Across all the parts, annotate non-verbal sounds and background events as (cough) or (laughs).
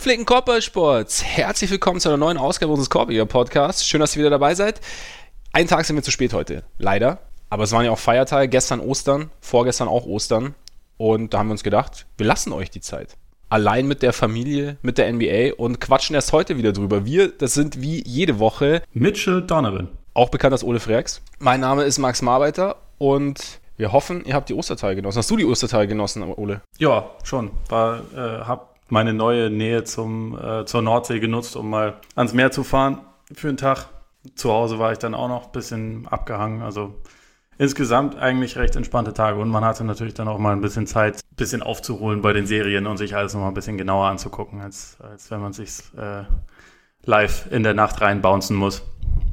Gepflegten Korbballsports, herzlich willkommen zu einer neuen Ausgabe unseres Korbiger Podcasts. Schön, dass ihr wieder dabei seid. Einen Tag sind wir zu spät heute, leider. Aber es waren ja auch Feiertage, gestern Ostern, vorgestern auch Ostern. Und da haben wir uns gedacht, wir lassen euch die Zeit. Allein mit der Familie, mit der NBA und quatschen erst heute wieder drüber. Wir, das sind wie jede Woche Mitchell Donovan. Auch bekannt als Ole Freaks. Mein Name ist Max Marbeiter und wir hoffen, ihr habt die Ostertage genossen. Hast du die Ostertage genossen, Ole? Ja, schon. War, äh, hab meine neue Nähe zum, äh, zur Nordsee genutzt, um mal ans Meer zu fahren für einen Tag. Zu Hause war ich dann auch noch ein bisschen abgehangen. Also insgesamt eigentlich recht entspannte Tage. Und man hatte natürlich dann auch mal ein bisschen Zeit, ein bisschen aufzuholen bei den Serien und sich alles noch mal ein bisschen genauer anzugucken, als, als wenn man sich äh, live in der Nacht reinbouncen muss.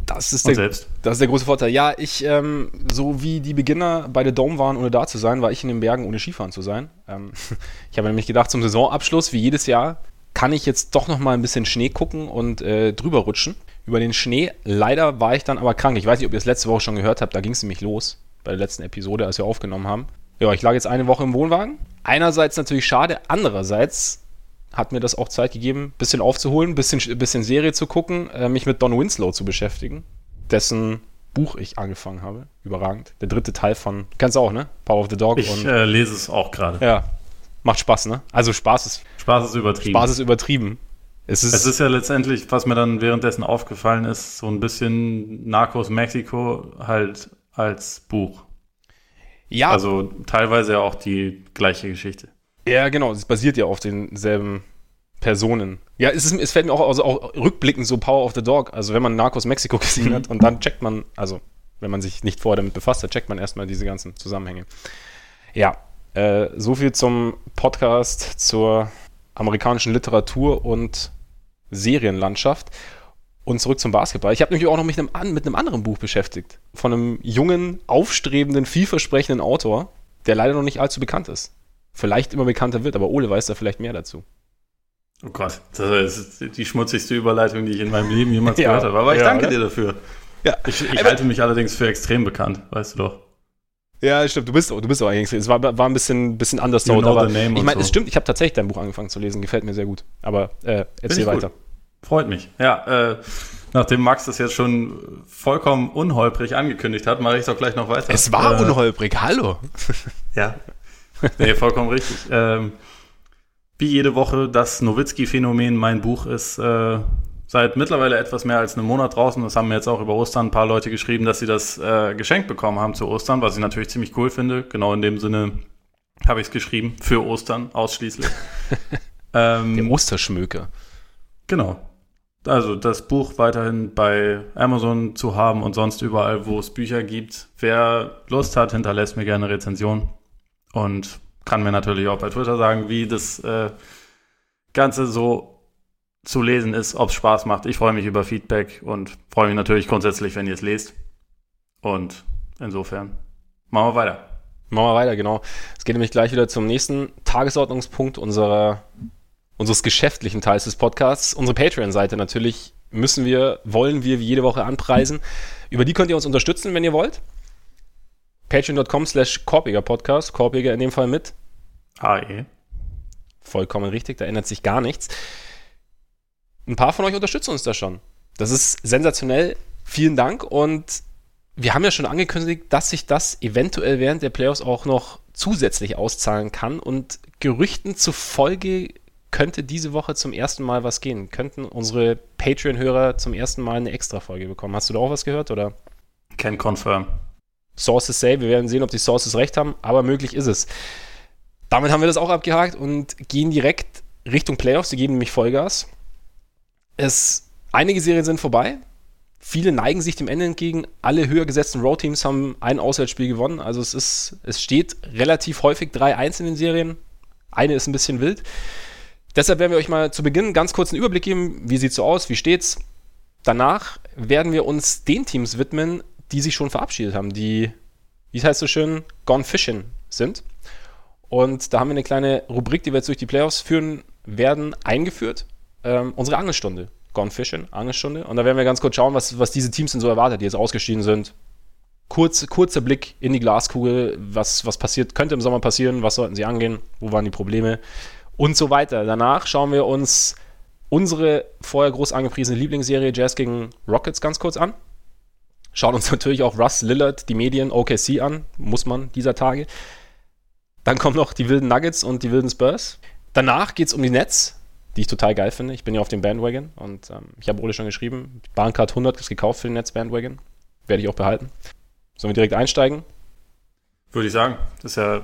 Das ist, der, das ist der große Vorteil. Ja, ich, ähm, so wie die Beginner bei der Dome waren, ohne da zu sein, war ich in den Bergen, ohne Skifahren zu sein. Ähm, (laughs) ich habe nämlich gedacht, zum Saisonabschluss, wie jedes Jahr, kann ich jetzt doch noch mal ein bisschen Schnee gucken und äh, drüber rutschen über den Schnee. Leider war ich dann aber krank. Ich weiß nicht, ob ihr es letzte Woche schon gehört habt, da ging es nämlich los bei der letzten Episode, als wir aufgenommen haben. Ja, ich lag jetzt eine Woche im Wohnwagen. Einerseits natürlich schade, andererseits hat mir das auch Zeit gegeben, ein bisschen aufzuholen, ein bisschen, bisschen Serie zu gucken, äh, mich mit Don Winslow zu beschäftigen, dessen Buch ich angefangen habe. Überragend. Der dritte Teil von, kennst du auch, ne? Power of the Dog. Ich äh, lese es auch gerade. Ja. Macht Spaß, ne? Also Spaß ist. Spaß ist übertrieben. Spaß ist übertrieben. Es ist, es ist ja letztendlich, was mir dann währenddessen aufgefallen ist, so ein bisschen Narcos Mexiko halt als Buch. Ja. Also teilweise ja auch die gleiche Geschichte. Ja, genau. Es basiert ja auf denselben Personen. Ja, es, ist, es fällt mir auch, also auch rückblickend so Power of the Dog. Also, wenn man Narcos Mexiko (laughs) gesehen hat und dann checkt man, also, wenn man sich nicht vorher damit befasst hat, checkt man erstmal diese ganzen Zusammenhänge. Ja, äh, so viel zum Podcast zur amerikanischen Literatur und Serienlandschaft. Und zurück zum Basketball. Ich habe mich auch noch mit einem, mit einem anderen Buch beschäftigt. Von einem jungen, aufstrebenden, vielversprechenden Autor, der leider noch nicht allzu bekannt ist vielleicht immer bekannter wird, aber Ole weiß da vielleicht mehr dazu. Oh Gott, das ist die schmutzigste Überleitung, die ich in meinem Leben jemals (laughs) ja, gehört habe. Aber ich ja, danke oder? dir dafür. Ja. Ich, ich halte mich allerdings für extrem bekannt, weißt du doch. Ja, stimmt. Du bist, du bist auch eigentlich. Es war, war ein bisschen, bisschen anders so. Aber ich meine, so. es stimmt. Ich habe tatsächlich dein Buch angefangen zu lesen. Gefällt mir sehr gut. Aber äh, erzähl weiter. Gut. Freut mich. Ja, äh, nachdem Max das jetzt schon vollkommen unholprig angekündigt hat, mache ich doch gleich noch weiter. Es war äh, unholprig. Hallo. Ja, (laughs) nee, vollkommen richtig. Ähm, wie jede Woche das Nowitzki-Phänomen. Mein Buch ist äh, seit mittlerweile etwas mehr als einem Monat draußen. Das haben mir jetzt auch über Ostern ein paar Leute geschrieben, dass sie das äh, geschenkt bekommen haben zu Ostern, was ich natürlich ziemlich cool finde. Genau in dem Sinne habe ich es geschrieben. Für Ostern ausschließlich. (laughs) ähm, Der Osterschmöker. Genau. Also das Buch weiterhin bei Amazon zu haben und sonst überall, wo es Bücher gibt. Wer Lust hat, hinterlässt mir gerne Rezension und kann mir natürlich auch bei Twitter sagen, wie das äh, Ganze so zu lesen ist, ob es Spaß macht. Ich freue mich über Feedback und freue mich natürlich grundsätzlich, wenn ihr es lest. Und insofern machen wir weiter. Machen wir weiter, genau. Es geht nämlich gleich wieder zum nächsten Tagesordnungspunkt unserer, unseres geschäftlichen Teils des Podcasts. Unsere Patreon-Seite natürlich müssen wir, wollen wir wie jede Woche anpreisen. Über die könnt ihr uns unterstützen, wenn ihr wollt patreon.com slash Korpiger Podcast. Korpiger in dem Fall mit AE. Vollkommen richtig, da ändert sich gar nichts. Ein paar von euch unterstützen uns da schon. Das ist sensationell. Vielen Dank und wir haben ja schon angekündigt, dass sich das eventuell während der Playoffs auch noch zusätzlich auszahlen kann und Gerüchten zufolge könnte diese Woche zum ersten Mal was gehen. Könnten unsere Patreon-Hörer zum ersten Mal eine Extra-Folge bekommen. Hast du da auch was gehört, oder? Can confirm. Sources say. Wir werden sehen, ob die Sources recht haben, aber möglich ist es. Damit haben wir das auch abgehakt und gehen direkt Richtung Playoffs. Sie geben nämlich Vollgas. Es, einige Serien sind vorbei. Viele neigen sich dem Ende entgegen. Alle höher gesetzten Road-Teams haben ein Auswärtsspiel gewonnen. Also es ist, es steht relativ häufig 3-1 in den Serien. Eine ist ein bisschen wild. Deshalb werden wir euch mal zu Beginn ganz kurz einen Überblick geben. Wie sieht es so aus? Wie steht's? Danach werden wir uns den Teams widmen, die sich schon verabschiedet haben, die, wie heißt so schön, gone fishing sind. Und da haben wir eine kleine Rubrik, die wir jetzt durch die Playoffs führen werden, eingeführt. Ähm, unsere Angelstunde. Gone Fishing, Angelstunde. Und da werden wir ganz kurz schauen, was, was diese Teams denn so erwartet, die jetzt ausgestiegen sind. Kurz, kurzer Blick in die Glaskugel, was, was passiert, könnte im Sommer passieren, was sollten sie angehen, wo waren die Probleme und so weiter. Danach schauen wir uns unsere vorher groß angepriesene Lieblingsserie Jazz gegen Rockets ganz kurz an. Schauen uns (laughs) natürlich auch Russ Lillard, die Medien, OKC an, muss man dieser Tage. Dann kommen noch die wilden Nuggets und die wilden Spurs. Danach geht es um die Nets, die ich total geil finde. Ich bin ja auf dem Bandwagon und ähm, ich habe Ole schon geschrieben, Bahncard 100 ist gekauft für den Nets Bandwagon. Werde ich auch behalten. Sollen wir direkt einsteigen? Würde ich sagen. Das ist ja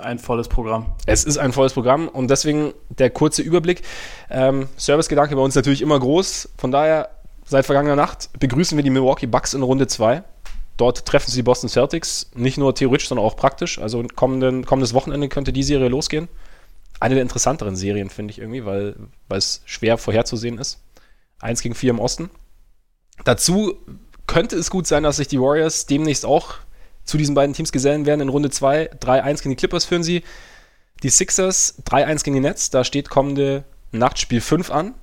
ein volles Programm. Es ist ein volles Programm und deswegen der kurze Überblick. Ähm, Servicegedanke bei uns natürlich immer groß. Von daher, seit vergangener Nacht begrüßen wir die Milwaukee Bucks in Runde 2. Dort treffen sie die Boston Celtics, nicht nur theoretisch, sondern auch praktisch. Also kommenden, kommendes Wochenende könnte die Serie losgehen. Eine der interessanteren Serien, finde ich irgendwie, weil, weil es schwer vorherzusehen ist. Eins gegen vier im Osten. Dazu könnte es gut sein, dass sich die Warriors demnächst auch zu diesen beiden Teams gesellen werden in Runde 2. 3-1 gegen die Clippers führen sie. Die Sixers 3-1 gegen die Nets. Da steht kommende Nacht Spiel 5 an.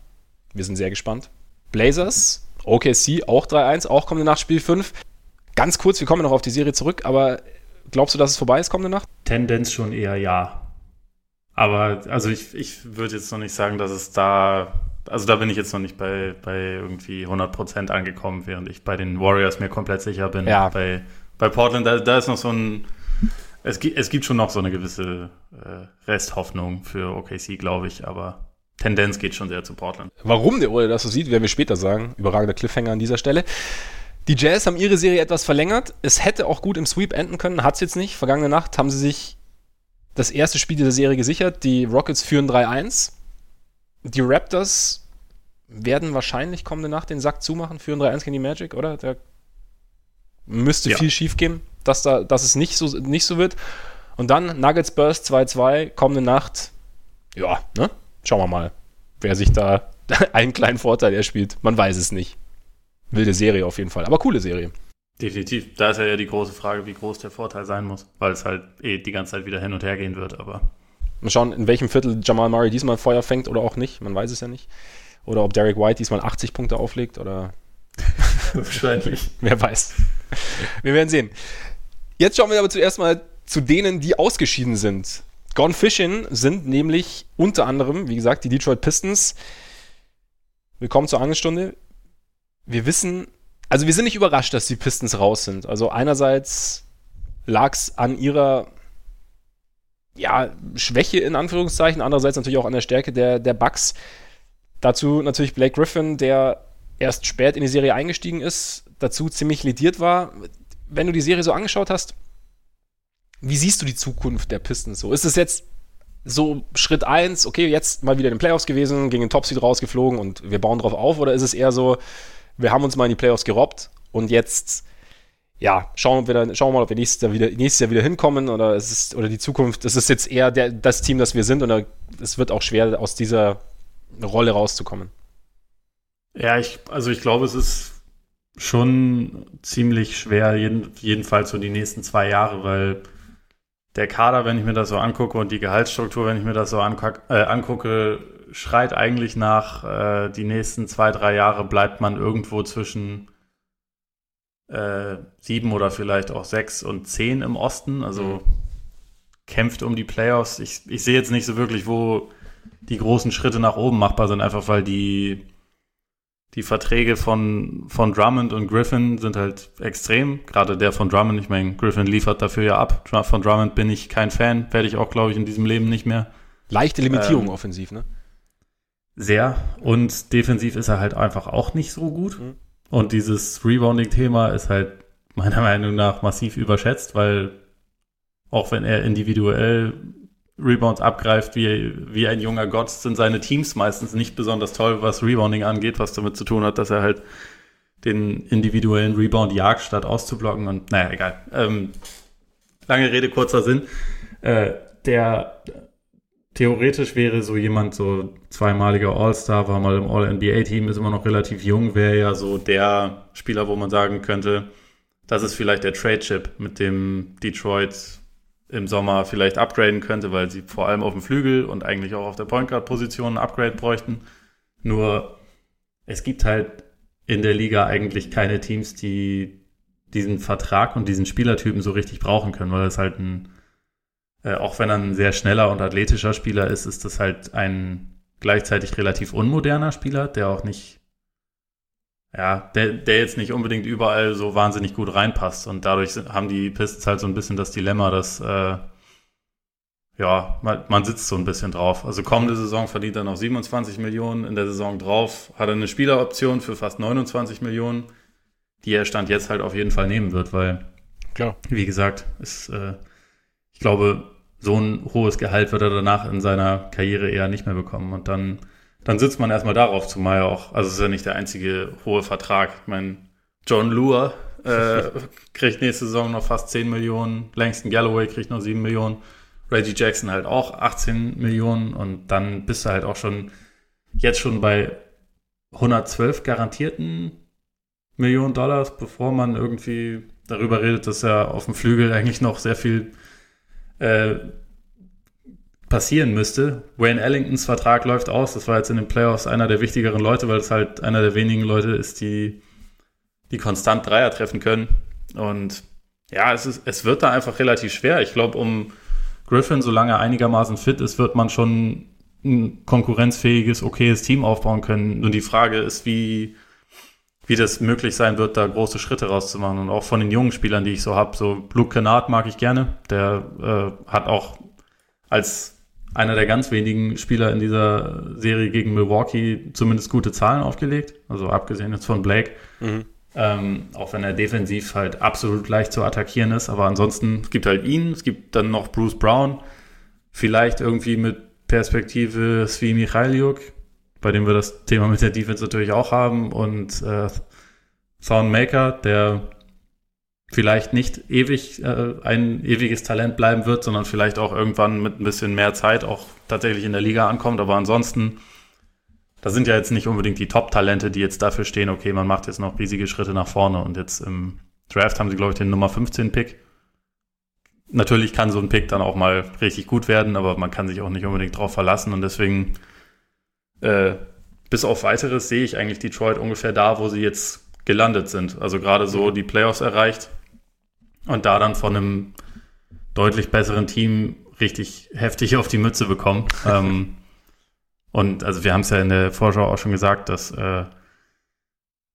Wir sind sehr gespannt. Blazers, OKC auch 3-1, auch kommende Nacht Spiel 5. Ganz kurz, wir kommen noch auf die Serie zurück, aber glaubst du, dass es vorbei ist kommende Nacht? Tendenz schon eher ja. Aber also ich, ich würde jetzt noch nicht sagen, dass es da, also da bin ich jetzt noch nicht bei, bei irgendwie 100% angekommen, während ich bei den Warriors mir komplett sicher bin. Ja. Bei bei Portland, da, da ist noch so ein. Es gibt, es gibt schon noch so eine gewisse äh, Resthoffnung für OKC, glaube ich, aber Tendenz geht schon sehr zu Portland. Warum der Ole das so sieht, werden wir später sagen. Überragender Cliffhanger an dieser Stelle. Die Jazz haben ihre Serie etwas verlängert. Es hätte auch gut im Sweep enden können, hat es jetzt nicht. Vergangene Nacht haben sie sich das erste Spiel dieser Serie gesichert. Die Rockets führen 3-1. Die Raptors werden wahrscheinlich kommende Nacht den Sack zumachen, führen 3-1 gegen die Magic, oder? Da müsste ja. viel schief gehen, dass, da, dass es nicht so, nicht so wird. Und dann Nuggets Burst 2-2, kommende Nacht. Ja, ne? Schauen wir mal, wer sich da (laughs) einen kleinen Vorteil erspielt. Man weiß es nicht. Wilde Serie auf jeden Fall, aber coole Serie. Definitiv. Da ist ja die große Frage, wie groß der Vorteil sein muss, weil es halt eh die ganze Zeit wieder hin und her gehen wird, aber. Mal schauen, in welchem Viertel Jamal Murray diesmal Feuer fängt oder auch nicht. Man weiß es ja nicht. Oder ob Derek White diesmal 80 Punkte auflegt oder. (laughs) Wahrscheinlich. Wer weiß. Wir werden sehen. Jetzt schauen wir aber zuerst mal zu denen, die ausgeschieden sind. Gone Fishing sind nämlich unter anderem, wie gesagt, die Detroit Pistons. Willkommen zur Angelstunde. Wir wissen, also wir sind nicht überrascht, dass die Pistons raus sind. Also einerseits lag es an ihrer ja, Schwäche in Anführungszeichen, andererseits natürlich auch an der Stärke der, der Bucks. Dazu natürlich Blake Griffin, der erst spät in die Serie eingestiegen ist, dazu ziemlich lediert war. Wenn du die Serie so angeschaut hast, wie siehst du die Zukunft der Pistons so? Ist es jetzt so Schritt 1, okay, jetzt mal wieder in den Playoffs gewesen, gegen den Topseed rausgeflogen und wir bauen drauf auf? Oder ist es eher so, wir haben uns mal in die Playoffs gerobbt und jetzt, ja, schauen, wir dann, schauen wir mal, ob wir nächstes Jahr wieder, nächstes Jahr wieder hinkommen oder ist es, oder die Zukunft, ist es jetzt eher der, das Team, das wir sind oder es wird auch schwer, aus dieser Rolle rauszukommen? Ja, ich, also ich glaube, es ist schon ziemlich schwer, jeden, jedenfalls so die nächsten zwei Jahre, weil der Kader, wenn ich mir das so angucke und die Gehaltsstruktur, wenn ich mir das so angucke, äh, angucke schreit eigentlich nach, äh, die nächsten zwei, drei Jahre bleibt man irgendwo zwischen äh, sieben oder vielleicht auch sechs und zehn im Osten. Also mhm. kämpft um die Playoffs. Ich, ich sehe jetzt nicht so wirklich, wo die großen Schritte nach oben machbar sind, einfach weil die die Verträge von, von Drummond und Griffin sind halt extrem. Gerade der von Drummond, ich meine, Griffin liefert dafür ja ab. Von Drummond bin ich kein Fan, werde ich auch, glaube ich, in diesem Leben nicht mehr. Leichte Limitierung ähm, offensiv, ne? Sehr. Und defensiv ist er halt einfach auch nicht so gut. Mhm. Und dieses Rebounding-Thema ist halt meiner (laughs) Meinung nach massiv überschätzt, weil auch wenn er individuell Rebounds abgreift wie, wie ein junger Gott, sind seine Teams meistens nicht besonders toll, was Rebounding angeht, was damit zu tun hat, dass er halt den individuellen Rebound jagt, statt auszublocken. Und naja, egal. Ähm, lange Rede, kurzer Sinn. Äh, der theoretisch wäre so jemand, so zweimaliger All-Star, war mal im All-NBA-Team, ist immer noch relativ jung, wäre ja so der Spieler, wo man sagen könnte, das ist vielleicht der Trade-Chip, mit dem Detroit im Sommer vielleicht upgraden könnte, weil sie vor allem auf dem Flügel und eigentlich auch auf der Point Guard Position ein Upgrade bräuchten. Nur es gibt halt in der Liga eigentlich keine Teams, die diesen Vertrag und diesen Spielertypen so richtig brauchen können, weil es halt ein äh, auch wenn er ein sehr schneller und athletischer Spieler ist, ist das halt ein gleichzeitig relativ unmoderner Spieler, der auch nicht, ja, der, der jetzt nicht unbedingt überall so wahnsinnig gut reinpasst. Und dadurch haben die Pistons halt so ein bisschen das Dilemma, dass, äh, ja, man, man sitzt so ein bisschen drauf. Also kommende Saison verdient er noch 27 Millionen, in der Saison drauf hat er eine Spieleroption für fast 29 Millionen, die er Stand jetzt halt auf jeden Fall nehmen wird, weil, Klar. wie gesagt, ist, äh, ich glaube, so ein hohes Gehalt wird er danach in seiner Karriere eher nicht mehr bekommen. Und dann, dann sitzt man erstmal darauf, zumal ja auch, also es ist ja nicht der einzige hohe Vertrag. Ich meine, John Lure äh, (laughs) kriegt nächste Saison noch fast 10 Millionen, Langston Galloway kriegt noch 7 Millionen, Reggie Jackson halt auch 18 Millionen und dann bist du halt auch schon jetzt schon bei 112 garantierten Millionen Dollars, bevor man irgendwie darüber redet, dass ja auf dem Flügel eigentlich noch sehr viel äh, passieren müsste. Wayne Ellingtons Vertrag läuft aus. Das war jetzt in den Playoffs einer der wichtigeren Leute, weil es halt einer der wenigen Leute ist, die, die konstant Dreier treffen können. Und ja, es, ist, es wird da einfach relativ schwer. Ich glaube, um Griffin, solange er einigermaßen fit ist, wird man schon ein konkurrenzfähiges, okayes Team aufbauen können. Und die Frage ist, wie, wie das möglich sein wird, da große Schritte rauszumachen. Und auch von den jungen Spielern, die ich so habe, so Luke Kennard mag ich gerne. Der äh, hat auch als einer der ganz wenigen Spieler in dieser Serie gegen Milwaukee zumindest gute Zahlen aufgelegt. Also abgesehen jetzt von Blake. Mhm. Ähm, auch wenn er defensiv halt absolut leicht zu attackieren ist. Aber ansonsten, es gibt halt ihn, es gibt dann noch Bruce Brown. Vielleicht irgendwie mit Perspektive Svi Michailiuk, bei dem wir das Thema mit der Defense natürlich auch haben. Und äh, Soundmaker, der vielleicht nicht ewig äh, ein ewiges Talent bleiben wird, sondern vielleicht auch irgendwann mit ein bisschen mehr Zeit auch tatsächlich in der Liga ankommt. Aber ansonsten, da sind ja jetzt nicht unbedingt die Top-Talente, die jetzt dafür stehen, okay, man macht jetzt noch riesige Schritte nach vorne. Und jetzt im Draft haben sie, glaube ich, den Nummer 15-Pick. Natürlich kann so ein Pick dann auch mal richtig gut werden, aber man kann sich auch nicht unbedingt drauf verlassen. Und deswegen äh, bis auf weiteres sehe ich eigentlich Detroit ungefähr da, wo sie jetzt gelandet sind. Also gerade so mhm. die Playoffs erreicht und da dann von einem deutlich besseren Team richtig heftig auf die Mütze bekommen. (laughs) ähm, und also wir haben es ja in der Vorschau auch schon gesagt, dass äh,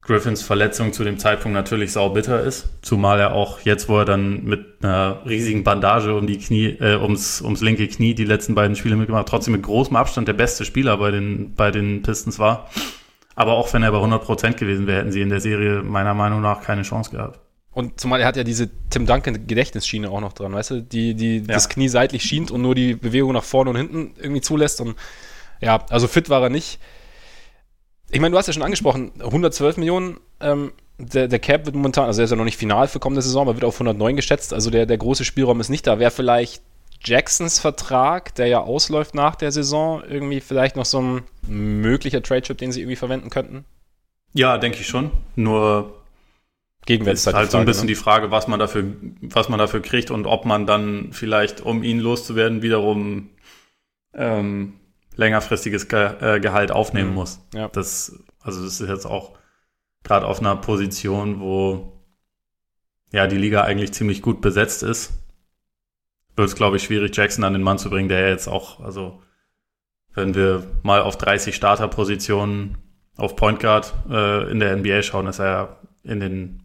Griffins Verletzung zu dem Zeitpunkt natürlich saubitter ist, zumal er auch jetzt, wo er dann mit einer riesigen Bandage um die Knie, äh, ums, ums linke Knie die letzten beiden Spiele mitgemacht, trotzdem mit großem Abstand der beste Spieler bei den, bei den Pistons war. Aber auch wenn er bei 100 Prozent gewesen wäre, hätten sie in der Serie meiner Meinung nach keine Chance gehabt. Und zumal er hat ja diese Tim Duncan Gedächtnisschiene auch noch dran, weißt du, die, die ja. das Knie seitlich schient und nur die Bewegung nach vorne und hinten irgendwie zulässt und ja, also fit war er nicht. Ich meine, du hast ja schon angesprochen, 112 Millionen, ähm, der, der Cap wird momentan, also er ist ja noch nicht final für kommende Saison, aber wird auf 109 geschätzt, also der, der große Spielraum ist nicht da. Wäre vielleicht Jacksons Vertrag, der ja ausläuft nach der Saison, irgendwie vielleicht noch so ein möglicher Trade-Chip, den sie irgendwie verwenden könnten? Ja, denke ich schon. Nur Gegenwärtig ist halt, halt Frage, so ein bisschen ne? die Frage, was man dafür, was man dafür kriegt und ob man dann vielleicht, um ihn loszuwerden, wiederum ähm, längerfristiges Ge äh, Gehalt aufnehmen mhm. muss. Ja. Das, also das ist jetzt auch gerade auf einer Position, wo ja die Liga eigentlich ziemlich gut besetzt ist, wird es, glaube ich, schwierig, Jackson an den Mann zu bringen, der jetzt auch, also wenn wir mal auf 30 Starterpositionen auf Point Guard äh, in der NBA schauen, ist er in den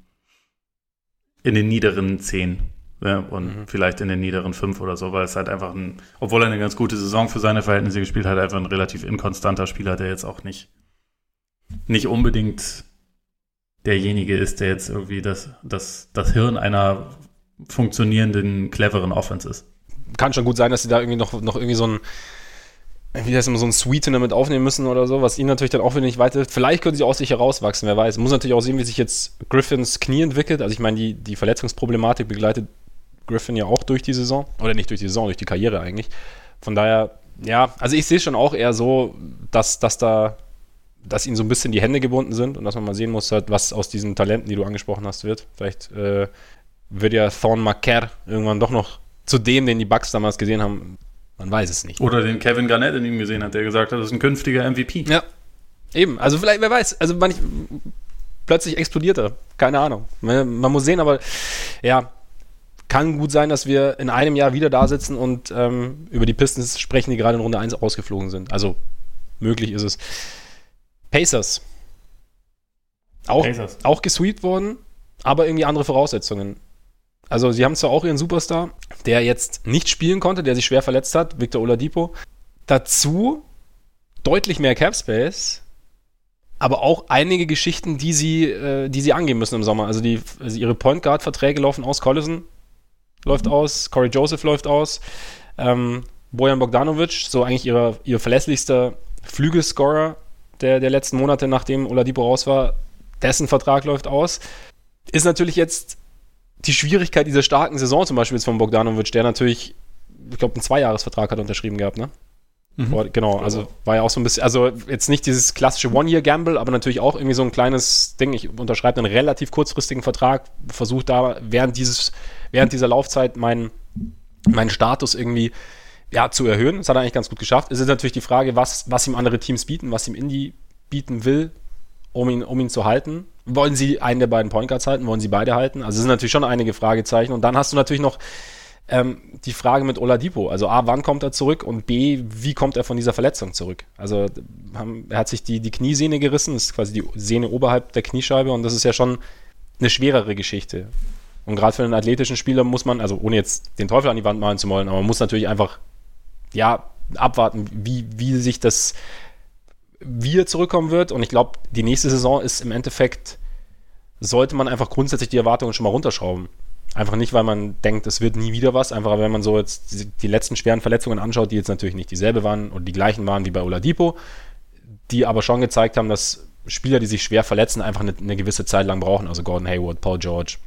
in den niederen 10 ja, und mhm. vielleicht in den niederen fünf oder so, weil es halt einfach ein, obwohl er eine ganz gute Saison für seine Verhältnisse gespielt hat, einfach ein relativ inkonstanter Spieler, der jetzt auch nicht, nicht unbedingt derjenige ist, der jetzt irgendwie das, das, das Hirn einer funktionierenden, cleveren Offense ist. Kann schon gut sein, dass sie da irgendwie noch, noch irgendwie so ein, wie heißt so ein Sweetener mit aufnehmen müssen oder so, was ihn natürlich dann auch wieder nicht weiter. Vielleicht können sie aus sich herauswachsen, wer weiß. Muss natürlich auch sehen, wie sich jetzt Griffins Knie entwickelt. Also ich meine, die, die Verletzungsproblematik begleitet Griffin ja auch durch die Saison. Oder nicht durch die Saison, durch die Karriere eigentlich. Von daher, ja, also ich sehe schon auch eher so, dass, dass da, dass ihnen so ein bisschen die Hände gebunden sind und dass man mal sehen muss, halt, was aus diesen Talenten, die du angesprochen hast, wird. Vielleicht äh, wird ja Thorn Macker irgendwann doch noch zu dem, den die Bucks damals gesehen haben. Man weiß es nicht. Oder den Kevin Garnett in ihm gesehen hat, der gesagt hat, das ist ein künftiger MVP. Ja. Eben, also vielleicht, wer weiß, also man, plötzlich explodiert er. Keine Ahnung. Man, man muss sehen, aber ja, kann gut sein, dass wir in einem Jahr wieder da sitzen und ähm, über die Pistons sprechen, die gerade in Runde 1 ausgeflogen sind. Also möglich ist es. Pacers. Auch, Pacers. auch gesweept worden, aber irgendwie andere Voraussetzungen. Also sie haben zwar auch ihren Superstar, der jetzt nicht spielen konnte, der sich schwer verletzt hat, Victor Oladipo. Dazu deutlich mehr Cap Space, aber auch einige Geschichten, die sie, äh, die sie angehen müssen im Sommer. Also, die, also ihre Point Guard Verträge laufen aus. Collison läuft mhm. aus, Corey Joseph läuft aus, ähm, Bojan Bogdanovic, so eigentlich ihre, ihr verlässlichster Flügelscorer der, der letzten Monate, nachdem Oladipo raus war, dessen Vertrag läuft aus. Ist natürlich jetzt die Schwierigkeit dieser starken Saison zum Beispiel jetzt von Bogdanovic, der natürlich, ich glaube, einen Zweijahresvertrag hat unterschrieben gehabt, ne? Mhm. Genau, also war ja auch so ein bisschen, also jetzt nicht dieses klassische One-Year-Gamble, aber natürlich auch irgendwie so ein kleines Ding. Ich unterschreibe einen relativ kurzfristigen Vertrag, versuche da während dieses, während dieser Laufzeit meinen, meinen Status irgendwie ja, zu erhöhen. Das hat er eigentlich ganz gut geschafft. Es ist natürlich die Frage, was, was ihm andere Teams bieten, was ihm Indie bieten will, um ihn, um ihn zu halten. Wollen sie einen der beiden Point Guards halten? Wollen sie beide halten? Also es sind natürlich schon einige Fragezeichen. Und dann hast du natürlich noch ähm, die Frage mit Oladipo. Also A, wann kommt er zurück? Und B, wie kommt er von dieser Verletzung zurück? Also haben, er hat sich die, die Kniesehne gerissen, das ist quasi die Sehne oberhalb der Kniescheibe und das ist ja schon eine schwerere Geschichte. Und gerade für einen athletischen Spieler muss man, also ohne jetzt den Teufel an die Wand malen zu wollen, aber man muss natürlich einfach, ja, abwarten, wie, wie sich das, wie er zurückkommen wird. Und ich glaube, die nächste Saison ist im Endeffekt, sollte man einfach grundsätzlich die Erwartungen schon mal runterschrauben. Einfach nicht, weil man denkt, es wird nie wieder was, einfach wenn man so jetzt die letzten schweren Verletzungen anschaut, die jetzt natürlich nicht dieselbe waren oder die gleichen waren wie bei Oladipo, die aber schon gezeigt haben, dass Spieler, die sich schwer verletzen, einfach eine, eine gewisse Zeit lang brauchen. Also Gordon Hayward, Paul George,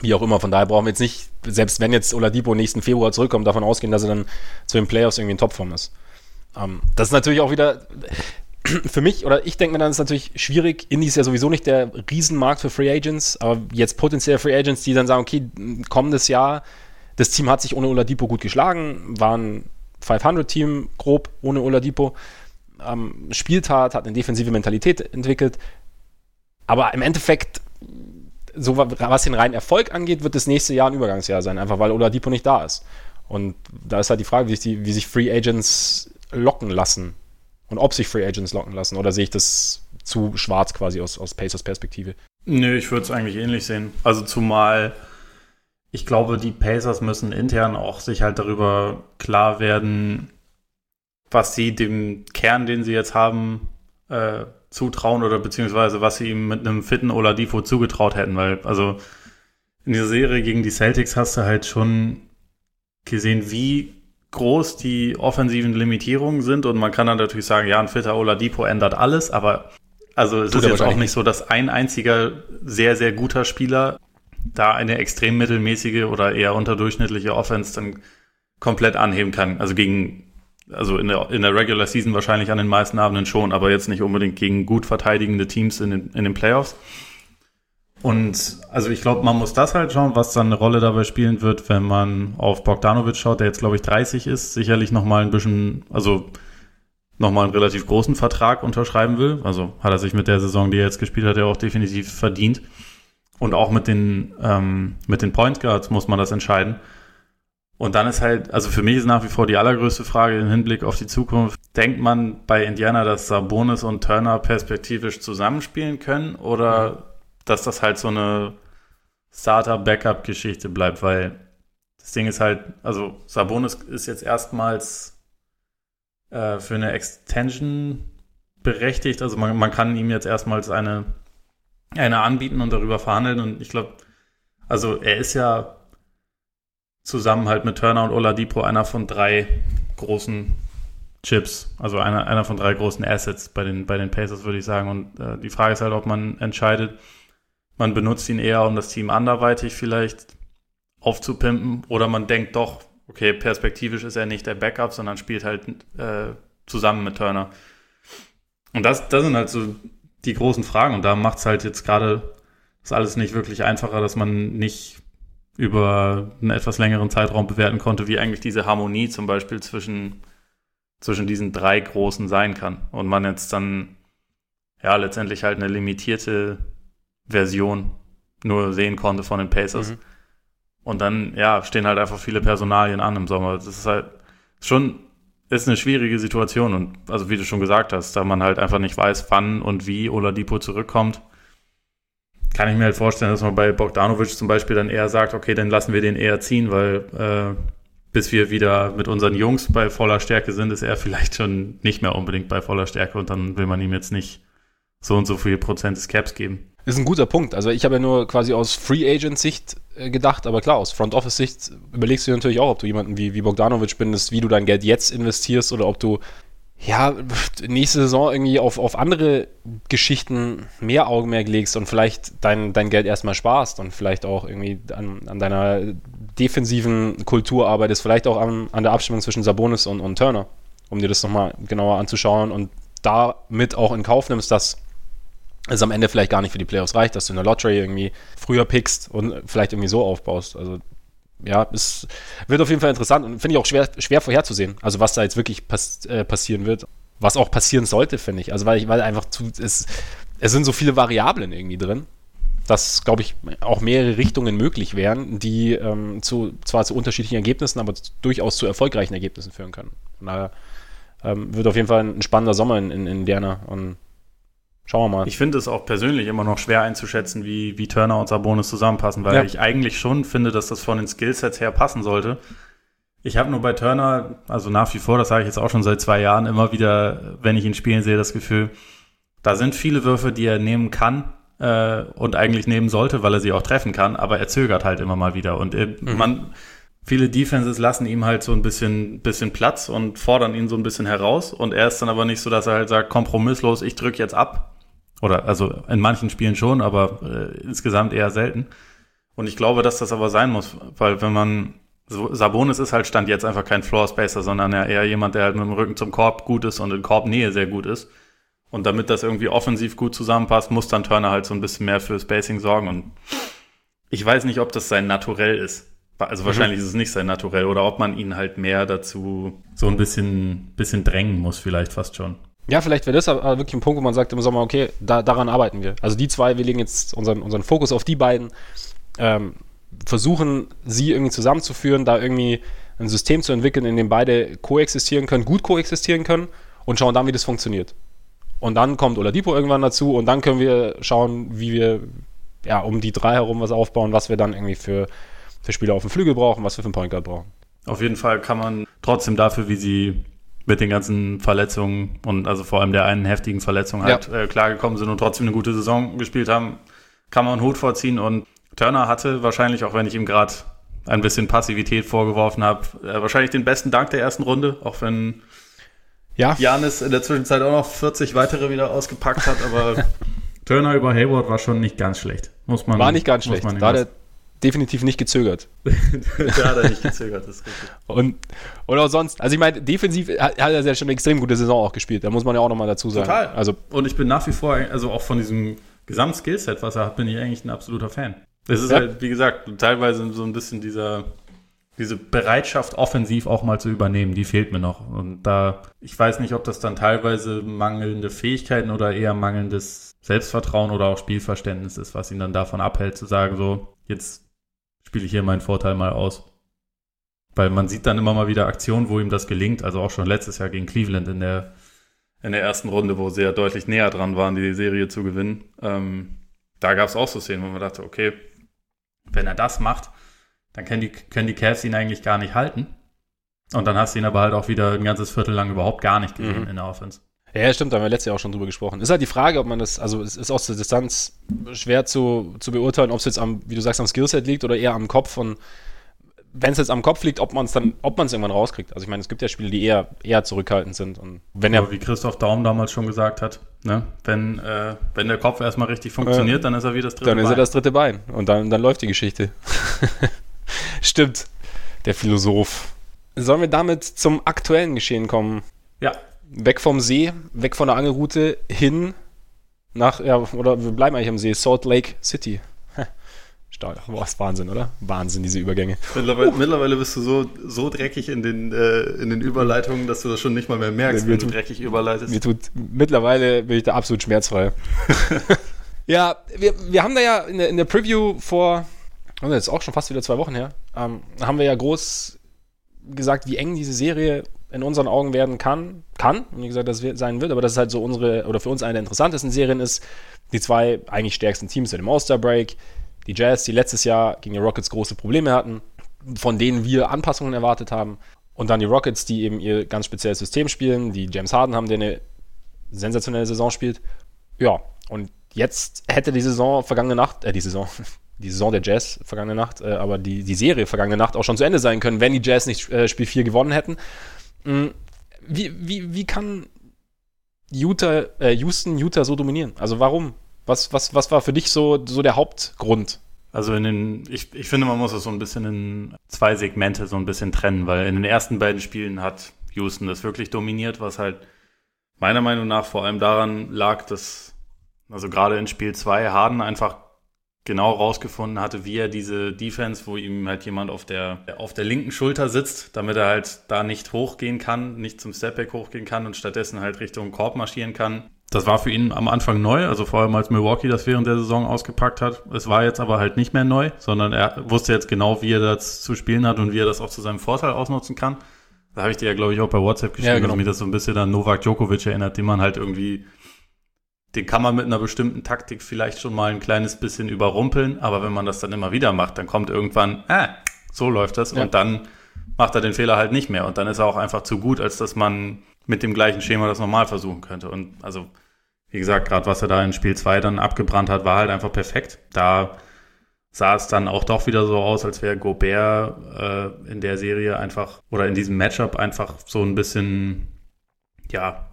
wie auch immer. Von daher brauchen wir jetzt nicht, selbst wenn jetzt Oladipo nächsten Februar zurückkommt, davon ausgehen, dass er dann zu den Playoffs irgendwie in Topform ist. Ähm, das ist natürlich auch wieder, für mich, oder ich denke mir dann, ist natürlich schwierig. Indie ist ja sowieso nicht der Riesenmarkt für Free Agents, aber jetzt potenziell Free Agents, die dann sagen, okay, kommendes Jahr, das Team hat sich ohne Oladipo gut geschlagen, war ein 500-Team grob ohne Oladipo, ähm, spielt hart, hat eine defensive Mentalität entwickelt, aber im Endeffekt, so was den reinen Erfolg angeht, wird das nächste Jahr ein Übergangsjahr sein, einfach weil Oladipo nicht da ist. Und da ist halt die Frage, wie sich, die, wie sich Free Agents locken lassen und ob sich Free Agents locken lassen. Oder sehe ich das zu schwarz quasi aus, aus Pacers Perspektive? Nö, ich würde es eigentlich ähnlich sehen. Also zumal ich glaube, die Pacers müssen intern auch sich halt darüber klar werden, was sie dem Kern, den sie jetzt haben, äh, zutrauen oder beziehungsweise was sie ihm mit einem fitten Oladipo zugetraut hätten, weil also in dieser Serie gegen die Celtics hast du halt schon gesehen, wie groß die offensiven Limitierungen sind und man kann dann natürlich sagen, ja, ein fitter Oladipo ändert alles, aber also es Tut ist jetzt auch nicht so, dass ein einziger sehr, sehr guter Spieler da eine extrem mittelmäßige oder eher unterdurchschnittliche Offense dann komplett anheben kann. Also gegen, also in der, in der Regular Season wahrscheinlich an den meisten Abenden schon, aber jetzt nicht unbedingt gegen gut verteidigende Teams in den, in den Playoffs. Und also ich glaube, man muss das halt schauen, was dann eine Rolle dabei spielen wird, wenn man auf Bogdanovic schaut, der jetzt, glaube ich, 30 ist, sicherlich nochmal ein bisschen, also nochmal einen relativ großen Vertrag unterschreiben will. Also hat er sich mit der Saison, die er jetzt gespielt hat, ja auch definitiv verdient. Und auch mit den, ähm, mit den Point Guards muss man das entscheiden. Und dann ist halt, also für mich ist nach wie vor die allergrößte Frage im Hinblick auf die Zukunft. Denkt man bei Indiana, dass Sabonis und Turner perspektivisch zusammenspielen können oder dass das halt so eine Starter-Backup-Geschichte bleibt, weil das Ding ist halt, also Sabonis ist jetzt erstmals äh, für eine Extension berechtigt. Also man, man kann ihm jetzt erstmals eine, eine anbieten und darüber verhandeln. Und ich glaube, also er ist ja zusammen halt mit Turner und Oladipo einer von drei großen Chips, also einer, einer von drei großen Assets bei den, bei den Pacers, würde ich sagen. Und äh, die Frage ist halt, ob man entscheidet, man benutzt ihn eher, um das Team anderweitig vielleicht aufzupimpen. Oder man denkt doch, okay, perspektivisch ist er nicht der Backup, sondern spielt halt äh, zusammen mit Turner. Und das, das sind halt so die großen Fragen. Und da macht es halt jetzt gerade das alles nicht wirklich einfacher, dass man nicht über einen etwas längeren Zeitraum bewerten konnte, wie eigentlich diese Harmonie zum Beispiel zwischen, zwischen diesen drei Großen sein kann. Und man jetzt dann ja letztendlich halt eine limitierte Version nur sehen konnte von den Pacers. Mhm. Und dann, ja, stehen halt einfach viele Personalien an im Sommer. Das ist halt schon, ist eine schwierige Situation. Und also wie du schon gesagt hast, da man halt einfach nicht weiß, wann und wie Oladipo zurückkommt, kann ich mir halt vorstellen, dass man bei Bogdanovic zum Beispiel dann eher sagt, okay, dann lassen wir den eher ziehen, weil äh, bis wir wieder mit unseren Jungs bei voller Stärke sind, ist er vielleicht schon nicht mehr unbedingt bei voller Stärke und dann will man ihm jetzt nicht so und so viel Prozent des Caps geben. Ist ein guter Punkt. Also ich habe ja nur quasi aus Free Agent Sicht äh, gedacht, aber klar, aus Front Office Sicht überlegst du dir natürlich auch, ob du jemanden wie, wie Bogdanovic bindest, wie du dein Geld jetzt investierst oder ob du ja, nächste Saison irgendwie auf, auf andere Geschichten mehr Augenmerk legst und vielleicht dein, dein Geld erstmal sparst und vielleicht auch irgendwie an, an deiner defensiven Kultur arbeitest, vielleicht auch an, an der Abstimmung zwischen Sabonis und, und Turner, um dir das nochmal genauer anzuschauen und damit auch in Kauf nimmst, dass es am Ende vielleicht gar nicht für die Playoffs reicht, dass du in der Lottery irgendwie früher pickst und vielleicht irgendwie so aufbaust. Also ja, es wird auf jeden Fall interessant und finde ich auch schwer, schwer vorherzusehen. Also was da jetzt wirklich pass äh, passieren wird. Was auch passieren sollte, finde ich. Also weil ich, weil einfach zu, es, es sind so viele Variablen irgendwie drin, dass, glaube ich, auch mehrere Richtungen möglich wären, die ähm, zu, zwar zu unterschiedlichen Ergebnissen, aber durchaus zu erfolgreichen Ergebnissen führen können. Von daher ähm, wird auf jeden Fall ein spannender Sommer in, in Indiana und Schauen wir mal. Ich finde es auch persönlich immer noch schwer einzuschätzen, wie, wie Turner und Sabonis zusammenpassen, weil ja. ich eigentlich schon finde, dass das von den Skillsets her passen sollte. Ich habe nur bei Turner, also nach wie vor, das sage ich jetzt auch schon seit zwei Jahren, immer wieder, wenn ich ihn spielen sehe, das Gefühl, da sind viele Würfe, die er nehmen kann äh, und eigentlich nehmen sollte, weil er sie auch treffen kann, aber er zögert halt immer mal wieder. Und er, mhm. man, viele Defenses lassen ihm halt so ein bisschen, bisschen Platz und fordern ihn so ein bisschen heraus. Und er ist dann aber nicht so, dass er halt sagt, kompromisslos, ich drücke jetzt ab, oder also in manchen Spielen schon, aber äh, insgesamt eher selten. Und ich glaube, dass das aber sein muss, weil wenn man Sabonis ist halt Stand jetzt einfach kein Floor Spacer, sondern eher jemand, der halt mit dem Rücken zum Korb gut ist und in Korbnähe sehr gut ist. Und damit das irgendwie offensiv gut zusammenpasst, muss dann Turner halt so ein bisschen mehr für Spacing sorgen. Und ich weiß nicht, ob das sein Naturell ist. Also wahrscheinlich mhm. ist es nicht sein Naturell oder ob man ihn halt mehr dazu so ein bisschen, bisschen drängen muss, vielleicht fast schon. Ja, vielleicht wäre das aber wirklich ein Punkt, wo man sagt im Sommer, okay, da, daran arbeiten wir. Also die zwei, wir legen jetzt unseren, unseren Fokus auf die beiden, ähm, versuchen sie irgendwie zusammenzuführen, da irgendwie ein System zu entwickeln, in dem beide koexistieren können, gut koexistieren können und schauen dann, wie das funktioniert. Und dann kommt Oladipo irgendwann dazu und dann können wir schauen, wie wir ja um die drei herum was aufbauen, was wir dann irgendwie für, für Spieler auf dem Flügel brauchen, was wir für einen Point Guard brauchen. Auf jeden Fall kann man trotzdem dafür, wie sie mit den ganzen Verletzungen und also vor allem der einen heftigen Verletzung halt ja. äh, klargekommen sind und trotzdem eine gute Saison gespielt haben, kann man einen Hut vorziehen. Und Turner hatte wahrscheinlich, auch wenn ich ihm gerade ein bisschen Passivität vorgeworfen habe, äh, wahrscheinlich den besten Dank der ersten Runde, auch wenn ja. Janis in der Zwischenzeit auch noch 40 weitere wieder ausgepackt hat, aber (laughs) Turner über Hayward war schon nicht ganz schlecht. Muss man, war nicht ganz schlecht. Da der definitiv nicht gezögert. (laughs) da hat er nicht gezögert, das ist richtig. Und, und auch sonst, also ich meine, defensiv hat, hat er ja schon eine extrem gute Saison auch gespielt, da muss man ja auch nochmal dazu sagen. Total. Also, und ich bin nach wie vor, also auch von diesem Gesamtskillset, was er hat, bin ich eigentlich ein absoluter Fan. Es ist ja. halt, wie gesagt, teilweise so ein bisschen dieser, diese Bereitschaft, offensiv auch mal zu übernehmen, die fehlt mir noch. Und da, ich weiß nicht, ob das dann teilweise mangelnde Fähigkeiten oder eher mangelndes Selbstvertrauen oder auch Spielverständnis ist, was ihn dann davon abhält, zu sagen, so, jetzt spiele ich hier meinen Vorteil mal aus. Weil man sieht dann immer mal wieder Aktionen, wo ihm das gelingt. Also auch schon letztes Jahr gegen Cleveland in der, in der ersten Runde, wo sie ja deutlich näher dran waren, die Serie zu gewinnen. Ähm, da gab es auch so Szenen, wo man dachte, okay, wenn er das macht, dann können die, können die Cavs ihn eigentlich gar nicht halten. Und dann hast du ihn aber halt auch wieder ein ganzes Viertel lang überhaupt gar nicht gesehen mhm. in der Offense. Ja, stimmt, da haben wir letztes Jahr auch schon drüber gesprochen. Ist halt die Frage, ob man das, also es ist aus der Distanz schwer zu, zu beurteilen, ob es jetzt am, wie du sagst, am Skillset liegt oder eher am Kopf und wenn es jetzt am Kopf liegt, ob man es dann, ob man es irgendwann rauskriegt. Also ich meine, es gibt ja Spiele, die eher, eher zurückhaltend sind. Und wenn er, wie Christoph Daum damals schon gesagt hat, ne, wenn, äh, wenn der Kopf erstmal richtig funktioniert, äh, dann ist er wie das dritte Bein. Dann ist er das dritte Bein. Und dann, dann läuft die Geschichte. (laughs) Stimmt. Der Philosoph. Sollen wir damit zum aktuellen Geschehen kommen? Ja, weg vom See, weg von der Angelroute hin nach, ja, oder wir bleiben eigentlich am See, Salt Lake City. Stark. Boah, ist Wahnsinn, oder? Wahnsinn, diese Übergänge. Mittlerweile, mittlerweile bist du so, so dreckig in den, äh, in den Überleitungen, dass du das schon nicht mal mehr merkst, wenn tut, du dreckig überleitest. Mir tut, mittlerweile bin ich da absolut schmerzfrei. (laughs) ja, wir, wir haben da ja in der, in der Preview vor also jetzt auch schon fast wieder zwei Wochen her, ähm, haben wir ja groß gesagt, wie eng diese Serie in unseren Augen werden kann, kann, und wie gesagt, das sein wird, aber das ist halt so unsere, oder für uns eine der interessantesten Serien ist, die zwei eigentlich stärksten Teams sind im All-Star-Break, die Jazz, die letztes Jahr gegen die Rockets große Probleme hatten, von denen wir Anpassungen erwartet haben, und dann die Rockets, die eben ihr ganz spezielles System spielen, die James Harden haben, der eine sensationelle Saison spielt. Ja, und jetzt hätte die Saison vergangene Nacht, äh, die Saison, (laughs) die Saison der Jazz vergangene Nacht, äh, aber die, die Serie vergangene Nacht auch schon zu Ende sein können, wenn die Jazz nicht äh, Spiel 4 gewonnen hätten. Mhm. Wie, wie, wie kann Utah, äh, Houston Utah so dominieren? Also warum? Was, was, was war für dich so, so der Hauptgrund? Also in den, ich, ich finde, man muss es so ein bisschen in zwei Segmente so ein bisschen trennen, weil in den ersten beiden Spielen hat Houston das wirklich dominiert, was halt meiner Meinung nach vor allem daran lag, dass, also gerade in Spiel 2 Harden einfach genau rausgefunden hatte, wie er diese Defense, wo ihm halt jemand auf der, auf der linken Schulter sitzt, damit er halt da nicht hochgehen kann, nicht zum Stepback hochgehen kann und stattdessen halt Richtung Korb marschieren kann. Das war für ihn am Anfang neu, also vor allem als Milwaukee das während der Saison ausgepackt hat. Es war jetzt aber halt nicht mehr neu, sondern er wusste jetzt genau, wie er das zu spielen hat und wie er das auch zu seinem Vorteil ausnutzen kann. Da habe ich dir ja, glaube ich, auch bei WhatsApp geschrieben, ja, genau. dass mich das so ein bisschen an Novak Djokovic erinnert, den man halt irgendwie den kann man mit einer bestimmten Taktik vielleicht schon mal ein kleines bisschen überrumpeln, aber wenn man das dann immer wieder macht, dann kommt irgendwann, ah, so läuft das ja. und dann macht er den Fehler halt nicht mehr und dann ist er auch einfach zu gut, als dass man mit dem gleichen Schema das normal versuchen könnte. Und also, wie gesagt, gerade was er da in Spiel 2 dann abgebrannt hat, war halt einfach perfekt. Da sah es dann auch doch wieder so aus, als wäre Gobert äh, in der Serie einfach oder in diesem Matchup einfach so ein bisschen, ja,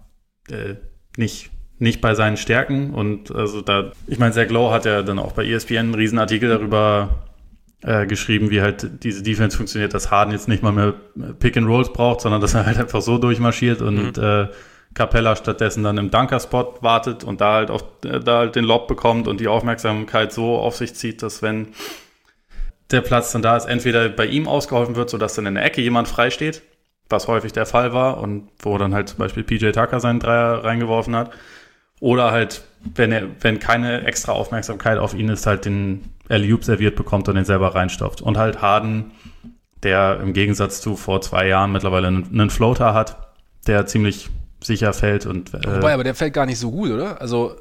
äh, nicht nicht bei seinen Stärken. Und also da, ich meine, Zach Lowe hat ja dann auch bei ESPN einen Riesenartikel darüber äh, geschrieben, wie halt diese Defense funktioniert, dass Harden jetzt nicht mal mehr Pick and Rolls braucht, sondern dass er halt einfach so durchmarschiert und mhm. äh, Capella stattdessen dann im Dunker-Spot wartet und da halt auf, äh, da halt den Lob bekommt und die Aufmerksamkeit so auf sich zieht, dass wenn der Platz dann da ist, entweder bei ihm ausgeholfen wird, sodass dann in der Ecke jemand frei steht, was häufig der Fall war und wo dann halt zum Beispiel PJ Tucker seinen Dreier reingeworfen hat, oder halt, wenn er, wenn keine extra Aufmerksamkeit auf ihn ist, halt den Alley-Oop serviert bekommt und den selber reinstopft. Und halt Harden, der im Gegensatz zu vor zwei Jahren mittlerweile einen, einen Floater hat, der ziemlich sicher fällt und. Äh, Wobei, aber der fällt gar nicht so gut, oder? Also,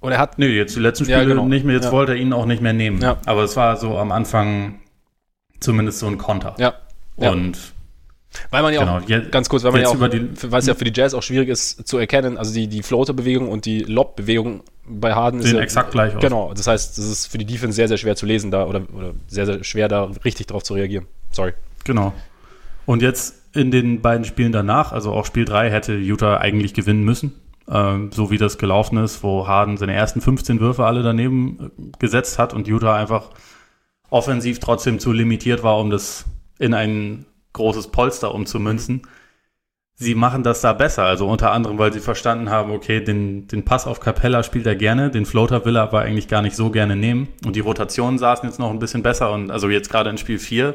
oder er hat. Nö, jetzt die letzten Spiele ja, genau. nicht mehr, jetzt ja. wollte er ihn auch nicht mehr nehmen. Ja. Aber es war so am Anfang zumindest so ein Konter. Ja. Und weil man ja genau. auch, jetzt, ganz kurz, weil man ja auch, weil es ja für die Jazz auch schwierig ist zu erkennen, also die, die Floater-Bewegung und die Lob-Bewegung bei Harden sehen ja, exakt gleich aus. Genau, das heißt, es ist für die Defense sehr, sehr schwer zu lesen da oder, oder sehr, sehr schwer da richtig drauf zu reagieren. Sorry. Genau. Und jetzt in den beiden Spielen danach, also auch Spiel 3, hätte Utah eigentlich gewinnen müssen. Ähm, so wie das gelaufen ist, wo Harden seine ersten 15 Würfe alle daneben äh, gesetzt hat und Utah einfach offensiv trotzdem zu limitiert war, um das in einen großes Polster umzumünzen. Sie machen das da besser, also unter anderem, weil sie verstanden haben, okay, den, den Pass auf Capella spielt er gerne, den Floater will er aber eigentlich gar nicht so gerne nehmen. Und die Rotationen saßen jetzt noch ein bisschen besser und also jetzt gerade in Spiel 4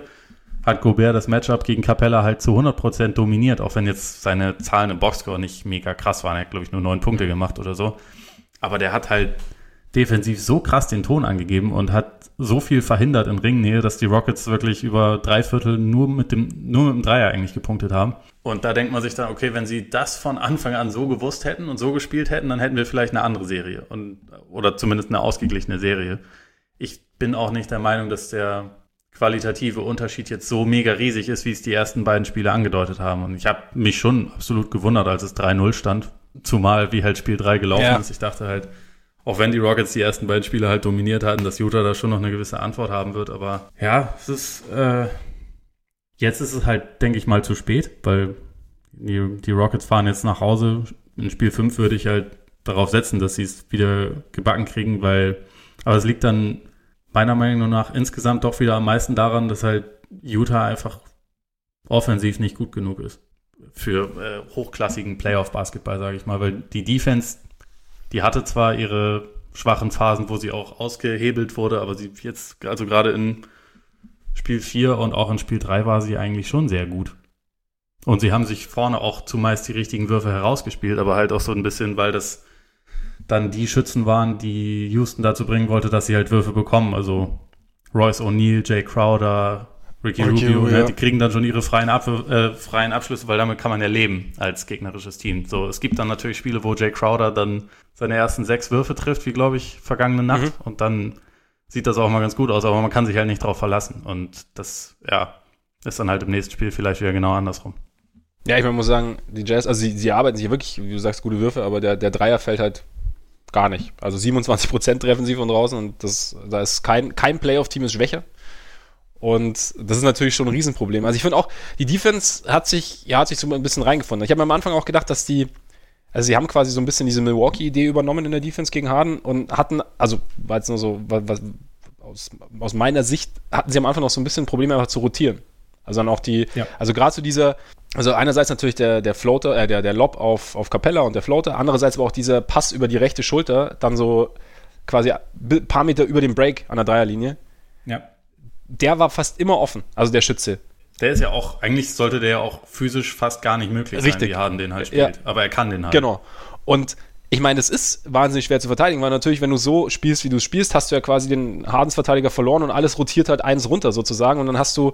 hat Gobert das Matchup gegen Capella halt zu 100% dominiert, auch wenn jetzt seine Zahlen im Boxscore nicht mega krass waren. Er hat, glaube ich, nur neun Punkte gemacht oder so. Aber der hat halt defensiv so krass den Ton angegeben und hat so viel verhindert in Ringnähe, dass die Rockets wirklich über drei Viertel nur mit dem, nur mit dem Dreier eigentlich gepunktet haben. Und da denkt man sich dann, okay, wenn sie das von Anfang an so gewusst hätten und so gespielt hätten, dann hätten wir vielleicht eine andere Serie und, oder zumindest eine ausgeglichene Serie. Ich bin auch nicht der Meinung, dass der qualitative Unterschied jetzt so mega riesig ist, wie es die ersten beiden Spiele angedeutet haben. Und ich habe mich schon absolut gewundert, als es 3-0 stand, zumal wie halt Spiel 3 gelaufen ja. ist. Ich dachte halt, auch wenn die Rockets die ersten beiden Spiele halt dominiert hatten, dass Utah da schon noch eine gewisse Antwort haben wird. Aber ja, es ist, äh, jetzt ist es halt, denke ich mal, zu spät, weil die, die Rockets fahren jetzt nach Hause. In Spiel 5 würde ich halt darauf setzen, dass sie es wieder gebacken kriegen, weil, aber es liegt dann meiner Meinung nach insgesamt doch wieder am meisten daran, dass halt Utah einfach offensiv nicht gut genug ist für äh, hochklassigen Playoff-Basketball, sage ich mal, weil die Defense die hatte zwar ihre schwachen Phasen, wo sie auch ausgehebelt wurde, aber sie jetzt, also gerade in Spiel 4 und auch in Spiel 3 war sie eigentlich schon sehr gut. Und sie haben sich vorne auch zumeist die richtigen Würfe herausgespielt, aber halt auch so ein bisschen, weil das dann die Schützen waren, die Houston dazu bringen wollte, dass sie halt Würfe bekommen. Also Royce O'Neill, Jay Crowder, Ricky, Ricky Rubio, Rubio ja. die kriegen dann schon ihre freien, Ab äh, freien Abschlüsse, weil damit kann man ja leben als gegnerisches Team. So, es gibt dann natürlich Spiele, wo Jay Crowder dann seine ersten sechs Würfe trifft, wie glaube ich, vergangene Nacht. Mhm. Und dann sieht das auch mal ganz gut aus, aber man kann sich halt nicht darauf verlassen. Und das, ja, ist dann halt im nächsten Spiel vielleicht wieder genau andersrum. Ja, ich muss sagen, die Jazz, also sie, sie arbeiten sich wirklich, wie du sagst, gute Würfe, aber der, der Dreier fällt halt gar nicht. Also 27% treffen sie von draußen und das, da ist kein, kein Playoff-Team ist schwächer. Und das ist natürlich schon ein Riesenproblem. Also ich finde auch, die Defense hat sich, ja, hat sich so ein bisschen reingefunden. Ich habe mir am Anfang auch gedacht, dass die, also sie haben quasi so ein bisschen diese Milwaukee-Idee übernommen in der Defense gegen Harden und hatten, also war jetzt nur so, was, aus, aus meiner Sicht hatten sie am Anfang noch so ein bisschen Probleme einfach zu rotieren. Also dann auch die, ja. also gerade zu dieser, also einerseits natürlich der, der Floater, äh, der, der Lob auf, auf Capella und der Floater, andererseits aber auch dieser Pass über die rechte Schulter, dann so quasi ein paar Meter über dem Break an der Dreierlinie. Ja der war fast immer offen, also der Schütze. Der ist ja auch, eigentlich sollte der ja auch physisch fast gar nicht möglich Richtig. sein, wie Harden den halt spielt. Ja. Aber er kann den halt. Genau. Und ich meine, es ist wahnsinnig schwer zu verteidigen, weil natürlich, wenn du so spielst, wie du spielst, hast du ja quasi den Hardens-Verteidiger verloren und alles rotiert halt eins runter sozusagen. Und dann hast du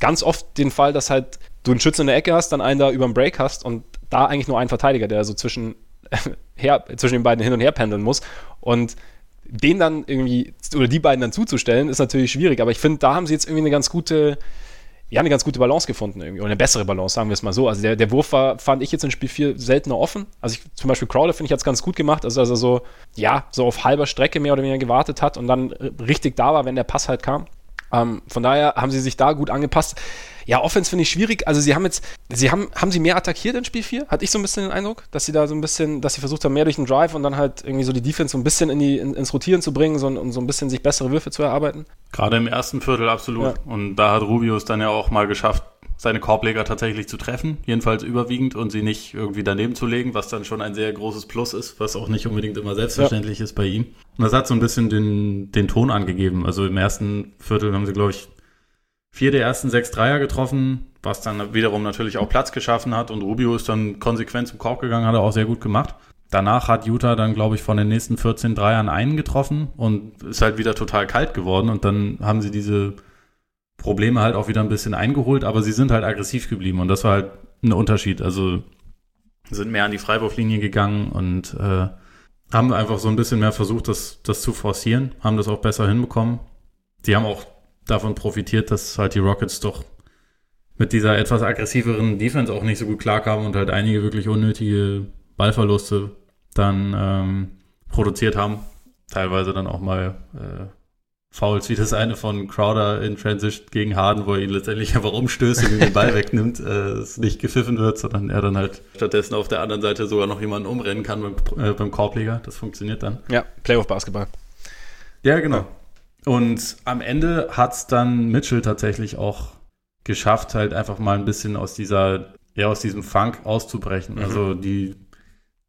ganz oft den Fall, dass halt du einen Schützen in der Ecke hast, dann einen da über dem Break hast und da eigentlich nur einen Verteidiger, der so zwischen, (laughs) her, zwischen den beiden hin und her pendeln muss. Und den dann irgendwie, oder die beiden dann zuzustellen, ist natürlich schwierig. Aber ich finde, da haben sie jetzt irgendwie eine ganz gute, ja, eine ganz gute Balance gefunden irgendwie. Oder eine bessere Balance, sagen wir es mal so. Also der, der Wurf war, fand ich jetzt in Spiel 4 seltener offen. Also ich, zum Beispiel Crowder finde ich jetzt ganz gut gemacht. Also, also so, ja, so auf halber Strecke mehr oder weniger gewartet hat und dann richtig da war, wenn der Pass halt kam. Ähm, von daher haben sie sich da gut angepasst. Ja, Offense finde ich schwierig. Also sie haben jetzt, sie haben, haben sie mehr attackiert in Spiel 4? Hatte ich so ein bisschen den Eindruck, dass sie da so ein bisschen, dass sie versucht haben, mehr durch den Drive und dann halt irgendwie so die Defense so ein bisschen in die, in, ins Rotieren zu bringen so, und so ein bisschen sich bessere Würfe zu erarbeiten? Gerade im ersten Viertel absolut. Ja. Und da hat Rubio es dann ja auch mal geschafft, seine Korbleger tatsächlich zu treffen, jedenfalls überwiegend und sie nicht irgendwie daneben zu legen, was dann schon ein sehr großes Plus ist, was auch nicht unbedingt immer selbstverständlich ja. ist bei ihm. Und das hat so ein bisschen den, den Ton angegeben. Also im ersten Viertel haben sie, glaube ich, vier der ersten sechs Dreier getroffen, was dann wiederum natürlich auch Platz geschaffen hat und Rubio ist dann konsequent zum Korb gegangen, hat er auch sehr gut gemacht. Danach hat Utah dann, glaube ich, von den nächsten 14 Dreiern einen getroffen und ist halt wieder total kalt geworden und dann haben sie diese Probleme halt auch wieder ein bisschen eingeholt, aber sie sind halt aggressiv geblieben und das war halt ein Unterschied. Also sind mehr an die Freiwurflinie gegangen und äh, haben einfach so ein bisschen mehr versucht, das, das zu forcieren, haben das auch besser hinbekommen. Die haben auch davon profitiert, dass halt die Rockets doch mit dieser etwas aggressiveren Defense auch nicht so gut klarkamen und halt einige wirklich unnötige Ballverluste dann ähm, produziert haben. Teilweise dann auch mal äh, Fouls, wie das eine von Crowder in Transition gegen Harden, wo er ihn letztendlich einfach umstößt und den Ball (laughs) wegnimmt, äh, es nicht gepfiffen wird, sondern er dann halt stattdessen auf der anderen Seite sogar noch jemanden umrennen kann beim, äh, beim Korbleger. Das funktioniert dann. Ja, Playoff-Basketball. Ja, genau. Und am Ende hat es dann Mitchell tatsächlich auch geschafft, halt einfach mal ein bisschen aus dieser, ja, aus diesem Funk auszubrechen. Mhm. Also die,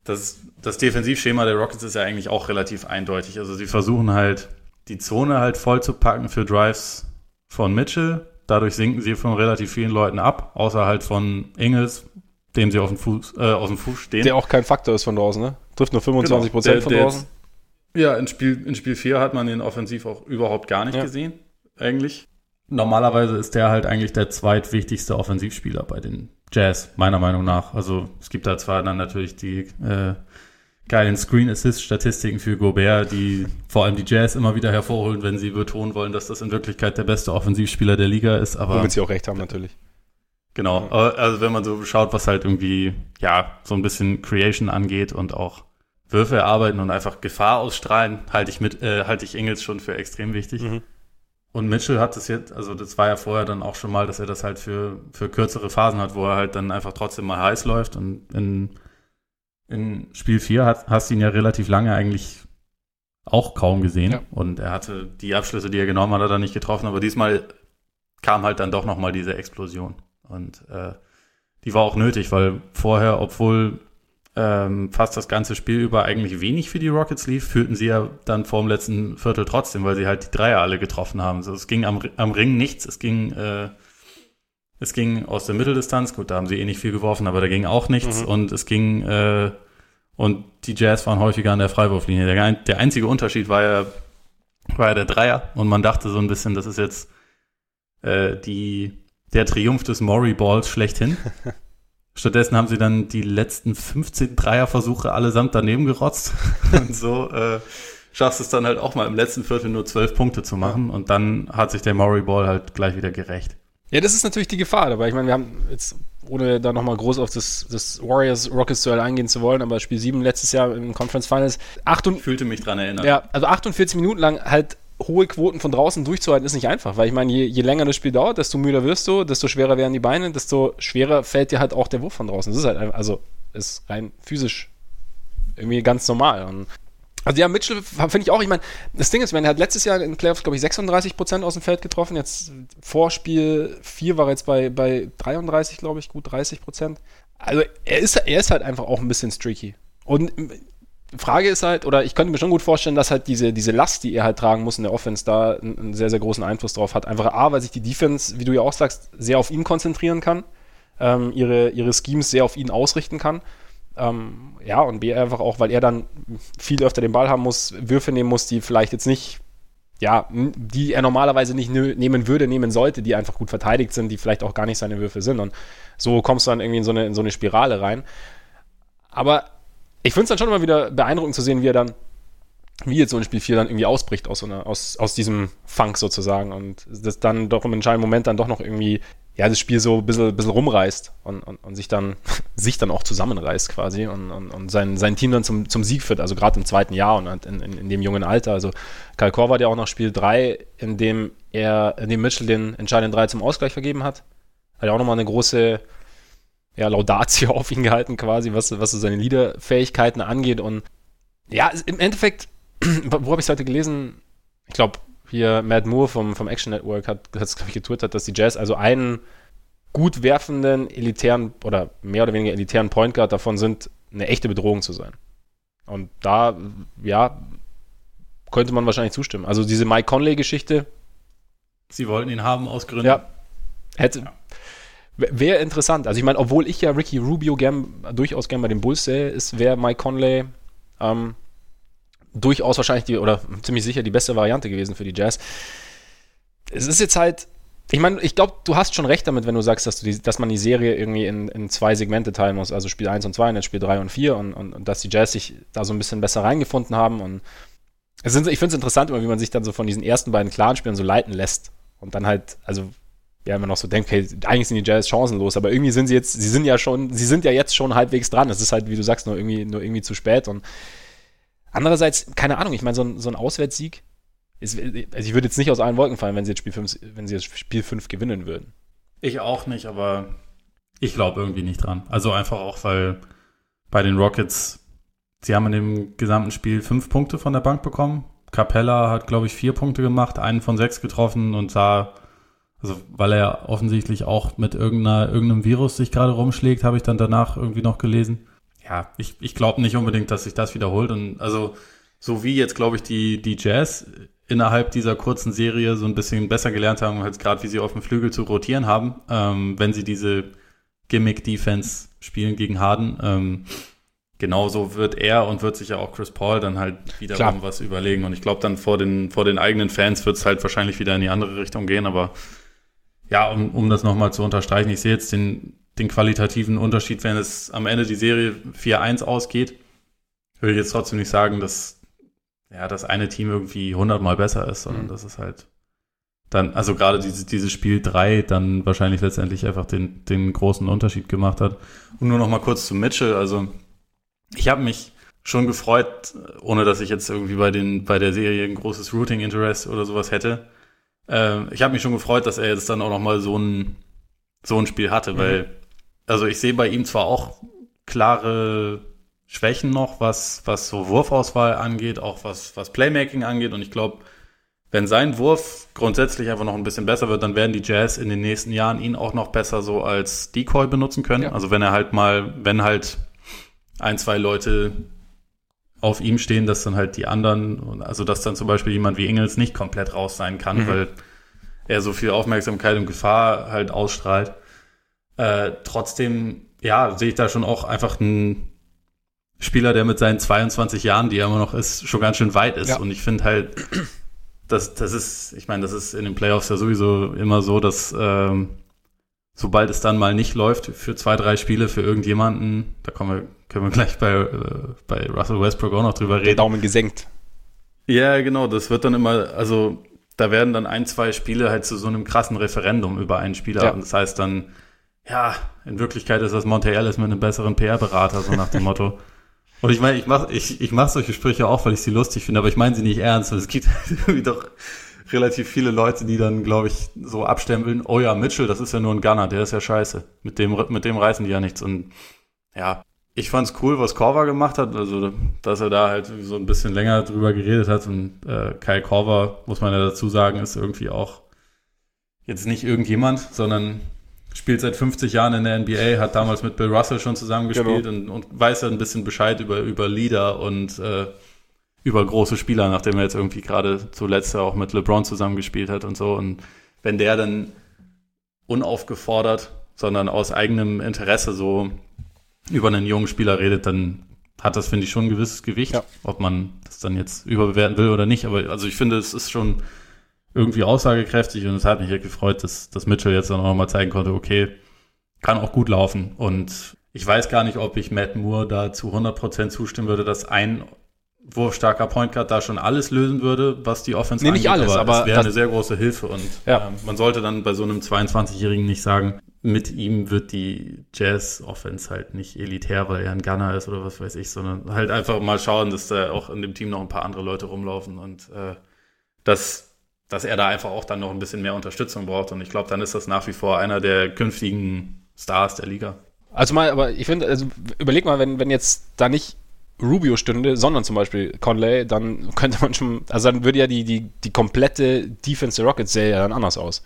das, das Defensivschema der Rockets ist ja eigentlich auch relativ eindeutig. Also sie versuchen halt, die Zone halt voll zu packen für Drives von Mitchell. Dadurch sinken sie von relativ vielen Leuten ab, außer halt von Ingles, dem sie auf dem Fuß, äh, aus dem Fuß stehen. Der auch kein Faktor ist von draußen, ne? Trifft nur 25 genau. Prozent von draußen. Ja, in Spiel, in Spiel 4 hat man den offensiv auch überhaupt gar nicht ja. gesehen, eigentlich. Normalerweise ist der halt eigentlich der zweitwichtigste Offensivspieler bei den Jazz, meiner Meinung nach. Also es gibt da zwar dann natürlich die äh, geilen Screen Assist Statistiken für Gobert, die vor allem die Jazz immer wieder hervorholen, wenn sie betonen wollen, dass das in Wirklichkeit der beste Offensivspieler der Liga ist. Aber womit sie auch recht haben natürlich. Genau, also wenn man so schaut, was halt irgendwie ja so ein bisschen Creation angeht und auch Würfe erarbeiten und einfach Gefahr ausstrahlen, halte ich mit, äh, halte ich Ingels schon für extrem wichtig. Mhm. Und Mitchell hat das jetzt, also das war ja vorher dann auch schon mal, dass er das halt für, für kürzere Phasen hat, wo er halt dann einfach trotzdem mal heiß läuft. Und in, in Spiel 4 hat, hast du ihn ja relativ lange eigentlich auch kaum gesehen. Ja. Und er hatte die Abschlüsse, die er genommen hat, hat er nicht getroffen. Aber diesmal kam halt dann doch nochmal diese Explosion. Und äh, die war auch nötig, weil vorher, obwohl ähm, fast das ganze Spiel über eigentlich wenig für die Rockets lief, führten sie ja dann vor dem letzten Viertel trotzdem, weil sie halt die Dreier alle getroffen haben. Also es ging am, am Ring nichts, es ging, äh, es ging aus der Mitteldistanz, gut, da haben sie eh nicht viel geworfen, aber da ging auch nichts mhm. und es ging, äh, und die Jazz waren häufiger an der Freiwurflinie. Der, der einzige Unterschied war ja, war ja der Dreier und man dachte so ein bisschen, das ist jetzt äh, die, der Triumph des Maury Balls schlechthin. (laughs) Stattdessen haben sie dann die letzten 15 Dreierversuche allesamt daneben gerotzt. (laughs) und so äh, schaffst es dann halt auch mal im letzten Viertel nur zwölf Punkte zu machen. Und dann hat sich der Maury Ball halt gleich wieder gerecht. Ja, das ist natürlich die Gefahr dabei. Ich meine, wir haben jetzt, ohne da nochmal groß auf das, das Warriors-Rockets-Duell eingehen zu wollen, aber Spiel 7 letztes Jahr im Conference Finals. Acht und, fühlte mich dran erinnert. Ja, also 48 Minuten lang halt hohe Quoten von draußen durchzuhalten, ist nicht einfach, weil ich meine, je, je, länger das Spiel dauert, desto müder wirst du, desto schwerer werden die Beine, desto schwerer fällt dir halt auch der Wurf von draußen. Das ist halt, also, ist rein physisch irgendwie ganz normal. Und also ja, Mitchell finde ich auch, ich meine, das Ding ist, er hat letztes Jahr in Playoffs, glaube ich, 36 Prozent aus dem Feld getroffen. Jetzt Vorspiel 4 war jetzt bei, bei 33, glaube ich, gut 30 Prozent. Also er ist, er ist halt einfach auch ein bisschen streaky. Und Frage ist halt, oder ich könnte mir schon gut vorstellen, dass halt diese, diese Last, die er halt tragen muss in der Offense, da einen, einen sehr, sehr großen Einfluss drauf hat. Einfach A, weil sich die Defense, wie du ja auch sagst, sehr auf ihn konzentrieren kann, ähm, ihre, ihre Schemes sehr auf ihn ausrichten kann. Ähm, ja, und B einfach auch, weil er dann viel öfter den Ball haben muss, Würfe nehmen muss, die vielleicht jetzt nicht, ja, die er normalerweise nicht nehmen würde, nehmen sollte, die einfach gut verteidigt sind, die vielleicht auch gar nicht seine Würfe sind. Und so kommst du dann irgendwie in so eine, in so eine Spirale rein. Aber ich finde es dann schon immer wieder beeindruckend zu sehen, wie er dann, wie jetzt so ein Spiel 4 dann irgendwie ausbricht aus, so einer, aus, aus diesem Funk sozusagen und das dann doch im entscheidenden Moment dann doch noch irgendwie, ja, das Spiel so ein bisschen, bisschen rumreißt und, und, und sich dann, (laughs) sich dann auch zusammenreißt quasi und, und, und sein, sein Team dann zum, zum Sieg führt, also gerade im zweiten Jahr und in, in, in dem jungen Alter. Also Karl Korver ja auch noch Spiel 3, in dem er, in dem Mitchell den entscheidenden 3 zum Ausgleich vergeben hat. Hat ja auch nochmal eine große, ja, Laudatio (laughs) auf ihn gehalten, quasi, was, was so seine Liederfähigkeiten angeht. Und ja, im Endeffekt, (clears throat) wo habe ich es heute gelesen? Ich glaube, hier Matt Moore vom, vom Action Network hat es, glaube ich, getwittert, dass die Jazz also einen gut werfenden, elitären oder mehr oder weniger elitären Point Guard davon sind, eine echte Bedrohung zu sein. Und da, ja, könnte man wahrscheinlich zustimmen. Also diese Mike Conley-Geschichte. Sie wollten ihn haben aus Gründen. Ja. Hätte, ja. Wäre interessant. Also ich meine, obwohl ich ja Ricky Rubio gern, durchaus gern bei den Bulls sehe, ist wäre Mike Conley ähm, durchaus wahrscheinlich die, oder ziemlich sicher die beste Variante gewesen für die Jazz. Es ist jetzt halt, ich meine, ich glaube, du hast schon recht damit, wenn du sagst, dass, du die, dass man die Serie irgendwie in, in, zwei Segmente teilen muss, also Spiel 1 und 2 und jetzt Spiel 3 und 4 und, und, und dass die Jazz sich da so ein bisschen besser reingefunden haben und sind, ich finde es interessant immer, wie man sich dann so von diesen ersten beiden klaren Spielen so leiten lässt und dann halt, also ja immer noch so denkt, hey, eigentlich sind die Jazz chancenlos, aber irgendwie sind sie jetzt, sie sind ja schon, sie sind ja jetzt schon halbwegs dran. Es ist halt, wie du sagst, nur irgendwie, nur irgendwie zu spät. Und andererseits, keine Ahnung, ich meine, so ein, so ein Auswärtssieg, ist, also ich würde jetzt nicht aus allen Wolken fallen, wenn sie jetzt Spiel 5, wenn sie jetzt Spiel 5 gewinnen würden. Ich auch nicht, aber ich glaube irgendwie nicht dran. Also einfach auch, weil bei den Rockets, sie haben in dem gesamten Spiel fünf Punkte von der Bank bekommen. Capella hat, glaube ich, vier Punkte gemacht, einen von sechs getroffen und sah also weil er offensichtlich auch mit irgendeiner, irgendeinem Virus sich gerade rumschlägt, habe ich dann danach irgendwie noch gelesen. Ja, ich, ich glaube nicht unbedingt, dass sich das wiederholt. Und also so wie jetzt, glaube ich, die, die Jazz innerhalb dieser kurzen Serie so ein bisschen besser gelernt haben, als gerade wie sie auf dem Flügel zu rotieren haben, ähm, wenn sie diese Gimmick-Defense spielen gegen Harden. Ähm, genauso wird er und wird sich ja auch Chris Paul dann halt wiederum Klar. was überlegen. Und ich glaube, dann vor den, vor den eigenen Fans wird es halt wahrscheinlich wieder in die andere Richtung gehen, aber ja, um, um das nochmal zu unterstreichen, ich sehe jetzt den, den qualitativen Unterschied, wenn es am Ende die Serie 4-1 ausgeht, würde ich jetzt trotzdem nicht sagen, dass ja, das eine Team irgendwie hundertmal besser ist, sondern mhm. das ist halt dann, also gerade diese, dieses Spiel 3 dann wahrscheinlich letztendlich einfach den, den großen Unterschied gemacht hat. Und nur noch mal kurz zu Mitchell, also ich habe mich schon gefreut, ohne dass ich jetzt irgendwie bei den bei der Serie ein großes Routing Interest oder sowas hätte, äh, ich habe mich schon gefreut, dass er jetzt dann auch noch mal so ein, so ein Spiel hatte, mhm. weil, also ich sehe bei ihm zwar auch klare Schwächen noch, was, was so Wurfauswahl angeht, auch was, was Playmaking angeht und ich glaube, wenn sein Wurf grundsätzlich einfach noch ein bisschen besser wird, dann werden die Jazz in den nächsten Jahren ihn auch noch besser so als Decoy benutzen können. Ja. Also wenn er halt mal, wenn halt ein, zwei Leute auf ihm stehen, dass dann halt die anderen, also dass dann zum Beispiel jemand wie Ingels nicht komplett raus sein kann, mhm. weil er so viel Aufmerksamkeit und Gefahr halt ausstrahlt. Äh, trotzdem, ja, sehe ich da schon auch einfach einen Spieler, der mit seinen 22 Jahren, die er immer noch ist, schon ganz schön weit ist. Ja. Und ich finde halt, das, das ist, ich meine, das ist in den Playoffs ja sowieso immer so, dass ähm, sobald es dann mal nicht läuft für zwei, drei Spiele für irgendjemanden, da kommen wir, können wir gleich bei, äh, bei Russell Westbrook auch noch drüber reden. Der Daumen gesenkt. Ja, genau, das wird dann immer, also da werden dann ein, zwei Spiele halt zu so einem krassen Referendum über einen Spieler. Ja. Und das heißt dann, ja, in Wirklichkeit ist das Monte Ellis mit einem besseren PR-Berater, so nach dem Motto. (laughs) Und ich meine, ich mache ich, ich mach solche Sprüche auch, weil ich sie lustig finde, aber ich meine sie nicht ernst. Und es gibt (laughs) irgendwie doch relativ viele Leute, die dann, glaube ich, so abstempeln, oh ja, Mitchell, das ist ja nur ein Gunner, der ist ja scheiße. Mit dem, mit dem reißen die ja nichts. Und ja, ich fand's cool, was Korver gemacht hat, also dass er da halt so ein bisschen länger drüber geredet hat. Und äh, Kyle Korver, muss man ja dazu sagen, ist irgendwie auch jetzt nicht irgendjemand, sondern spielt seit 50 Jahren in der NBA, hat damals mit Bill Russell schon zusammengespielt genau. und, und weiß ja ein bisschen Bescheid über, über Leader und äh, über große Spieler, nachdem er jetzt irgendwie gerade zuletzt auch mit LeBron zusammengespielt hat und so. Und wenn der dann unaufgefordert, sondern aus eigenem Interesse so über einen jungen Spieler redet, dann hat das, finde ich, schon ein gewisses Gewicht. Ja. Ob man das dann jetzt überbewerten will oder nicht. Aber also ich finde, es ist schon irgendwie aussagekräftig und es hat mich hier gefreut, dass, dass Mitchell jetzt dann auch nochmal zeigen konnte, okay, kann auch gut laufen. Und ich weiß gar nicht, ob ich Matt Moore da zu 100% zustimmen würde, dass ein wurfstarker Point Guard da schon alles lösen würde, was die Offense nee, angeht. nicht alles, aber, aber es wäre eine sehr große Hilfe und ja. äh, man sollte dann bei so einem 22-Jährigen nicht sagen, mit ihm wird die Jazz-Offense halt nicht elitär, weil er ein Gunner ist oder was weiß ich, sondern halt einfach mal schauen, dass da auch in dem Team noch ein paar andere Leute rumlaufen und äh, das dass er da einfach auch dann noch ein bisschen mehr Unterstützung braucht. Und ich glaube, dann ist das nach wie vor einer der künftigen Stars der Liga. Also mal, aber ich finde, also überleg mal, wenn, wenn jetzt da nicht Rubio stünde, sondern zum Beispiel Conley, dann könnte man schon, also dann würde ja die, die, die komplette Defense der Rockets sähe ja dann anders aus.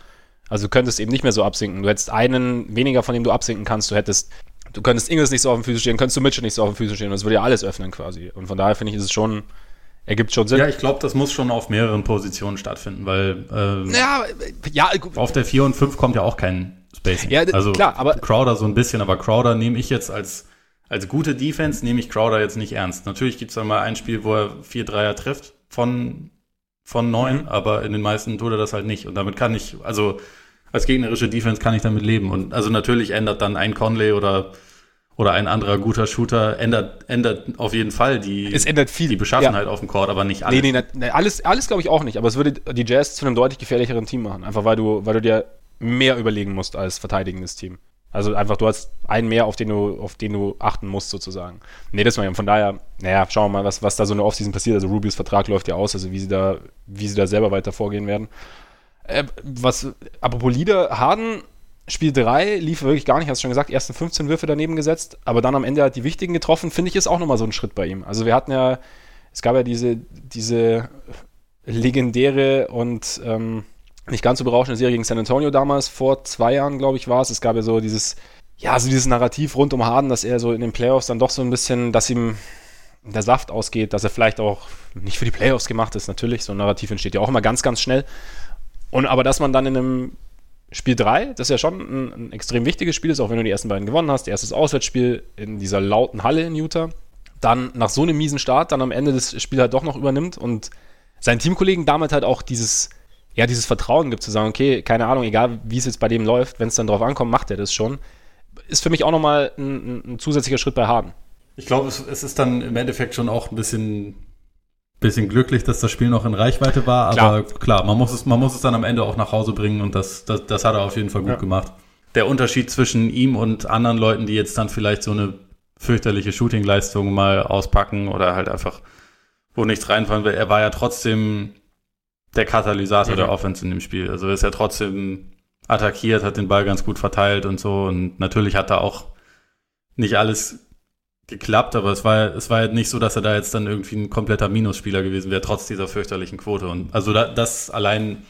Also du könntest eben nicht mehr so absinken. Du hättest einen weniger, von dem du absinken kannst. Du hättest, du könntest Ingles nicht so auf dem Füße stehen, könntest du Mitchell nicht so auf dem Füße stehen. Das würde ja alles öffnen quasi. Und von daher finde ich, ist es schon, Ergibt schon Sinn. Ja, ich glaube, das muss schon auf mehreren Positionen stattfinden, weil ähm, ja, ja, auf der 4 und 5 kommt ja auch kein Spacing. Ja, also klar, aber Crowder so ein bisschen, aber Crowder nehme ich jetzt als, als gute Defense, nehme ich Crowder jetzt nicht ernst. Natürlich gibt es dann mal ein Spiel, wo er vier Dreier trifft von, von neun, mhm. aber in den meisten tut er das halt nicht. Und damit kann ich, also als gegnerische Defense kann ich damit leben. Und also natürlich ändert dann ein Conley oder oder ein anderer guter Shooter ändert, ändert auf jeden Fall die, es ändert viel. die Beschaffenheit ja. auf dem Court, aber nicht alles. Nee, nee, nee alles, alles glaube ich auch nicht, aber es würde die Jazz zu einem deutlich gefährlicheren Team machen, einfach weil du, weil du dir mehr überlegen musst als verteidigendes Team. Also einfach, du hast einen mehr, auf den du, auf den du achten musst, sozusagen. Nee, das war ja, von daher, naja, schauen wir mal, was, was da so eine Offseason passiert. Also Rubios Vertrag läuft ja aus, also wie sie da, wie sie da selber weiter vorgehen werden. Äh, was, apropos Leader, Harden Spiel 3 lief wirklich gar nicht, hast du schon gesagt, ersten 15 Würfe daneben gesetzt, aber dann am Ende hat die wichtigen getroffen, finde ich, ist auch nochmal so ein Schritt bei ihm. Also wir hatten ja, es gab ja diese, diese legendäre und ähm, nicht ganz so berauschende Serie gegen San Antonio damals, vor zwei Jahren, glaube ich, war es. Es gab ja so dieses, ja, so dieses Narrativ rund um Harden, dass er so in den Playoffs dann doch so ein bisschen, dass ihm der Saft ausgeht, dass er vielleicht auch nicht für die Playoffs gemacht ist, natürlich. So ein Narrativ entsteht ja auch immer ganz, ganz schnell. Und aber dass man dann in einem Spiel 3, das ja schon ein, ein, extrem wichtiges Spiel ist, auch wenn du die ersten beiden gewonnen hast. Erstes Auswärtsspiel in dieser lauten Halle in Utah. Dann nach so einem miesen Start, dann am Ende des Spiels halt doch noch übernimmt und seinen Teamkollegen damit halt auch dieses, ja, dieses Vertrauen gibt, zu sagen, okay, keine Ahnung, egal wie es jetzt bei dem läuft, wenn es dann drauf ankommt, macht er das schon. Ist für mich auch nochmal ein, ein zusätzlicher Schritt bei Harden. Ich glaube, es, es ist dann im Endeffekt schon auch ein bisschen bisschen glücklich, dass das Spiel noch in Reichweite war, klar. aber klar, man muss es, man muss es dann am Ende auch nach Hause bringen und das, das, das hat er auf jeden Fall gut ja. gemacht. Der Unterschied zwischen ihm und anderen Leuten, die jetzt dann vielleicht so eine fürchterliche Shootingleistung mal auspacken oder halt einfach, wo nichts reinfallen will, er war ja trotzdem der Katalysator mhm. der Offense in dem Spiel. Also er ist ja trotzdem attackiert, hat den Ball ganz gut verteilt und so und natürlich hat er auch nicht alles geklappt, aber es war, es war halt nicht so, dass er da jetzt dann irgendwie ein kompletter Minusspieler gewesen wäre, trotz dieser fürchterlichen Quote. Und also da, das allein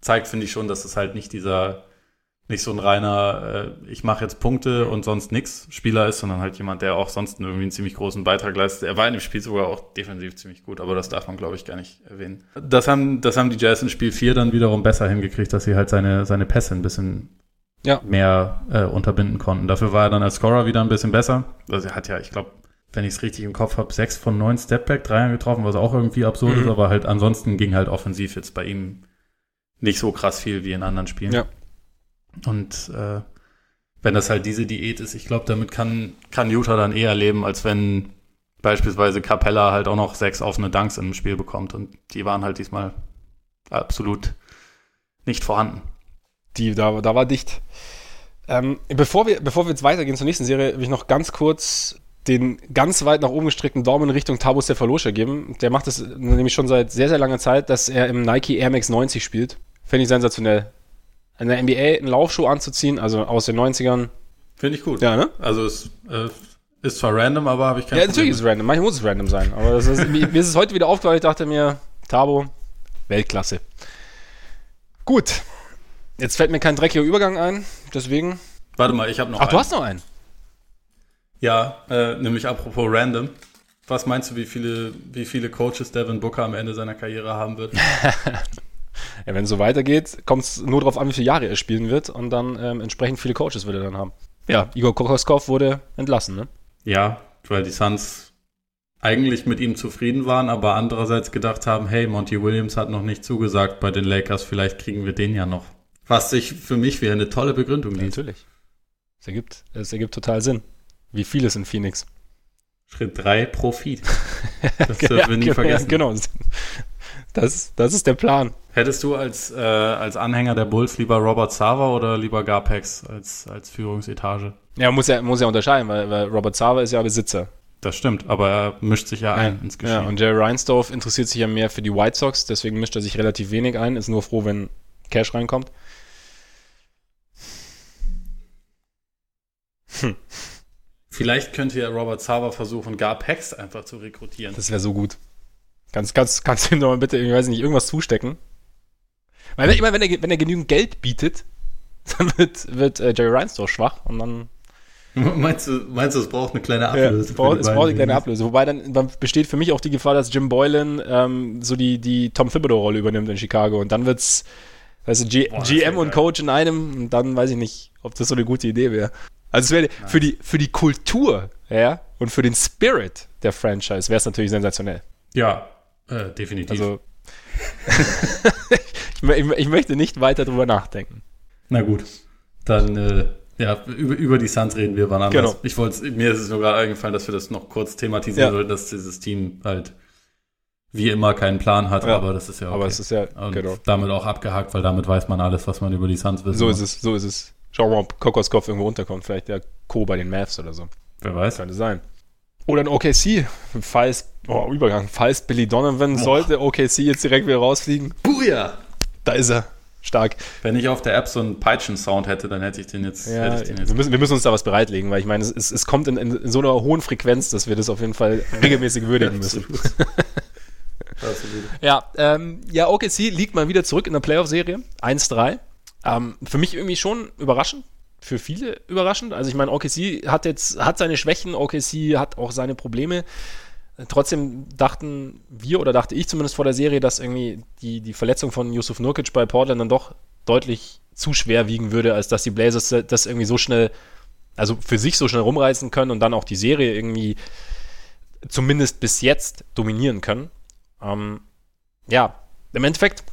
zeigt, finde ich schon, dass es halt nicht dieser, nicht so ein reiner, äh, ich mache jetzt Punkte und sonst nix Spieler ist, sondern halt jemand, der auch sonst irgendwie einen ziemlich großen Beitrag leistet. Er war in dem Spiel sogar auch defensiv ziemlich gut, aber das darf man, glaube ich, gar nicht erwähnen. Das haben, das haben die Jazz in Spiel 4 dann wiederum besser hingekriegt, dass sie halt seine, seine Pässe ein bisschen ja. mehr äh, unterbinden konnten. Dafür war er dann als Scorer wieder ein bisschen besser. Also er hat ja, ich glaube, wenn ich es richtig im Kopf habe, sechs von neun Stepback-Dreiern getroffen, was auch irgendwie absurd Mhm. ist, aber halt ansonsten ging halt offensiv jetzt bei ihm nicht so krass viel wie in anderen Spielen. Ja. Und äh, wenn das halt diese Diät ist, ich glaube, damit kann, kann Utah dann eher leben, als wenn beispielsweise Capella halt auch noch sechs offene Dunks im Spiel bekommt. Und die waren halt diesmal absolut nicht vorhanden. Die, da, da war dicht. Ähm, bevor, wir, bevor wir jetzt weitergehen zur nächsten Serie, will ich noch ganz kurz den ganz weit nach oben gestreckten Daumen in Richtung Tabo Cephalosha geben. Der macht das nämlich schon seit sehr, sehr langer Zeit, dass er im Nike Air Max 90 spielt. Finde ich sensationell. In der NBA einen Laufschuh anzuziehen, also aus den 90ern. Finde ich gut. Ja, ne? Also es äh, ist zwar random, aber habe ich kein Ja, natürlich ist es random. Manchmal muss es random sein. Aber ist, mir ist es heute wieder aufgefallen. Ich dachte mir, Tabo, Weltklasse. Gut. Jetzt fällt mir kein dreckiger Übergang ein. Deswegen. Warte mal, ich habe noch Ach, du einen. hast noch einen. Ja, äh, nämlich apropos random. Was meinst du, wie viele, wie viele Coaches Devin Booker am Ende seiner Karriere haben wird? (laughs) Ja, wenn es so weitergeht, kommt es nur darauf an, wie viele Jahre er spielen wird und dann ähm, entsprechend viele Coaches wird er dann haben. Ja, Igor Kokoskov wurde entlassen, ne? ja, weil die Suns eigentlich mit ihm zufrieden waren, aber andererseits gedacht haben, hey, Monty Williams hat noch nicht zugesagt bei den Lakers, vielleicht kriegen wir den ja noch. Was sich für mich wie eine tolle Begründung liest. Natürlich. Es ergibt, es ergibt total Sinn. Wie vieles in Phoenix. Schritt 3, Profit. (laughs) Das dürfen wir nie Ja, vergessen. Genau. Das, das ist der Plan. Hättest du als, äh, als Anhänger der Bulls lieber Robert Sava oder lieber Garpex als, als Führungsetage? Ja, muss ja, muss ja unterscheiden, weil, weil Robert Sava ist ja Besitzer. Das stimmt, aber er mischt sich ja ein ins Ja, Geschehen. und Jerry Reinsdorf interessiert sich ja mehr für die White Sox, deswegen mischt er sich relativ wenig ein, ist nur froh, wenn Cash reinkommt. (laughs) Vielleicht könnte ja Robert Sava versuchen, Garpex einfach zu rekrutieren. Das wäre so gut. Kannst, kannst, kannst du ihm doch mal bitte, ich weiß nicht, irgendwas zustecken? Weil wenn- immer, wenn er, wenn er genügend Geld bietet, (laughs) dann wird, wird äh, Jerry Reinsdorf schwach und dann (laughs) meinst, du, meinst du, es braucht eine kleine Ja, Ablöse? es für braucht, es braucht eine kleine? Ablöse. Wobei dann, dann besteht für mich auch die Gefahr, dass Jim Boylan ähm, so die, die Tom Thibodeau-Rolle übernimmt in Chicago. Und dann wird's, weißt du, G Boah, GM und geil. Coach in einem. Und dann weiß ich nicht, ob das so eine gute Idee wäre. Also es wäre für die, für die Kultur, ja, und für den Spirit der Franchise wäre es natürlich sensationell. Ja, äh, definitiv. Also (laughs) ich, ich, ich möchte nicht weiter drüber nachdenken. Na gut, dann äh, ja, über, über die Suns reden wir wann anders. Genau. Ich wollte, mir ist es nur gerade eingefallen, dass wir das noch kurz thematisieren Ja. sollten, dass dieses Team halt wie immer keinen Plan hat, Ja. aber das ist ja okay. Aber es ist ja, Und genau. damit auch abgehakt, weil damit weiß man alles, was man über die Suns wissen So ist es, so ist es. Schauen wir mal, ob Kokoskov irgendwo unterkommt. Vielleicht der Co. bei den Mavs oder so. Wer weiß. Könnte sein. Oder ein OKC, falls, oh, Übergang, falls Billy Donovan Boah. sollte OKC jetzt direkt wieder rausfliegen. Buja! Da ist er. Stark. Wenn ich auf der App so einen Peitschen-Sound hätte, dann hätte ich den jetzt. Ja, ich den jetzt wir, müssen, wir müssen uns da was bereitlegen, weil ich meine, es, es, es kommt in, in so einer hohen Frequenz, dass wir das auf jeden Fall regelmäßig würdigen müssen. (laughs) Ja, ähm, ja, OKC liegt mal wieder zurück in der Playoff-Serie. 1-3. Ähm, für mich irgendwie schon überraschend. Für viele überraschend. Also ich meine, OKC hat jetzt, hat seine Schwächen, OKC hat auch seine Probleme. Trotzdem dachten wir, oder dachte ich zumindest vor der Serie, dass irgendwie die, die Verletzung von Yusuf Nurkic bei Portland dann doch deutlich zu schwer wiegen würde, als dass die Blazers das irgendwie so schnell, also für sich so schnell rumreißen können und dann auch die Serie irgendwie zumindest bis jetzt dominieren können. Ähm, ja, im Endeffekt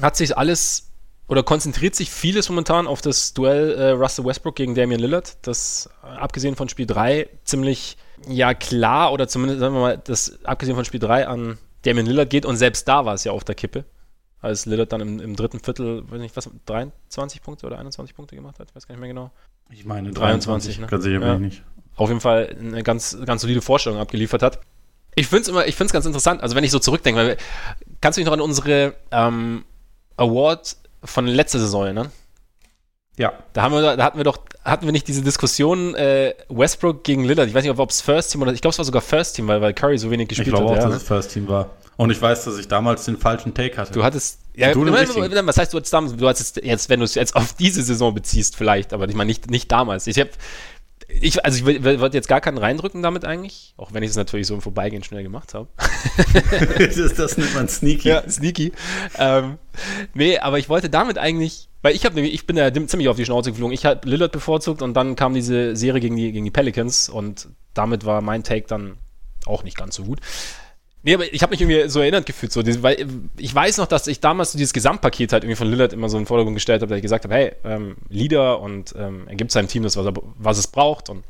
hat sich alles oder konzentriert sich vieles momentan auf das Duell äh, Russell Westbrook gegen Damian Lillard, das äh, abgesehen von Spiel 3 ziemlich ja klar oder zumindest sagen wir mal, das abgesehen von Spiel 3 an Damian Lillard geht und selbst da war es ja auf der Kippe, als Lillard dann im, im dritten Viertel, weiß nicht was, 23 Punkte oder 21 Punkte gemacht hat, weiß gar nicht mehr genau. Ich meine 23, 23, ne? ganz sicher bin Ja. ich nicht. auf jeden Fall eine ganz, ganz solide Vorstellung abgeliefert hat. Ich finde es immer, ich finde es ganz interessant, also wenn ich so zurückdenke, weil kannst du dich noch an unsere ähm, Award von letzter Saison erinnern? Ja. Da haben wir, da hatten wir doch, hatten wir nicht diese Diskussion äh, Westbrook gegen Lillard. Ich weiß nicht, ob es First Team oder ich glaube, es war sogar First Team, weil, weil Curry so wenig Ich gespielt glaube auch, hat. ja, dass ne? es First Team war. Und ich weiß, dass ich damals den falschen Take hatte. Du hattest, ja, Du. Moment, was heißt du hattest damals, du hattest jetzt, wenn du es jetzt auf diese Saison beziehst, vielleicht, aber ich meine nicht, nicht damals. Ich habe ich, also ich wollte jetzt gar keinen reindrücken damit eigentlich, auch wenn ich es natürlich so im Vorbeigehen schnell gemacht habe. (laughs) das, das, nennt man sneaky. Ja, sneaky. Ähm, nee, aber ich wollte damit eigentlich, weil ich habe nämlich, ich bin ja ziemlich auf die Schnauze geflogen. Ich habe Lillard bevorzugt und dann kam diese Serie gegen die, gegen die Pelicans und damit war mein Take dann auch nicht ganz so gut. Nee, aber ich habe mich irgendwie so erinnert gefühlt, so, weil ich weiß noch, dass ich damals so dieses Gesamtpaket halt irgendwie von Lillard immer so in den Vordergrund gestellt habe, dass ich gesagt habe, hey, ähm, Leader und ähm, er gibt seinem Team das, was, er, was es braucht. Und,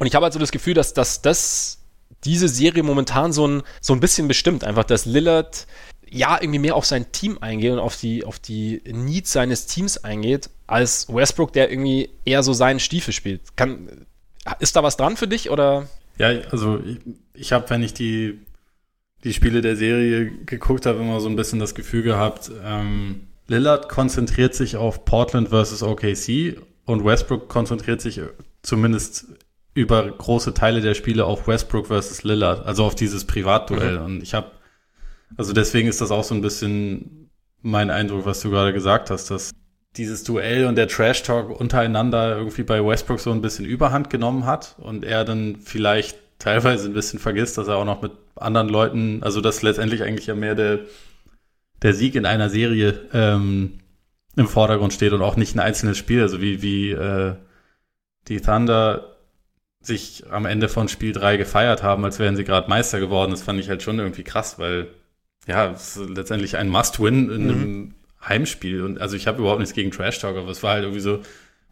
und ich habe halt so das Gefühl, dass, dass das diese Serie momentan so ein, so ein bisschen bestimmt, einfach, dass Lillard ja irgendwie mehr auf sein Team eingeht und auf die, auf die Needs seines Teams eingeht, als Westbrook, der irgendwie eher so seinen Stiefel spielt. Kann, ist da was dran für dich oder? Ja, also ich, ich habe, wenn ich die die Spiele der Serie geguckt habe, immer so ein bisschen das Gefühl gehabt, ähm, Lillard konzentriert sich auf Portland versus OKC und Westbrook konzentriert sich zumindest über große Teile der Spiele auf Westbrook versus Lillard, also auf dieses Privatduell. Mhm. Und ich habe, also deswegen ist das auch so ein bisschen mein Eindruck, was du gerade gesagt hast, dass dieses Duell und der Trash Talk untereinander irgendwie bei Westbrook so ein bisschen Überhand genommen hat und er dann vielleicht teilweise ein bisschen vergisst, dass er auch noch mit anderen Leuten, also dass letztendlich eigentlich ja mehr der, der Sieg in einer Serie ähm, im Vordergrund steht und auch nicht ein einzelnes Spiel, also wie, wie äh, die Thunder sich am Ende von Spiel 3 gefeiert haben, als wären sie gerade Meister geworden. Das fand ich halt schon irgendwie krass, weil ja, es ist letztendlich ein Must-Win in mhm. einem Heimspiel. Und also ich habe überhaupt nichts gegen Trash Talk, aber es war halt irgendwie so,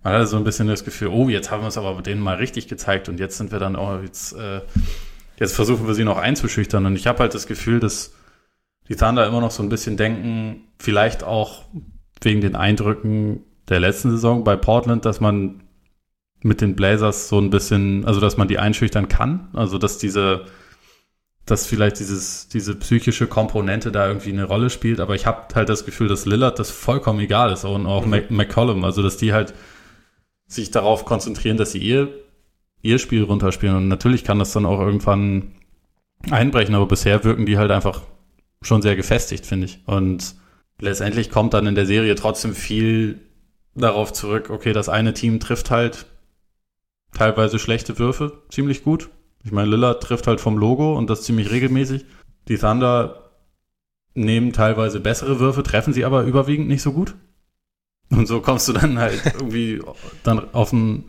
man hatte so ein bisschen das Gefühl, oh, jetzt haben wir es aber denen mal richtig gezeigt und jetzt sind wir dann, oh, jetzt, äh, jetzt versuchen wir sie noch einzuschüchtern. Und ich habe halt das Gefühl, dass die Thunder immer noch so ein bisschen denken, vielleicht auch wegen den Eindrücken der letzten Saison bei Portland, dass man mit den Blazers so ein bisschen, also dass man die einschüchtern kann, also dass diese, dass vielleicht dieses, diese psychische Komponente da irgendwie eine Rolle spielt, aber ich habe halt das Gefühl, dass Lillard das vollkommen egal ist und auch mhm. McCollum, also dass die halt sich darauf konzentrieren, dass sie ihr, ihr Spiel runterspielen. Und natürlich kann das dann auch irgendwann einbrechen, aber bisher wirken die halt einfach schon sehr gefestigt, finde ich. Und letztendlich kommt dann in der Serie trotzdem viel darauf zurück, okay, das eine Team trifft halt teilweise schlechte Würfe ziemlich gut. Ich meine, Lillard trifft halt vom Logo und das ziemlich regelmäßig. Die Thunder nehmen teilweise bessere Würfe, treffen sie aber überwiegend nicht so gut. Und so kommst du dann halt irgendwie dann auf einen,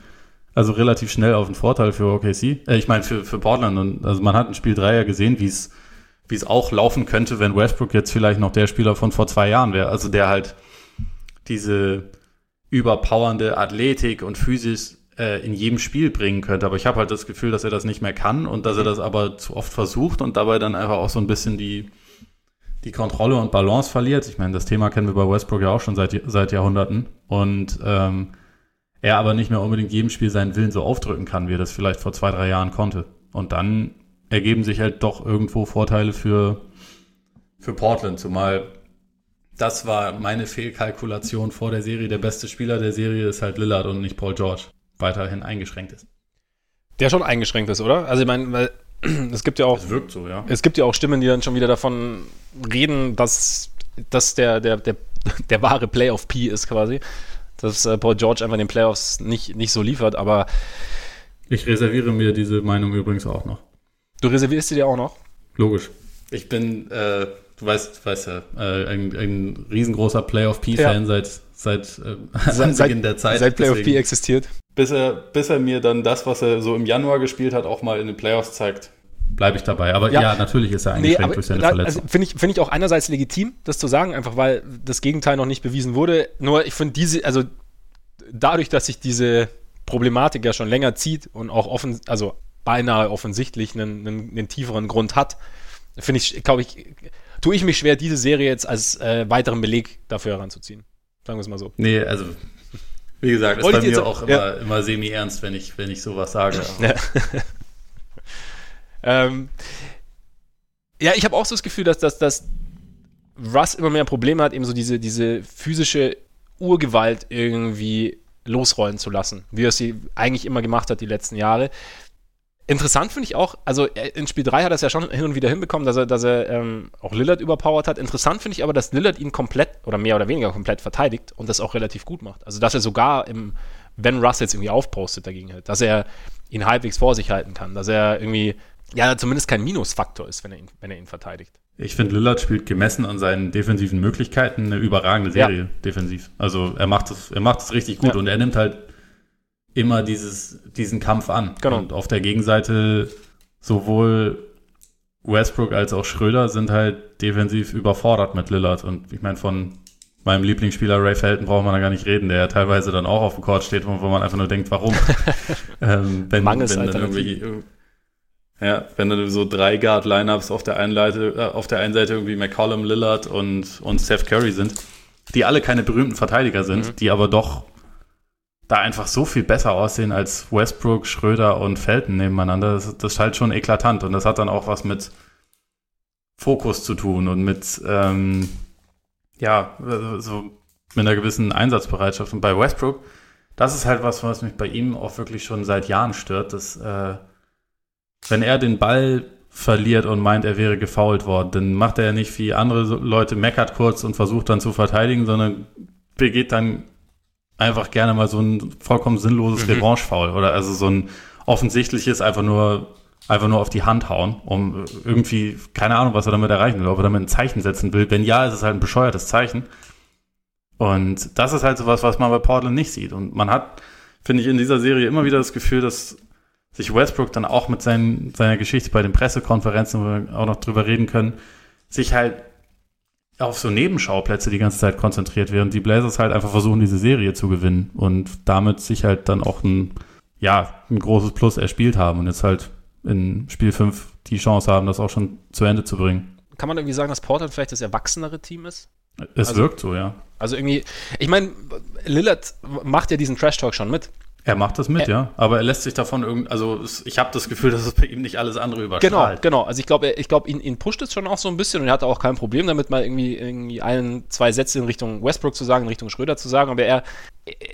also relativ schnell auf einen Vorteil für OKC. Äh, ich meine, für, für Portland. Und also man hat in Spiel 3 ja gesehen, wie es wie es auch laufen könnte, wenn Westbrook jetzt vielleicht noch der Spieler von vor zwei Jahren wäre. Also der halt diese überpowernde Athletik und Physis äh, in jedem Spiel bringen könnte. Aber ich habe halt das Gefühl, dass er das nicht mehr kann und dass er das aber zu oft versucht und dabei dann einfach auch so ein bisschen die, die Kontrolle und Balance verliert. Ich meine, das Thema kennen wir bei Westbrook ja auch schon seit, seit Jahrhunderten. Und ähm, er aber nicht mehr unbedingt jedem Spiel seinen Willen so aufdrücken kann, wie er das vielleicht vor zwei, drei Jahren konnte. Und dann ergeben sich halt doch irgendwo Vorteile für, für Portland, zumal das war meine Fehlkalkulation vor der Serie. Der beste Spieler der Serie ist halt Lillard und nicht Paul George. Weiterhin eingeschränkt ist. Der schon eingeschränkt ist, oder? Also ich meine, weil (clears throat) es gibt ja auch. Es wirkt so, ja. Es gibt ja auch Stimmen, die dann schon wieder davon reden, dass das der, der, der, (laughs) der wahre Playoff-P ist quasi. Dass äh, Paul George einfach in den Playoffs nicht, nicht so liefert, aber. Ich reserviere mir diese Meinung übrigens auch noch. Du reservierst sie dir auch noch? Logisch. Ich bin, äh, du weißt, du weißt ja, äh, ein, ein riesengroßer Playoff-P-Fan ja. seit, seit, äh, (laughs) seit Beginn der Zeit. Seit Playoff-P existiert. Bis er, bis er mir dann das, was er so im Januar gespielt hat, auch mal in den Playoffs zeigt bleibe ich dabei. Aber ja, ja, natürlich ist er eingeschränkt nee, durch seine da, also Verletzung. Also Finde ich, find ich auch einerseits legitim, das zu sagen, einfach weil das Gegenteil noch nicht bewiesen wurde. Nur ich finde diese, also dadurch, dass sich diese Problematik ja schon länger zieht und auch offen, also beinahe offensichtlich einen, einen, einen tieferen Grund hat, finde ich, glaube ich, tue ich mich schwer, diese Serie jetzt als äh, weiteren Beleg dafür heranzuziehen. Sagen wir es mal so. Nee, also wie gesagt, ist bei mir auch immer, ja. immer semi-ernst, wenn ich, wenn ich sowas sage. Ja. (laughs) Ähm, ja, ich habe auch so das Gefühl, dass, dass, dass Russ immer mehr Probleme hat, eben so diese, diese physische Urgewalt irgendwie losrollen zu lassen, wie er sie eigentlich immer gemacht hat die letzten Jahre. Interessant finde ich auch, also in Spiel 3 hat er es ja schon hin und wieder hinbekommen, dass er, dass er ähm, auch Lillard überpowert hat. Interessant finde ich aber, dass Lillard ihn komplett oder mehr oder weniger komplett verteidigt und das auch relativ gut macht. Also dass er sogar im wenn Russ jetzt irgendwie aufpostet dagegen halt, dass er ihn halbwegs vor sich halten kann, dass er irgendwie, ja, zumindest kein Minusfaktor ist, wenn er ihn, wenn er ihn verteidigt. Ich finde, Lillard spielt gemessen an seinen defensiven Möglichkeiten eine überragende Serie ja. defensiv. Also er macht es, er macht es richtig gut ja. und er nimmt halt immer dieses, diesen Kampf an. Genau. Und auf der Gegenseite sowohl Westbrook als auch Schröder sind halt defensiv überfordert mit Lillard. Und ich meine, von meinem Lieblingsspieler Ray Felton braucht man da gar nicht reden, der ja teilweise dann auch auf dem Court steht, wo, man einfach nur denkt, warum? (laughs) ähm, wenn, Mangels wenn dann irgendwie, ja, wenn du so drei Guard-Lineups auf der einen Seite, äh, auf der einen Seite irgendwie McCollum, Lillard und, und Steph Curry sind, die alle keine berühmten Verteidiger sind, mhm. die aber doch da einfach so viel besser aussehen als Westbrook, Schröder und Felton nebeneinander. Das, das ist halt schon eklatant und das hat dann auch was mit Fokus zu tun und mit ähm, ja, so mit einer gewissen Einsatzbereitschaft. Und bei Westbrook, das ist halt was, was mich bei ihm auch wirklich schon seit Jahren stört, dass äh, wenn er den Ball verliert und meint, er wäre gefoult worden, dann macht er ja nicht wie andere Leute, meckert kurz und versucht dann zu verteidigen, sondern begeht dann einfach gerne mal so ein vollkommen sinnloses mhm. Revanche-Foul oder also so ein offensichtliches einfach nur einfach nur auf die Hand hauen, um irgendwie, keine Ahnung, was er damit erreichen will, ob er damit ein Zeichen setzen will. Wenn ja, ist es halt ein bescheuertes Zeichen. Und das ist halt so was, was man bei Portland nicht sieht. Und man hat, finde ich, in dieser Serie immer wieder das Gefühl, dass sich Westbrook dann auch mit seinen, seiner Geschichte bei den Pressekonferenzen, wo wir auch noch drüber reden können, sich halt auf so Nebenschauplätze die ganze Zeit konzentriert, während die Blazers halt einfach versuchen, diese Serie zu gewinnen und damit sich halt dann auch ein, ja, ein großes Plus erspielt haben und jetzt halt in Spiel 5 die Chance haben, das auch schon zu Ende zu bringen. Kann man irgendwie sagen, dass Portland vielleicht das erwachsenere Team ist? Es also, wirkt so, ja. Also irgendwie, ich meine, Lillard macht ja diesen Trash-Talk schon mit. Er macht das mit, er, ja. Aber er lässt sich davon irgendwie, also ich habe das Gefühl, dass es bei ihm nicht alles andere überstrahlt. Genau, genau. Also ich glaube, ich glaube, ihn, ihn pusht es schon auch so ein bisschen und er hatte auch kein Problem damit, mal irgendwie, irgendwie ein, zwei Sätze in Richtung Westbrook zu sagen, in Richtung Schröder zu sagen. Aber er,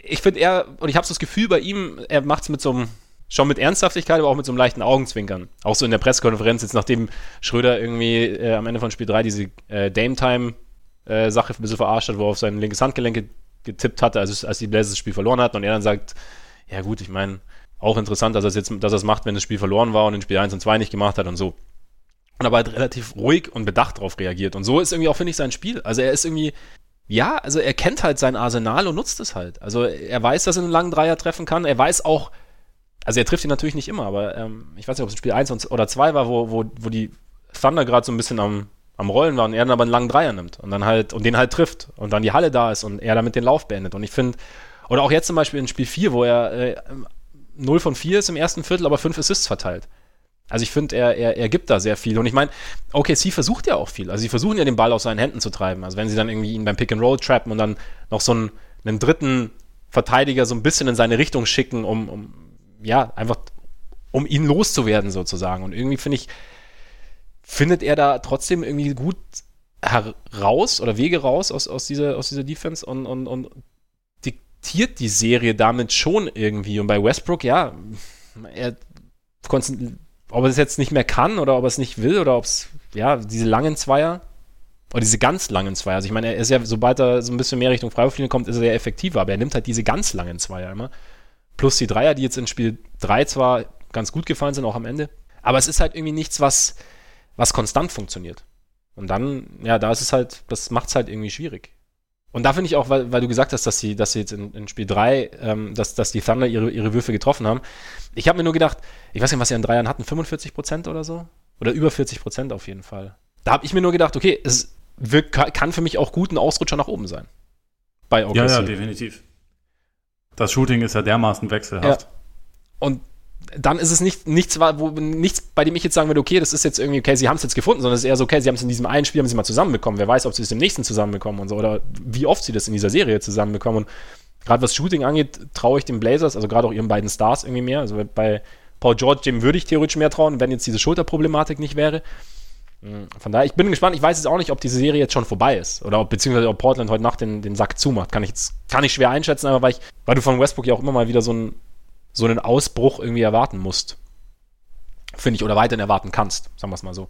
ich finde er, und ich habe so das Gefühl bei ihm, er macht es mit so einem schon mit Ernsthaftigkeit, aber auch mit so einem leichten Augenzwinkern. Auch so in der Pressekonferenz, jetzt nachdem Schröder irgendwie äh, am Ende von Spiel 3 diese äh, Dame-Time-Sache äh, ein bisschen verarscht hat, wo er auf sein linkes Handgelenk getippt hatte, also als die Blazers das Spiel verloren hatten und er dann sagt, ja gut, ich meine, auch interessant, dass er es jetzt, dass er es macht, wenn das Spiel verloren war und in Spiel 1 und 2 nicht gemacht hat und so. Und aber halt relativ ruhig und bedacht darauf reagiert. Und so ist irgendwie auch, finde ich, sein Spiel. Also er ist irgendwie, ja, also er kennt halt sein Arsenal und nutzt es halt. Also er weiß, dass er einen langen Dreier treffen kann. Er weiß auch, also er trifft ihn natürlich nicht immer, aber ähm, ich weiß nicht, ob es Spiel 1 oder 2 war, wo, wo, wo die Thunder gerade so ein bisschen am, am Rollen waren und er dann aber einen langen Dreier nimmt und dann halt und den halt trifft und dann die Halle da ist und er damit den Lauf beendet. Und ich finde, oder auch jetzt zum Beispiel in Spiel 4, wo er äh, 0 von 4 ist im ersten Viertel, aber 5 Assists verteilt. Also ich finde, er, er, er gibt da sehr viel. Und ich meine, OKC versucht ja auch viel. Also sie versuchen ja den Ball aus seinen Händen zu treiben. Also wenn sie dann irgendwie ihn beim Pick and Roll trappen und dann noch so einen, einen dritten Verteidiger so ein bisschen in seine Richtung schicken, um, um ja, einfach um ihn loszuwerden sozusagen. Und irgendwie finde ich, findet er da trotzdem irgendwie gut heraus oder Wege raus aus, aus, dieser, aus dieser Defense und, und, und diktiert die Serie damit schon irgendwie. Und bei Westbrook, ja, er ob er es jetzt nicht mehr kann oder ob er es nicht will oder ob es, ja, diese langen Zweier oder diese ganz langen Zweier. Also ich meine, er ist ja, sobald er so ein bisschen mehr Richtung Freiwurflinie kommt, ist er ja effektiver, aber er nimmt halt diese ganz langen Zweier immer. Plus die Dreier, die jetzt in Spiel 3 zwar ganz gut gefallen sind, auch am Ende. Aber es ist halt irgendwie nichts, was, was konstant funktioniert. Und dann, ja, da ist es halt, das macht es halt irgendwie schwierig. Und da finde ich auch, weil, weil du gesagt hast, dass sie, dass sie jetzt in, in Spiel 3, ähm, dass, dass die Thunder ihre, ihre Würfe getroffen haben. Ich habe mir nur gedacht, ich weiß nicht, was sie an Dreiern hatten, 45 Prozent oder so? Oder über 40 Prozent auf jeden Fall. Da habe ich mir nur gedacht, okay, es wird, kann für mich auch gut ein Ausrutscher nach oben sein. Bei OKC. Ja, ja, definitiv. Das Shooting ist ja dermaßen wechselhaft. Ja. Und dann ist es nicht, nichts, wo, nichts, bei dem ich jetzt sagen würde, okay, das ist jetzt irgendwie, okay, sie haben es jetzt gefunden, sondern es ist eher so, okay, sie haben es in diesem einen Spiel, haben sie mal zusammenbekommen. Wer weiß, ob sie es im nächsten zusammenbekommen und so, oder wie oft sie das in dieser Serie zusammenbekommen. Und gerade was Shooting angeht, traue ich den Blazers, also gerade auch ihren beiden Stars irgendwie mehr. Also bei Paul George, dem würde ich theoretisch mehr trauen, wenn jetzt diese Schulterproblematik nicht wäre. Hm, von daher, ich bin gespannt. Ich weiß jetzt auch nicht, ob diese Serie jetzt schon vorbei ist. Oder ob, beziehungsweise ob Portland heute Nacht den, den Sack zumacht. Kann ich jetzt, kann ich schwer einschätzen, aber weil ich, weil du von Westbrook ja auch immer mal wieder so, ein, so einen Ausbruch irgendwie erwarten musst. Finde ich, oder weiterhin erwarten kannst, sagen wir es mal so.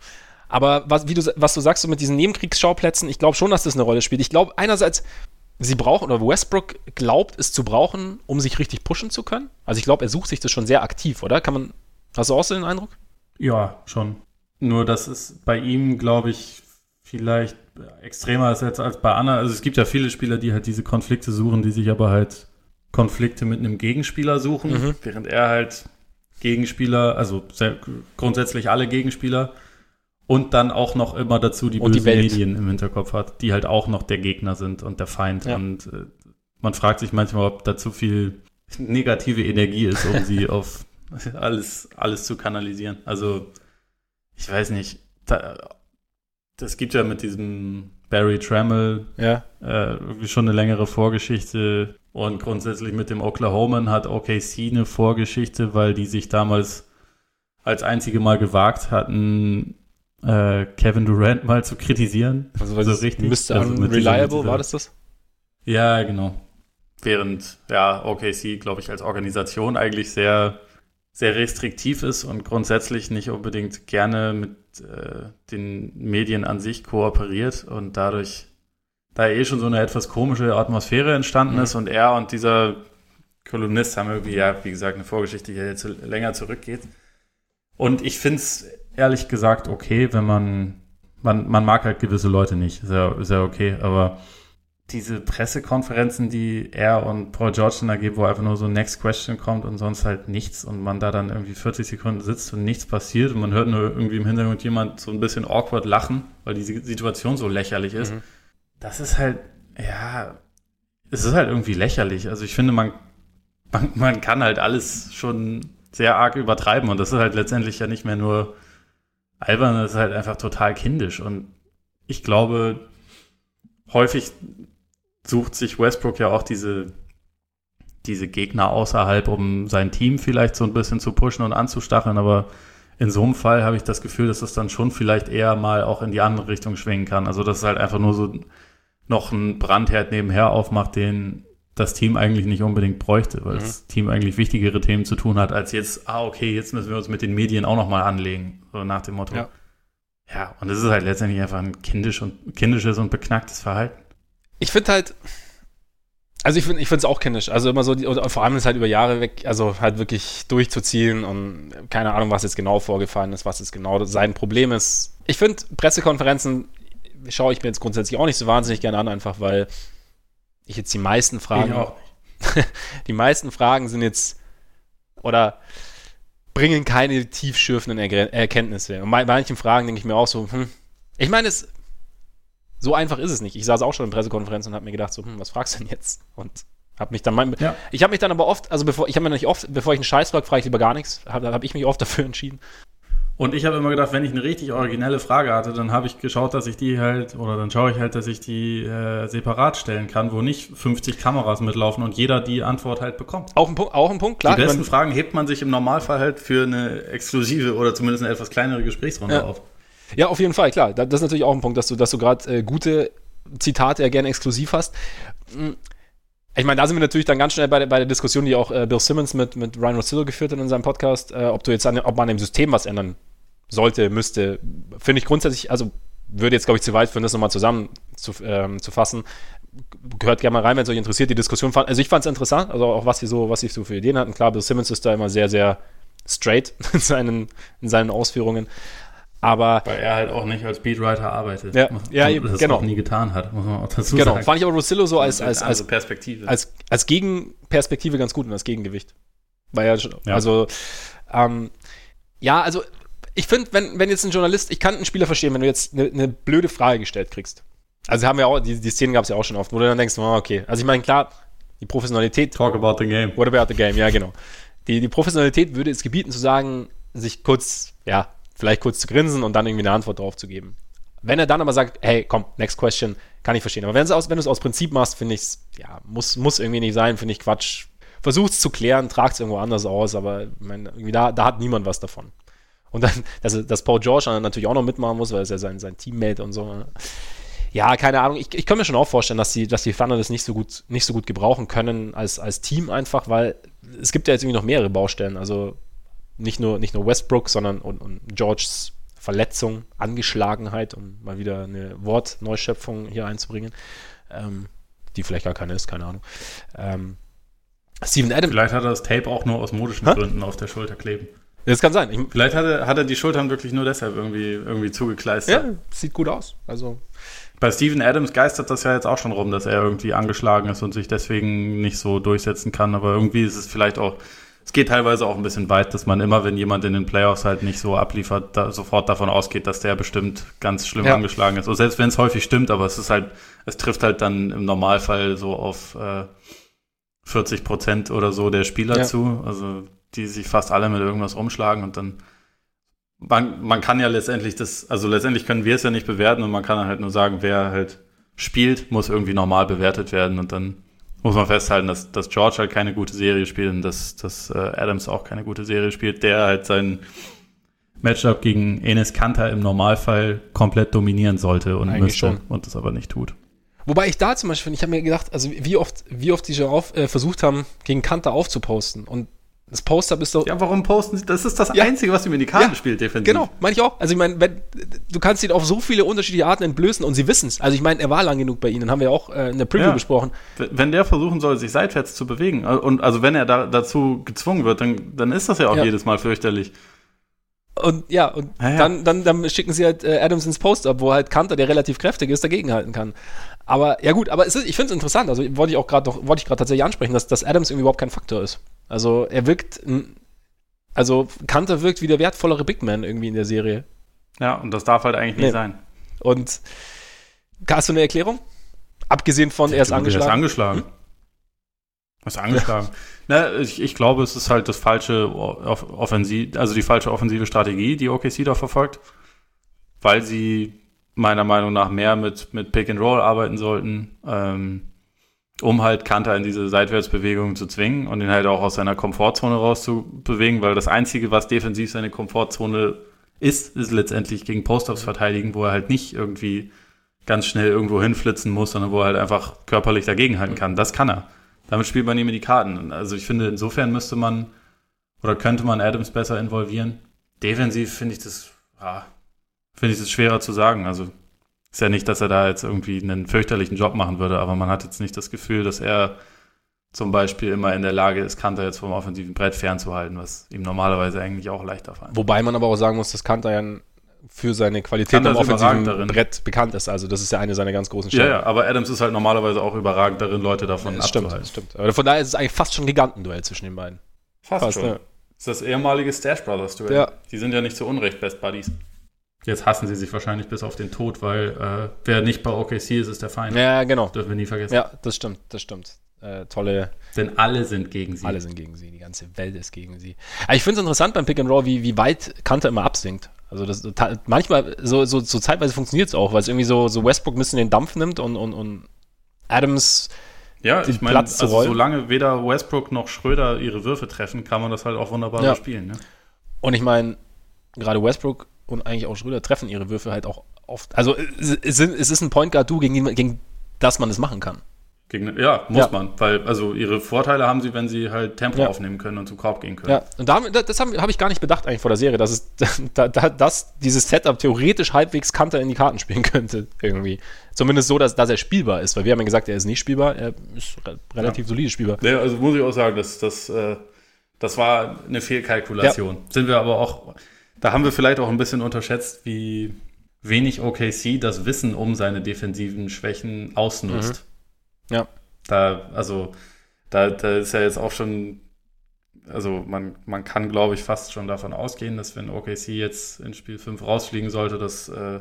Aber was, wie du, was du sagst, so mit diesen Nebenkriegsschauplätzen, ich glaube schon, dass das eine Rolle spielt. Ich glaube einerseits, sie brauchen, oder Westbrook glaubt, es zu brauchen, um sich richtig pushen zu können? Also ich glaube, er sucht sich das schon sehr aktiv, oder? Kann man, hast du auch so den Eindruck? Ja, schon. Nur, dass es bei ihm, glaube ich, vielleicht extremer ist jetzt als bei Anna. Also es gibt ja viele Spieler, die halt diese Konflikte suchen, die sich aber halt Konflikte mit einem Gegenspieler suchen, mhm. während er halt Gegenspieler, also grundsätzlich alle Gegenspieler und dann auch noch immer dazu die und bösen die Medien im Hinterkopf hat, die halt auch noch der Gegner sind und der Feind. Ja. Und äh, man fragt sich manchmal, ob da zu viel negative Energie ist, um sie (laughs) auf alles, alles zu kanalisieren. Also, ich weiß nicht, da, das gibt ja mit diesem Barry Trammell ja. äh, schon eine längere Vorgeschichte und grundsätzlich mit dem Oklahoman hat OKC eine Vorgeschichte, weil die sich damals als einzige Mal gewagt hatten, äh, Kevin Durant mal zu kritisieren. Also, so richtig. Müsste also Reliable, war das das? Ja, genau. Während ja OKC, glaube ich, als Organisation eigentlich sehr sehr restriktiv ist und grundsätzlich nicht unbedingt gerne mit äh, den Medien an sich kooperiert und dadurch da eh schon so eine etwas komische Atmosphäre entstanden mhm. ist und er und dieser Kolumnist haben irgendwie, ja, wie gesagt, eine Vorgeschichte, die jetzt länger zurückgeht. Und ich finde es ehrlich gesagt okay, wenn man, man, man mag halt gewisse Leute nicht, ist ja, ist ja okay, aber diese Pressekonferenzen, die er und Paul George dann da geben, wo einfach nur so Next Question kommt und sonst halt nichts und man da dann irgendwie 40 Sekunden sitzt und nichts passiert und man hört nur irgendwie im Hintergrund jemand so ein bisschen awkward lachen, weil die Situation so lächerlich ist. Mhm. Das ist halt, ja, es ist halt irgendwie lächerlich. Also ich finde, man, man, man kann halt alles schon sehr arg übertreiben und das ist halt letztendlich ja nicht mehr nur albern, das ist halt einfach total kindisch und ich glaube, häufig sucht sich Westbrook ja auch diese, diese Gegner außerhalb, um sein Team vielleicht so ein bisschen zu pushen und anzustacheln, aber in so einem Fall habe ich das Gefühl, dass es dann schon vielleicht eher mal auch in die andere Richtung schwingen kann. Also, dass es halt einfach nur so noch ein Brandherd nebenher aufmacht, den das Team eigentlich nicht unbedingt bräuchte, weil mhm. das Team eigentlich wichtigere Themen zu tun hat, als jetzt, ah, okay, jetzt müssen wir uns mit den Medien auch nochmal anlegen, so nach dem Motto. Ja. ja, und es ist halt letztendlich einfach ein kindisch und, kindisches und beknacktes Verhalten. Ich finde halt, also ich finde ich es auch kindisch. Also immer so, die, vor allem ist halt über Jahre weg, also halt wirklich durchzuziehen und keine Ahnung, was jetzt genau vorgefallen ist, was jetzt genau sein Problem ist. Ich finde, Pressekonferenzen schaue ich mir jetzt grundsätzlich auch nicht so wahnsinnig gerne an, einfach weil ich jetzt die meisten Fragen. (laughs) die meisten Fragen sind jetzt oder bringen keine tiefschürfenden er Erkenntnisse. Und bei manchen Fragen denke ich mir auch so, hm, ich meine, es so einfach ist es nicht. Ich saß auch schon in Pressekonferenzen und habe mir gedacht, so, hm, was fragst du denn jetzt? Und habe mich dann mein, ja. ich habe mich dann aber oft, also bevor ich habe mir nicht oft, bevor ich einen Scheiß frage, frage ich lieber gar nichts. Habe hab ich mich oft dafür entschieden. Und ich habe immer gedacht, wenn ich eine richtig originelle Frage hatte, dann habe ich geschaut, dass ich die halt, oder dann schaue ich halt, dass ich die äh, separat stellen kann, wo nicht 50 Kameras mitlaufen und jeder die Antwort halt bekommt. Auch ein Punkt, auch ein Punkt klar. Die besten Fragen hebt man sich im Normalfall halt für eine exklusive oder zumindest eine etwas kleinere Gesprächsrunde ja. auf. Ja, auf jeden Fall, klar. Das ist natürlich auch ein Punkt, dass du, dass du gerade äh, gute Zitate ja gerne exklusiv hast. Hm. Ich meine, da sind wir natürlich dann ganz schnell bei der, bei der Diskussion, die auch äh, Bill Simmons mit, mit Ryan Rossillo geführt hat in seinem Podcast, äh, ob du jetzt an, ob man im System was ändern sollte, müsste. Finde ich grundsätzlich, also würde jetzt, glaube ich, zu weit führen, das nochmal zusammen zu, ähm, zu fassen. Gehört gerne mal rein, wenn es euch interessiert, die Diskussion. Fand, also ich fand es interessant, also auch was sie so, was sie so für Ideen hatten. Klar, Bill Simmons ist da immer sehr, sehr straight (laughs) in seinen, in seinen Ausführungen. Aber Weil er halt auch nicht als Beatwriter arbeitet. Ja, ja eben, das genau. auch nie getan hat, muss man auch dazu genau. sagen. fand ich aber Rosillo so als, als, als, Perspektive. als, als Gegenperspektive ganz gut und als Gegengewicht. Weil ja, ja. also, ähm, ja, also, ich finde, wenn, wenn jetzt ein Journalist, ich kann einen Spieler verstehen, wenn du jetzt eine, eine blöde Frage gestellt kriegst. Also haben wir auch, die, die Szenen gab es ja auch schon oft, wo du dann denkst, oh, okay. Also ich meine, klar, die Professionalität. Talk about the game. What about the game, ja, genau. Die, die Professionalität würde es gebieten zu sagen, sich kurz, ja, vielleicht kurz zu grinsen und dann irgendwie eine Antwort drauf zu geben. Wenn er dann aber sagt, hey, komm, next question, kann ich verstehen. Aber wenn, aus, wenn du es aus Prinzip machst, finde ich es, ja, muss, muss irgendwie nicht sein, finde ich Quatsch. Versucht es zu klären, tragt es irgendwo anders aus, aber ich meine, irgendwie da, da hat niemand was davon. Und dann, dass, dass Paul George dann natürlich auch noch mitmachen muss, weil er ist ja sein, sein Teammate und so. Ja, keine Ahnung. Ich, ich kann mir schon auch vorstellen, dass die, dass die Thunder das nicht so gut, nicht so gut gebrauchen können als, als Team einfach, weil es gibt ja jetzt irgendwie noch mehrere Baustellen. Also nicht nur, nicht nur Westbrook, sondern und, und Georges Verletzung, Angeschlagenheit, um mal wieder eine Wortneuschöpfung hier einzubringen. Ähm, die vielleicht gar keine ist, keine Ahnung. Ähm, Steven Adams. Vielleicht hat er das Tape auch nur aus modischen Hä? Gründen auf der Schulter kleben. Das kann sein. Ich, Vielleicht hat er, hat er die Schultern wirklich nur deshalb irgendwie, irgendwie zugekleistert. Ja, sieht gut aus. Also. Bei Steven Adams geistert das ja jetzt auch schon rum, dass er irgendwie angeschlagen ist und sich deswegen nicht so durchsetzen kann. Aber irgendwie ist es vielleicht auch, es geht teilweise auch ein bisschen weit, dass man immer, wenn jemand in den Playoffs halt nicht so abliefert, da sofort davon ausgeht, dass der bestimmt ganz schlimm ja. angeschlagen ist. Und selbst wenn es häufig stimmt, aber es ist halt, es trifft halt dann im Normalfall so auf äh, 40 Prozent oder so der Spieler ja. zu. Also die sich fast alle mit irgendwas umschlagen und dann man, man kann ja letztendlich das, also letztendlich können wir es ja nicht bewerten und man kann halt nur sagen, wer halt spielt, muss irgendwie normal bewertet werden und dann muss man festhalten, dass, dass George halt keine gute Serie spielt und dass, dass äh, Adams auch keine gute Serie spielt, der halt sein Matchup gegen Enes Kanter im Normalfall komplett dominieren sollte und Eigentlich müsste schon. und das aber nicht tut. Wobei ich da zum Beispiel, ich habe mir gedacht, also wie oft, wie oft die schon auf, äh, versucht haben, gegen Kanter aufzuposten und das Poster bist du. Ja, warum posten sie? Das ist das ja. Einzige, was ihm in die Karten ja, spielt, definitiv. Genau, meine ich auch. Also ich meine, du kannst ihn auf so viele unterschiedliche Arten entblößen und sie wissen es. Also ich meine, er war lang genug bei ihnen, haben wir auch äh, in der Preview ja. besprochen. Wenn der versuchen soll, sich seitwärts zu bewegen, äh, und also wenn er da, dazu gezwungen wird, dann, dann ist das ja auch jedes Mal fürchterlich. Und ja, und. Dann, dann, dann schicken sie halt äh, Adams ins Post-up, wo halt Kanter, der relativ kräftig ist, dagegenhalten kann. Aber ja gut, aber ist, ich finde es interessant, also wollte ich auch gerade noch, wollte ich gerade tatsächlich ansprechen, dass, dass Adams irgendwie überhaupt kein Faktor ist. Also er wirkt also Kanter wirkt wie der wertvollere Big Man irgendwie in der Serie. Ja, und das darf halt eigentlich nicht nee. sein. Und hast du eine Erklärung? Abgesehen von, er ist angeschlagen. Er ist angeschlagen. Hm? Er ist angeschlagen. (laughs) Ja. Na, ich, ich, glaube, es ist halt das falsche Offensiv, also die falsche offensive Strategie, die OKC da verfolgt, weil sie meiner Meinung nach mehr mit, mit Pick and Roll arbeiten sollten. Ähm, um halt Kanter in diese Seitwärtsbewegung zu zwingen und ihn halt auch aus seiner Komfortzone rauszubewegen, weil das Einzige, was defensiv seine Komfortzone ist, ist letztendlich gegen Post-Ups verteidigen, wo er halt nicht irgendwie ganz schnell irgendwo hinflitzen muss, sondern wo er halt einfach körperlich dagegenhalten kann. Das kann er. Damit spielt man ihm in die Karten. Also ich finde, insofern müsste man oder könnte man Adams besser involvieren. Defensiv finde ich das, ja, finde ich das schwerer zu sagen. Also ist ja nicht, dass er da jetzt irgendwie einen fürchterlichen Job machen würde, aber man hat jetzt nicht das Gefühl, dass er zum Beispiel immer in der Lage ist, Kanter jetzt vom offensiven Brett fernzuhalten, was ihm normalerweise eigentlich auch leichter fällt. Wobei man aber auch sagen muss, dass Kanter ja für seine Qualität am offensiven darin. Brett bekannt ist. Also das ist ja eine seiner ganz großen Stärken. Ja, ja, aber Adams ist halt normalerweise auch überragend darin, Leute davon das abzuhalten. Stimmt, stimmt. Aber von daher ist es eigentlich fast schon ein Gigantenduell zwischen den beiden. Fast, fast schon. Ja. Das ist das ehemalige Stash Brothers Duell. Ja. Die sind ja nicht zu Unrecht Best Buddies. Jetzt hassen sie sich wahrscheinlich bis auf den Tod, weil äh, wer nicht bei OKC ist, ist der Feind. Ja, genau. Dürfen wir nie vergessen. Ja, das stimmt, das stimmt. Äh, tolle. Denn alle sind gegen sie. Alle sind gegen sie, die ganze Welt ist gegen sie. Aber ich finde es interessant beim Pick and Roll, wie, wie weit Kanter immer absinkt. Also das manchmal, so, so, so zeitweise funktioniert es auch, weil es irgendwie so, so Westbrook ein bisschen den Dampf nimmt und, und, und Adams ja, ich meine, also solange weder Westbrook noch Schröder ihre Würfe treffen, kann man das halt auch wunderbar ja. spielen. Ne? Und ich meine, gerade Westbrook und eigentlich auch Schröder treffen ihre Würfe halt auch oft. Also es, ist ein Point Guard Du, gegen, gegen das man es machen kann. Gegen, ja, muss ja. man, weil also ihre Vorteile haben sie, wenn sie halt Tempo ja. aufnehmen können und zum Korb gehen können. Ja, und da, das habe hab ich gar nicht bedacht eigentlich vor der Serie, dass es (laughs) da, da, dass dieses Setup theoretisch halbwegs Kanter in die Karten spielen (laughs) könnte irgendwie. Zumindest so, dass, dass er spielbar ist, weil wir haben ja gesagt, er ist nicht spielbar, er ist relativ ja. solide spielbar. Ja, also muss ich auch sagen, dass das, äh, das war eine Fehlkalkulation. Sind wir aber auch da haben wir vielleicht auch ein bisschen unterschätzt, wie wenig OKC das Wissen um seine defensiven Schwächen ausnutzt. Mhm. Ja. Da, also, da, da ist ja jetzt auch schon, also man, man kann, glaube ich, fast schon davon ausgehen, dass wenn OKC jetzt in Spiel 5 rausfliegen sollte, dass äh,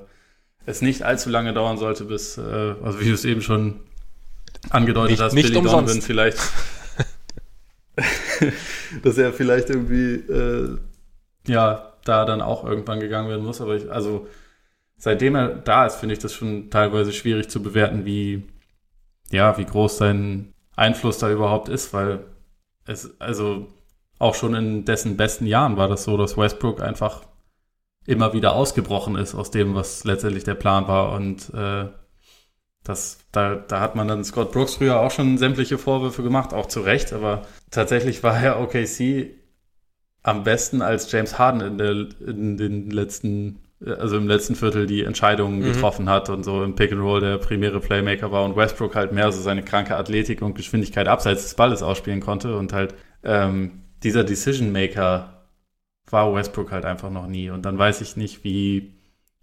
es nicht allzu lange dauern sollte, bis, äh, also wie du es eben schon angedeutet nicht, hast, nicht Billy umsonst. Donovan vielleicht, (laughs) (laughs) dass er vielleicht irgendwie, äh, ja, da dann auch irgendwann gegangen werden muss. Aber ich, also seitdem er da ist, finde ich das schon teilweise schwierig zu bewerten, wie, ja, wie groß sein Einfluss da überhaupt ist, weil es, also auch schon in dessen besten Jahren war das so, dass Westbrook einfach immer wieder ausgebrochen ist aus dem, was letztendlich der Plan war. Und äh, das, da, da hat man dann Scott Brooks früher auch schon sämtliche Vorwürfe gemacht, auch zu Recht, aber tatsächlich war ja OKC am besten als James Harden in, der, in den letzten also im letzten Viertel die Entscheidungen Mhm. getroffen hat und so im Pick and Roll der primäre Playmaker war und Westbrook halt mehr so seine kranke Athletik und Geschwindigkeit abseits des Balles ausspielen konnte und halt ähm, dieser Decision Maker war Westbrook halt einfach noch nie und dann weiß ich nicht, wie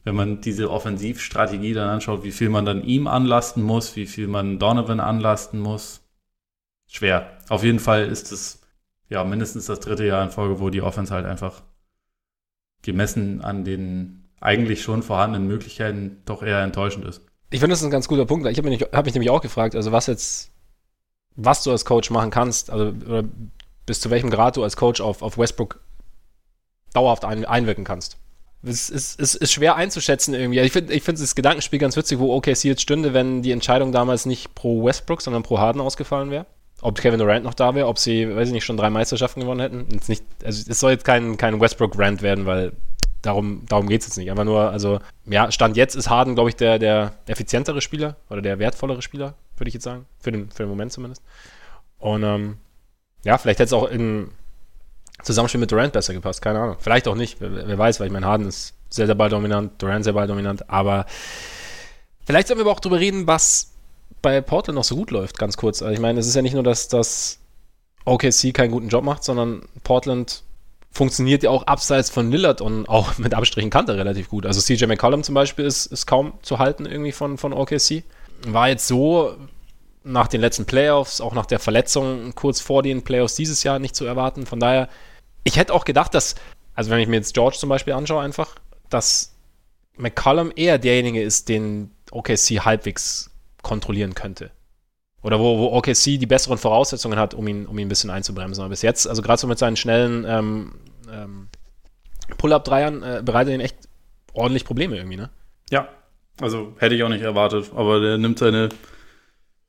wenn man diese Offensivstrategie dann anschaut, wie viel man dann ihm anlasten muss, wie viel man Donovan anlasten muss. Schwer. Auf jeden Fall ist es ja mindestens das dritte Jahr in Folge, wo die Offense halt einfach gemessen an den eigentlich schon vorhandenen Möglichkeiten doch eher enttäuschend ist. Ich finde, das ist ein ganz guter Punkt. Ich habe mich, hab mich nämlich auch gefragt, also was jetzt, was du als Coach machen kannst, also bis zu welchem Grad du als Coach auf, auf Westbrook dauerhaft ein, einwirken kannst. Es ist, ist, ist schwer einzuschätzen irgendwie. Ich finde ich find das Gedankenspiel ganz witzig, wo OKC jetzt stünde, wenn die Entscheidung damals nicht pro Westbrook, sondern pro Harden ausgefallen wäre. Ob Kevin Durant noch da wäre, ob sie, weiß ich nicht, schon drei Meisterschaften gewonnen hätten. Jetzt nicht, also es soll jetzt kein, kein Westbrook-Rant werden, weil darum, darum geht es jetzt nicht. Einfach nur, also, ja, Stand jetzt ist Harden, glaube ich, der, der effizientere Spieler oder der wertvollere Spieler, würde ich jetzt sagen. Für den, für den Moment zumindest. Und ähm, ja, vielleicht hätte es auch im Zusammenspiel mit Durant besser gepasst, keine Ahnung. Vielleicht auch nicht, wer, wer weiß, weil ich meine, Harden ist sehr, sehr balldominant, Durant sehr balldominant, aber vielleicht sollten wir aber auch drüber reden, was bei Portland noch so gut läuft, ganz kurz. Also ich meine, es ist ja nicht nur, dass das OKC keinen guten Job macht, sondern Portland funktioniert ja auch abseits von Lillard und auch (laughs) mit Abstrichen Kante relativ gut. Also CJ McCollum zum Beispiel ist, ist kaum zu halten irgendwie von, von OKC. War jetzt so nach den letzten Playoffs, auch nach der Verletzung kurz vor den Playoffs dieses Jahr nicht zu erwarten. Von daher, ich hätte auch gedacht, dass, also wenn ich mir jetzt George zum Beispiel anschaue, einfach, dass McCollum eher derjenige ist, den OKC halbwegs kontrollieren könnte. Oder wo, wo OKC die besseren Voraussetzungen hat, um ihn, um ihn ein bisschen einzubremsen. Aber bis jetzt, also gerade so mit seinen schnellen ähm, ähm, Pull-Up-Dreiern, äh, bereitet ihn echt ordentlich Probleme irgendwie, ne? Ja, also hätte ich auch nicht erwartet, aber der nimmt seine,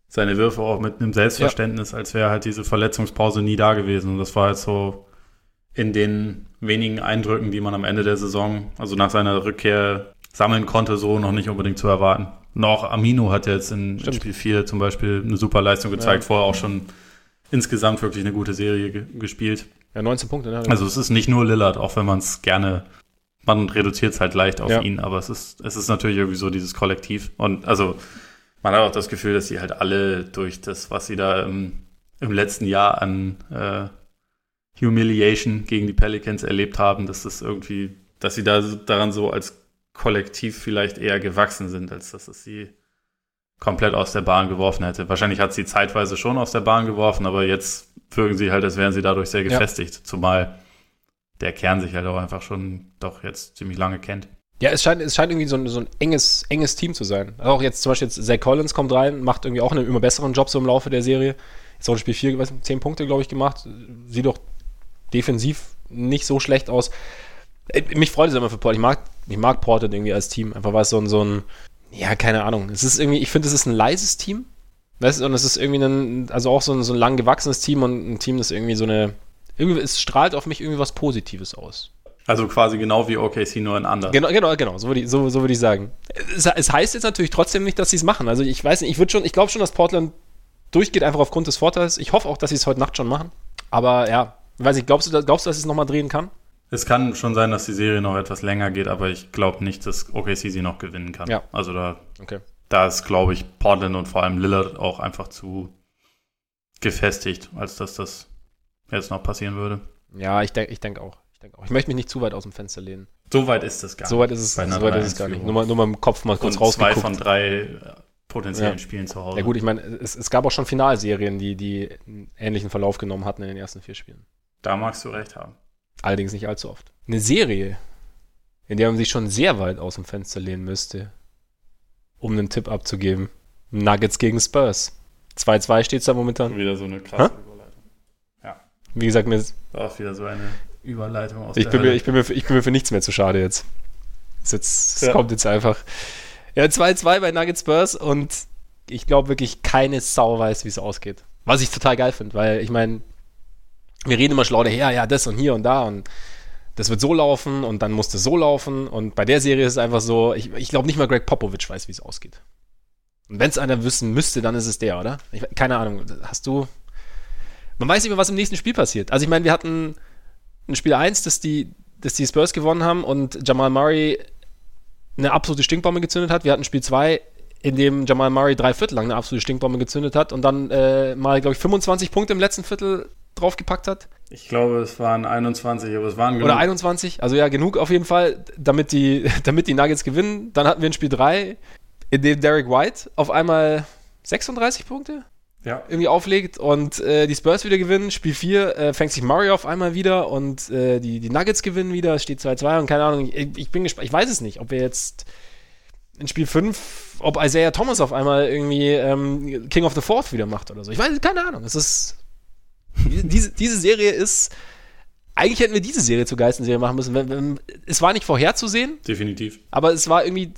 seine Würfe auch mit einem Selbstverständnis, als wäre halt diese Verletzungspause nie da gewesen. Und das war halt so in den wenigen Eindrücken, die man am Ende der Saison, also nach seiner Rückkehr sammeln konnte, so noch nicht unbedingt zu erwarten. Noch Amino hat jetzt in Stimmt. Spiel 4 zum Beispiel eine super Leistung gezeigt, Ja. vorher auch schon insgesamt wirklich eine gute Serie ge gespielt. Ja, 19 Punkte, ne? Also es ist nicht nur Lillard, auch wenn man es gerne, man reduziert es halt leicht auf Ja. ihn, aber es ist, es ist natürlich irgendwie so dieses Kollektiv. Und also man hat auch das Gefühl, dass sie halt alle durch das, was sie da im, im letzten Jahr an äh, Humiliation gegen die Pelicans erlebt haben, dass das irgendwie, dass sie da daran so als Kollektiv vielleicht eher gewachsen sind, als dass es sie komplett aus der Bahn geworfen hätte. Wahrscheinlich hat sie zeitweise schon aus der Bahn geworfen, aber jetzt wirken sie halt, als wären sie dadurch sehr Ja. gefestigt, zumal der Kern sich halt auch einfach schon doch jetzt ziemlich lange kennt. Ja, es scheint, es scheint irgendwie so ein, so ein enges, enges Team zu sein. Also auch jetzt zum Beispiel jetzt Zach Collins kommt rein, macht irgendwie auch einen immer besseren Job so im Laufe der Serie. Jetzt auch in Spiel 4, weiß nicht, 10 Punkte, glaube ich, gemacht. Sieht doch defensiv nicht so schlecht aus. Äh, Mich freut es immer für Portland. Ich mag, ich mag Portland irgendwie als Team. Einfach weil es so ein, so ein, ja, keine Ahnung. Es ist irgendwie, ich finde, es ist ein leises Team. Weißt du, und es ist irgendwie ein, also auch so ein, so ein lang gewachsenes Team und ein Team, das irgendwie so eine, irgendwie, es strahlt auf mich irgendwie was Positives aus. Also quasi genau wie OKC, nur in anders. Genau, genau, genau, so würde ich, so, so würd ich sagen. Es, es heißt jetzt natürlich trotzdem nicht, dass sie es machen. Also ich weiß nicht, ich würde schon, ich glaube schon, dass Portland durchgeht, einfach aufgrund des Vorteils. Ich hoffe auch, dass sie es heute Nacht schon machen. Aber ja, weiß ich, glaubst du, glaubst du, dass es nochmal drehen kann? Es kann schon sein, dass die Serie noch etwas länger geht, aber ich glaube nicht, dass OKC sie noch gewinnen kann. Ja. Also da, Okay. da ist, glaube ich, Portland und vor allem Lillard auch einfach zu gefestigt, als dass das jetzt noch passieren würde. Ja, ich denke ich denk auch. Ich auch. Ich möchte mich nicht zu weit aus dem Fenster lehnen. So weit ist es gar So weit ist es, so weit ist es gar nicht. 3-1-Führung. Nur mal, nur mal im Kopf mal kurz und zwei rausgeguckt. von drei äh, potenziellen Ja. Spielen zu Hause. Ja gut, ich meine, es, es gab auch schon Finalserien, die, die einen ähnlichen Verlauf genommen hatten in den ersten vier Spielen. Da magst du recht haben. Allerdings nicht allzu oft. Eine Serie, in der man sich schon sehr weit aus dem Fenster lehnen müsste, um einen Tipp abzugeben. Nuggets gegen Spurs. 2-2 steht es da momentan. Wieder so eine krasse Überleitung. Wie gesagt, mir ist, auch wieder so eine Überleitung aus ich, bin mir, ich, bin mir für, ich bin mir für nichts mehr zu schade jetzt. Es, jetzt, Ja. kommt jetzt einfach. Ja, 2-2 bei Nuggets Spurs und ich glaube wirklich, keine Sau weiß, wie es ausgeht. Was ich total geil finde, weil ich meine, wir reden immer schlau daher, ja, das und hier und da und das wird so laufen und dann muss das so laufen und bei der Serie ist es einfach so, ich, ich glaube nicht mal Greg Popovich weiß, wie es ausgeht. Und wenn es einer wissen müsste, dann ist es der, oder? Ich, keine Ahnung, hast du... Man weiß nicht mehr, was im nächsten Spiel passiert. Also ich meine, wir hatten ein Spiel 1, das die, das die Spurs gewonnen haben und Jamal Murray eine absolute Stinkbombe gezündet hat. Wir hatten Spiel 2, in dem Jamal Murray drei Viertel lang eine absolute Stinkbombe gezündet hat und dann äh, mal, glaube ich, 25 Punkte im letzten Viertel draufgepackt hat. Ich glaube, es waren 21, aber es waren genug. Oder 21, also ja, genug auf jeden Fall, damit die, (laughs) damit die Nuggets gewinnen. Dann hatten wir in Spiel 3, in dem Derek White auf einmal 36 Punkte ja. irgendwie auflegt und äh, die Spurs wieder gewinnen. Spiel 4 äh, fängt sich Mario auf einmal wieder und äh, die, die Nuggets gewinnen wieder. Es steht 2-2 und keine Ahnung. Ich, ich, bin gespannt. Ich weiß es nicht, ob wir jetzt in Spiel 5, ob Isaiah Thomas auf einmal irgendwie ähm, King of the Fourth wieder macht oder so. Ich weiß, keine Ahnung. Es ist. Diese, diese Serie ist. Eigentlich hätten wir diese Serie zur Geistenserie machen müssen. Wenn, wenn, es war nicht vorherzusehen. Definitiv. Aber es war irgendwie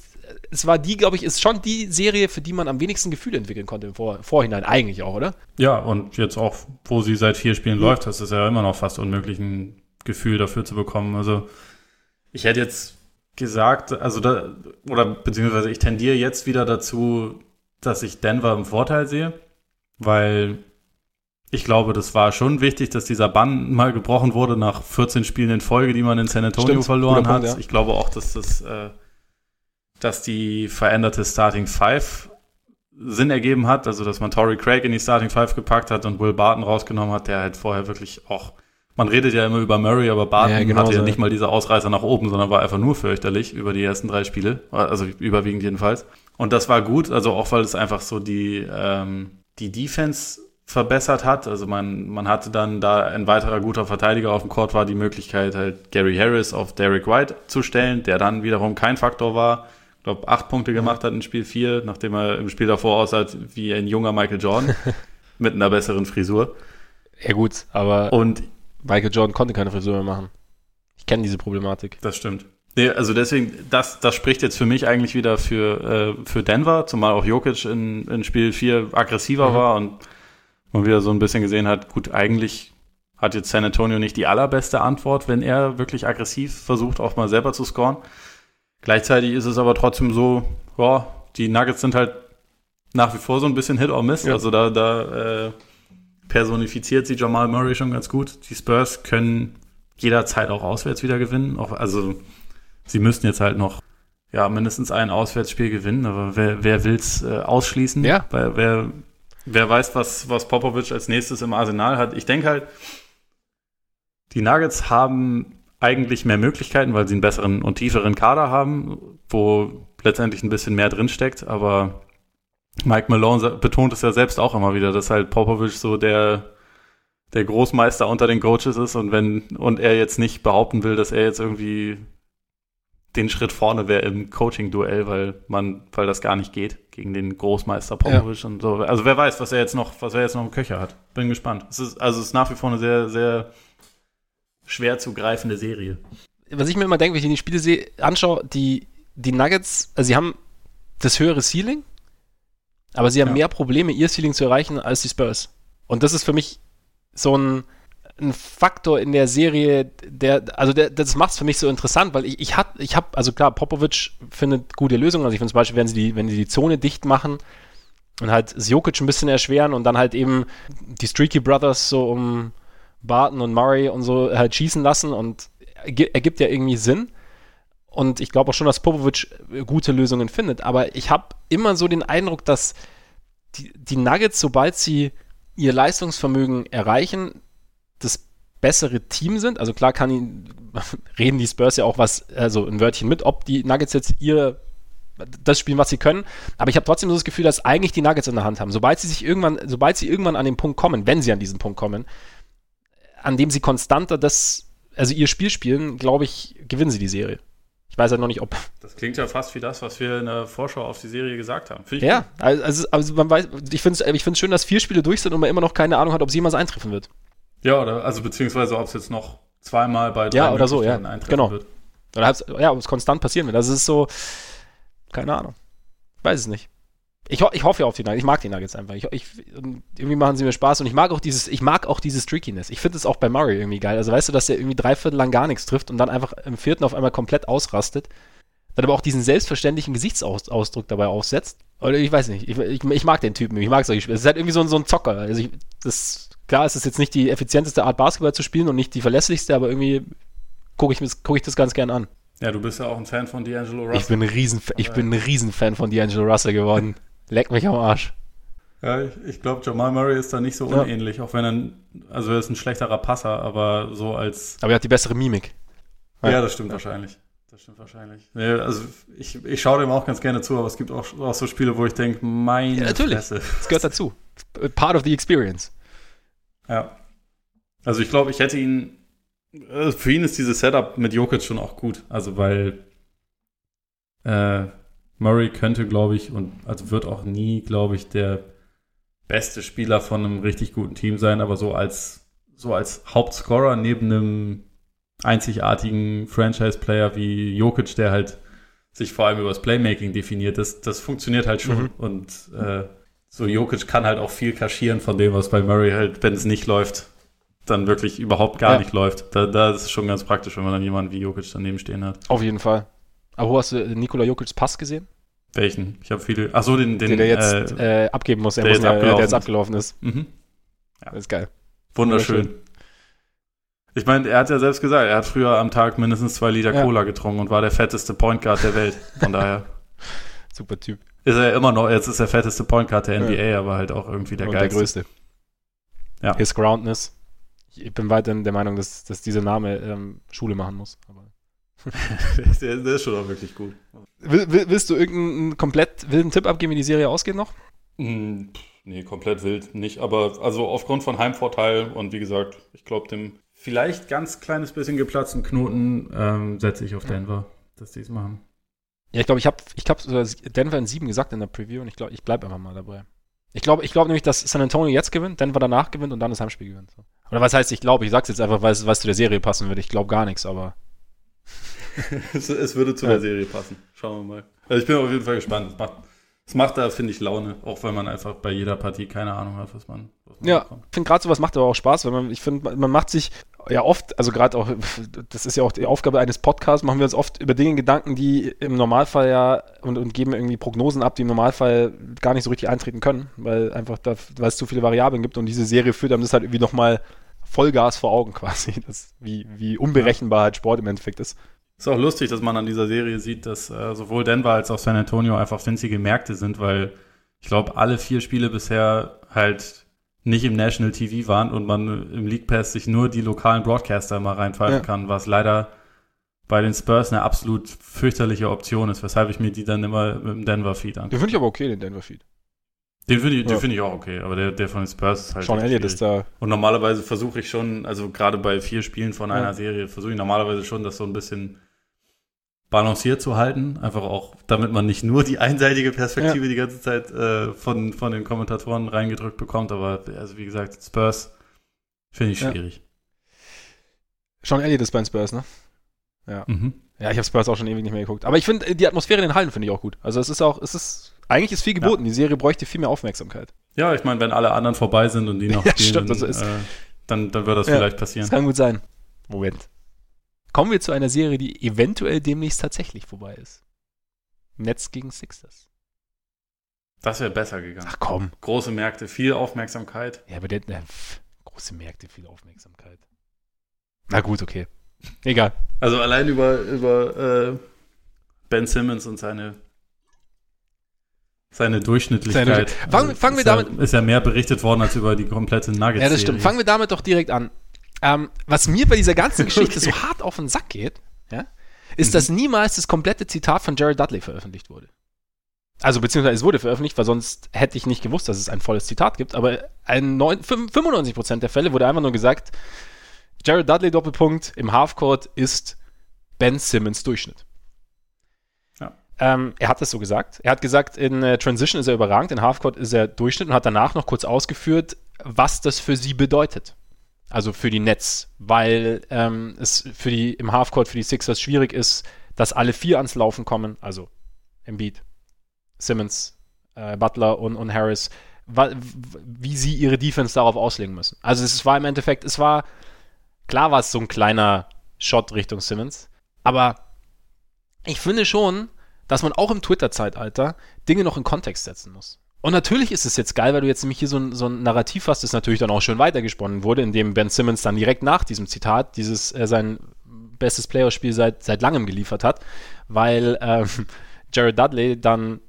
es war die, glaube ich, ist schon die Serie, für die man am wenigsten Gefühl entwickeln konnte im Vor Vorhinein, eigentlich auch, oder? Ja, und jetzt auch, wo sie seit vier Spielen mhm. läuft, das ist ja immer noch fast unmöglich, ein Gefühl dafür zu bekommen. Also, ich hätte jetzt gesagt, also da, oder beziehungsweise ich tendiere jetzt wieder dazu, dass ich Denver im Vorteil sehe, weil ich glaube, das war schon wichtig, dass dieser Bann mal gebrochen wurde nach 14 Spielen in Folge, die man in San Antonio Stimmt, verloren Punkt, hat. Ja. Ich glaube auch, dass das äh, dass die veränderte Starting Five Sinn ergeben hat, also dass man Torrey Craig in die Starting Five gepackt hat und Will Barton rausgenommen hat, der halt vorher wirklich auch, man redet ja immer über Murray, aber Barton ja, genau hatte ja nicht mal diese Ausreißer nach oben, sondern war einfach nur fürchterlich über die ersten drei Spiele, also überwiegend jedenfalls. Und das war gut, also auch weil es einfach so die, ähm, die Defense verbessert hat. Also man, man hatte dann, da ein weiterer guter Verteidiger auf dem Court war, die Möglichkeit halt Gary Harris auf Derek White zu stellen, der dann wiederum kein Faktor war glaube, acht Punkte gemacht hat in Spiel 4, nachdem er im Spiel davor aussah wie ein junger Michael Jordan (laughs) mit einer besseren Frisur. Ja gut, aber und Michael Jordan konnte keine Frisur mehr machen. Ich kenne diese Problematik. Das stimmt. Nee, also deswegen, das, das spricht jetzt für mich eigentlich wieder für, äh, für Denver, zumal auch Jokic in, in Spiel 4 aggressiver mhm. war und man wieder so ein bisschen gesehen hat, gut, eigentlich hat jetzt San Antonio nicht die allerbeste Antwort, wenn er wirklich aggressiv versucht, auch mal selber zu scoren. Gleichzeitig ist es aber trotzdem so, ja, die Nuggets sind halt nach wie vor so ein bisschen Hit or Miss. Ja. Also da, da äh, personifiziert sie Jamal Murray schon ganz gut. Die Spurs können jederzeit auch auswärts wieder gewinnen. Auch, also sie müssten jetzt halt noch ja, mindestens ein Auswärtsspiel gewinnen, aber wer, wer will's äh, ausschließen? Ja. Weil wer, wer weiß, was, was Popovic als nächstes im Arsenal hat. Ich denke halt, die Nuggets haben eigentlich mehr Möglichkeiten, weil sie einen besseren und tieferen Kader haben, wo letztendlich ein bisschen mehr drinsteckt. Aber Mike Malone betont es ja selbst auch immer wieder, dass halt Popovic so der, der Großmeister unter den Coaches ist und wenn, und er jetzt nicht behaupten will, dass er jetzt irgendwie den Schritt vorne wäre im Coaching-Duell, weil man, weil das gar nicht geht gegen den Großmeister Popovic ja. und so. Also wer weiß, was er jetzt noch, was er jetzt noch im Köcher hat. Bin gespannt. Es ist, also es ist nach wie vor eine sehr, sehr schwer zu greifende Serie. Was ich mir immer denke, wenn ich die Spiele sehe, anschaue, die, die Nuggets, also sie haben das höhere Ceiling, aber sie haben ja. mehr Probleme, ihr Ceiling zu erreichen als die Spurs. Und das ist für mich so ein, ein Faktor in der Serie, der, also der, das macht es für mich so interessant, weil ich, ich habe, ich hab, also klar, Popovic findet gute Lösungen. Also ich finde zum Beispiel, wenn sie die, wenn sie die Zone dicht machen und halt Jokic ein bisschen erschweren und dann halt eben die Streaky Brothers so um Barton und Murray und so halt schießen lassen und ergibt ja irgendwie Sinn. Und ich glaube auch schon, dass Popovic gute Lösungen findet. Aber ich habe immer so den Eindruck, dass die, die Nuggets, sobald sie ihr Leistungsvermögen erreichen, bessere Team sind. Also klar kann ihn, (laughs) reden die Spurs ja auch was, also ein Wörtchen mit, ob die Nuggets jetzt ihr das spielen, was sie können. Aber ich habe trotzdem so das Gefühl, dass eigentlich die Nuggets in der Hand haben. Sobald sie sich irgendwann, sobald sie irgendwann an den Punkt kommen, wenn sie an diesen Punkt kommen, an dem sie konstanter das, also ihr Spiel spielen, glaube ich, gewinnen sie die Serie. Ich weiß ja noch nicht, ob. (laughs) Das klingt ja fast wie das, was wir in der Vorschau auf die Serie gesagt haben. ja, also, also, also man weiß, ich finde es ich schön, dass vier Spiele durch sind und man immer noch keine Ahnung hat, ob sie jemals eintreffen wird. Ja, oder also beziehungsweise ob es jetzt noch zweimal bei drei ja, oder so, ja. eintreffen genau. wird. Oder ja, ob es konstant passieren wird. Also es ist so, keine Ahnung. Ich weiß es nicht ich, ich hoffe ja auf die Nuggets. Ich mag die Nuggets einfach. Ich, ich, irgendwie machen sie mir Spaß und ich mag auch dieses, ich mag auch dieses Trickiness. Ich finde es auch bei Murray irgendwie geil. Also weißt du, dass er irgendwie drei Viertel lang gar nichts trifft und dann einfach im vierten auf einmal komplett ausrastet. Dann aber auch diesen selbstverständlichen Gesichtsausdruck dabei aufsetzt. Oder ich weiß nicht. Ich, ich, ich mag den Typen. Ich mag solche Spiele. Es ist halt irgendwie so, so ein Zocker. Also ich, das, klar, es ist jetzt nicht die effizienteste Art, Basketball zu spielen und nicht die verlässlichste, aber irgendwie gucke ich, guck ich das ganz gern an. Ja, du bist ja auch ein Fan von D'Angelo Russell. Ich bin ein riesen, ich bin ein Riesenfan von D'Angelo Russell geworden. (laughs) Leck mich am Arsch. Ja, ich, ich glaube, Jamal Murray ist da nicht so Ja. unähnlich, auch wenn er, also er ist ein schlechterer Passer, aber so als, Aber er hat die bessere Mimik. Ja. ja, das stimmt wahrscheinlich. Das stimmt wahrscheinlich. Nee, also ich, ich schaue dem auch ganz gerne zu, aber es gibt auch, auch so Spiele, wo ich denke, meine Ja, natürlich. Fresse. Das gehört dazu. Part of the experience. Ja. Also ich glaube, ich hätte ihn, äh, für ihn ist dieses Setup mit Jokic schon auch gut. Also weil äh, Murray könnte, glaube ich, und also wird auch nie, glaube ich, der beste Spieler von einem richtig guten Team sein, aber so als, so als Hauptscorer neben einem einzigartigen Franchise-Player wie Jokic, der halt sich vor allem über das Playmaking definiert, das, das funktioniert halt schon. Mhm. Und äh, so Jokic kann halt auch viel kaschieren von dem, was bei Murray halt, wenn es nicht läuft, dann wirklich überhaupt gar Ja. nicht läuft. Da, da ist es schon ganz praktisch, wenn man dann jemanden wie Jokic daneben stehen hat. Auf jeden Fall. Aber wo hast du Nikola Jokic's Pass gesehen? Welchen? Ich habe viele. Ach so, den, den Den, der jetzt äh, äh, abgeben muss. Er der muss jetzt ja, der abgelaufen jetzt ist. abgelaufen ist. mhm. Das ist geil. Wunderschön. Wunderschön. Ich meine, er hat ja selbst gesagt, er hat früher am Tag mindestens zwei Liter Ja. Cola getrunken und war der fetteste Point Guard der Welt. Von daher (laughs) Super Typ. ist er ja immer noch, jetzt ist er fetteste Point Guard der Ja. NBA, aber halt auch irgendwie der und geilste. der Größte. Ja. His Groundness. Ich bin weiterhin der Meinung, dass, dass dieser Name ähm, Schule machen muss. Aber (laughs) der, der ist schon auch wirklich gut. Will, will, willst du irgendeinen komplett wilden Tipp abgeben, wie die Serie ausgeht noch? Hm, Nee, komplett wild nicht. Aber also aufgrund von Heimvorteil und wie gesagt, ich glaube, dem vielleicht ganz kleines bisschen geplatzten Knoten ähm, setze ich auf Denver, dass die es machen. Ja, ich glaube, ich habe ich hab sogar Denver in sieben gesagt in der Preview und ich glaube, ich bleibe einfach mal dabei. Ich glaube ich glaub nämlich, dass San Antonio jetzt gewinnt, Denver danach gewinnt und dann das Heimspiel gewinnt. Oder was heißt, ich glaube, ich sag's jetzt einfach, weil es es zu der Serie passen würde. Ich glaube gar nichts, aber (laughs) es, es würde zu Ja. der Serie passen. Schauen wir mal. Also ich bin auf jeden Fall gespannt. Es macht, es macht da, finde ich, Laune, auch wenn man einfach bei jeder Partie keine Ahnung hat, was man, was man Ja, ich finde gerade sowas macht aber auch Spaß, weil man, ich finde, man macht sich ja oft, also gerade auch, das ist ja auch die Aufgabe eines Podcasts, machen wir uns oft über Dinge Gedanken, die im Normalfall ja und, und geben irgendwie Prognosen ab, die im Normalfall gar nicht so richtig eintreten können, weil einfach da, weil es zu viele Variablen gibt und diese Serie führt einem das halt irgendwie nochmal Vollgas vor Augen (laughs) quasi, das, wie, wie unberechenbar halt Sport im Endeffekt ist. Ist auch lustig, dass man an dieser Serie sieht, dass äh, sowohl Denver als auch San Antonio einfach winzige Märkte sind, weil ich glaube, alle vier Spiele bisher halt nicht im National TV waren und man im League Pass sich nur die lokalen Broadcaster mal reinpfeifen Ja. kann, was leider bei den Spurs eine absolut fürchterliche Option ist, weshalb ich mir die dann immer mit dem Denver-Feed Den angucke. finde ich aber okay, den Denver Feed. Den finde ich, den Ja. finde ich auch okay, aber der, der von den Spurs ist halt. Sean Elliott ist da, Und normalerweise versuche ich schon, also gerade bei vier Spielen von einer Ja. Serie, versuche ich normalerweise schon, das so ein bisschen balanciert zu halten. Einfach auch, damit man nicht nur die einseitige Perspektive die ganze Zeit äh, von, von den Kommentatoren reingedrückt bekommt. Aber also wie gesagt, Spurs finde ich Ja. schwierig. Sean Elliott ist bei den Spurs, ne? Mhm. Ja, ich habe Spurs auch schon ewig nicht mehr geguckt. Aber ich finde, die Atmosphäre in den Hallen finde ich auch gut. Also es ist auch, es ist, eigentlich ist viel geboten. Die Serie bräuchte viel mehr Aufmerksamkeit. Ja, ich meine, wenn alle anderen vorbei sind und die (laughs) noch Ja, spielen, stimmt, dann, also ist- äh, dann, dann wird das Ja. vielleicht passieren. Das kann gut sein. Moment. Kommen wir zu einer Serie, die eventuell demnächst tatsächlich vorbei ist. Netz gegen Sixers. Das wäre besser gegangen. Ach komm. Große Märkte, viel Aufmerksamkeit. Ja, aber der, pff, große Märkte, viel Aufmerksamkeit. Na gut, okay. Egal. Also allein über, über äh, Ben Simmons und seine, seine Durchschnittlichkeit. Seine Durchschnitt- Fangen- fangen wir ist ja, damit- Ist ja mehr berichtet worden als über die komplette Nuggets. Ja, das stimmt. Fangen wir damit doch direkt an. Ähm, was mir bei dieser ganzen (laughs) Geschichte Okay. so hart auf den Sack geht, ja, ist, Mhm. dass niemals das komplette Zitat von Jared Dudley veröffentlicht wurde. Also, beziehungsweise es wurde veröffentlicht, weil sonst hätte ich nicht gewusst, dass es ein volles Zitat gibt. Aber ein neun- fünf- 95% der Fälle wurde einfach nur gesagt, Jared Dudley Doppelpunkt im Halfcourt ist Ben Simmons Durchschnitt. Ja. Ähm, er hat das so gesagt. Er hat gesagt, in äh, Transition ist er überragend, in Halfcourt ist er Durchschnitt und hat danach noch kurz ausgeführt, was das für sie bedeutet. Also für die Nets, weil ähm, es für die im Halfcourt für die Sixers schwierig ist, dass alle vier ans Laufen kommen, also Embiid, Simmons, äh, Butler und, und Harris, wie sie ihre Defense darauf auslegen müssen. Also es war im Endeffekt, es war, klar war es so ein kleiner Shot Richtung Simmons, aber ich finde schon, dass man auch im Twitter-Zeitalter Dinge noch in Kontext setzen muss. Und natürlich ist es jetzt geil, weil du jetzt nämlich hier so ein, so ein Narrativ hast, das natürlich dann auch schön weitergesponnen wurde, indem Ben Simmons dann direkt nach diesem Zitat dieses äh, sein bestes Playoff-Spiel seit, seit langem geliefert hat, weil ähm, (laughs) Jared Dudley dann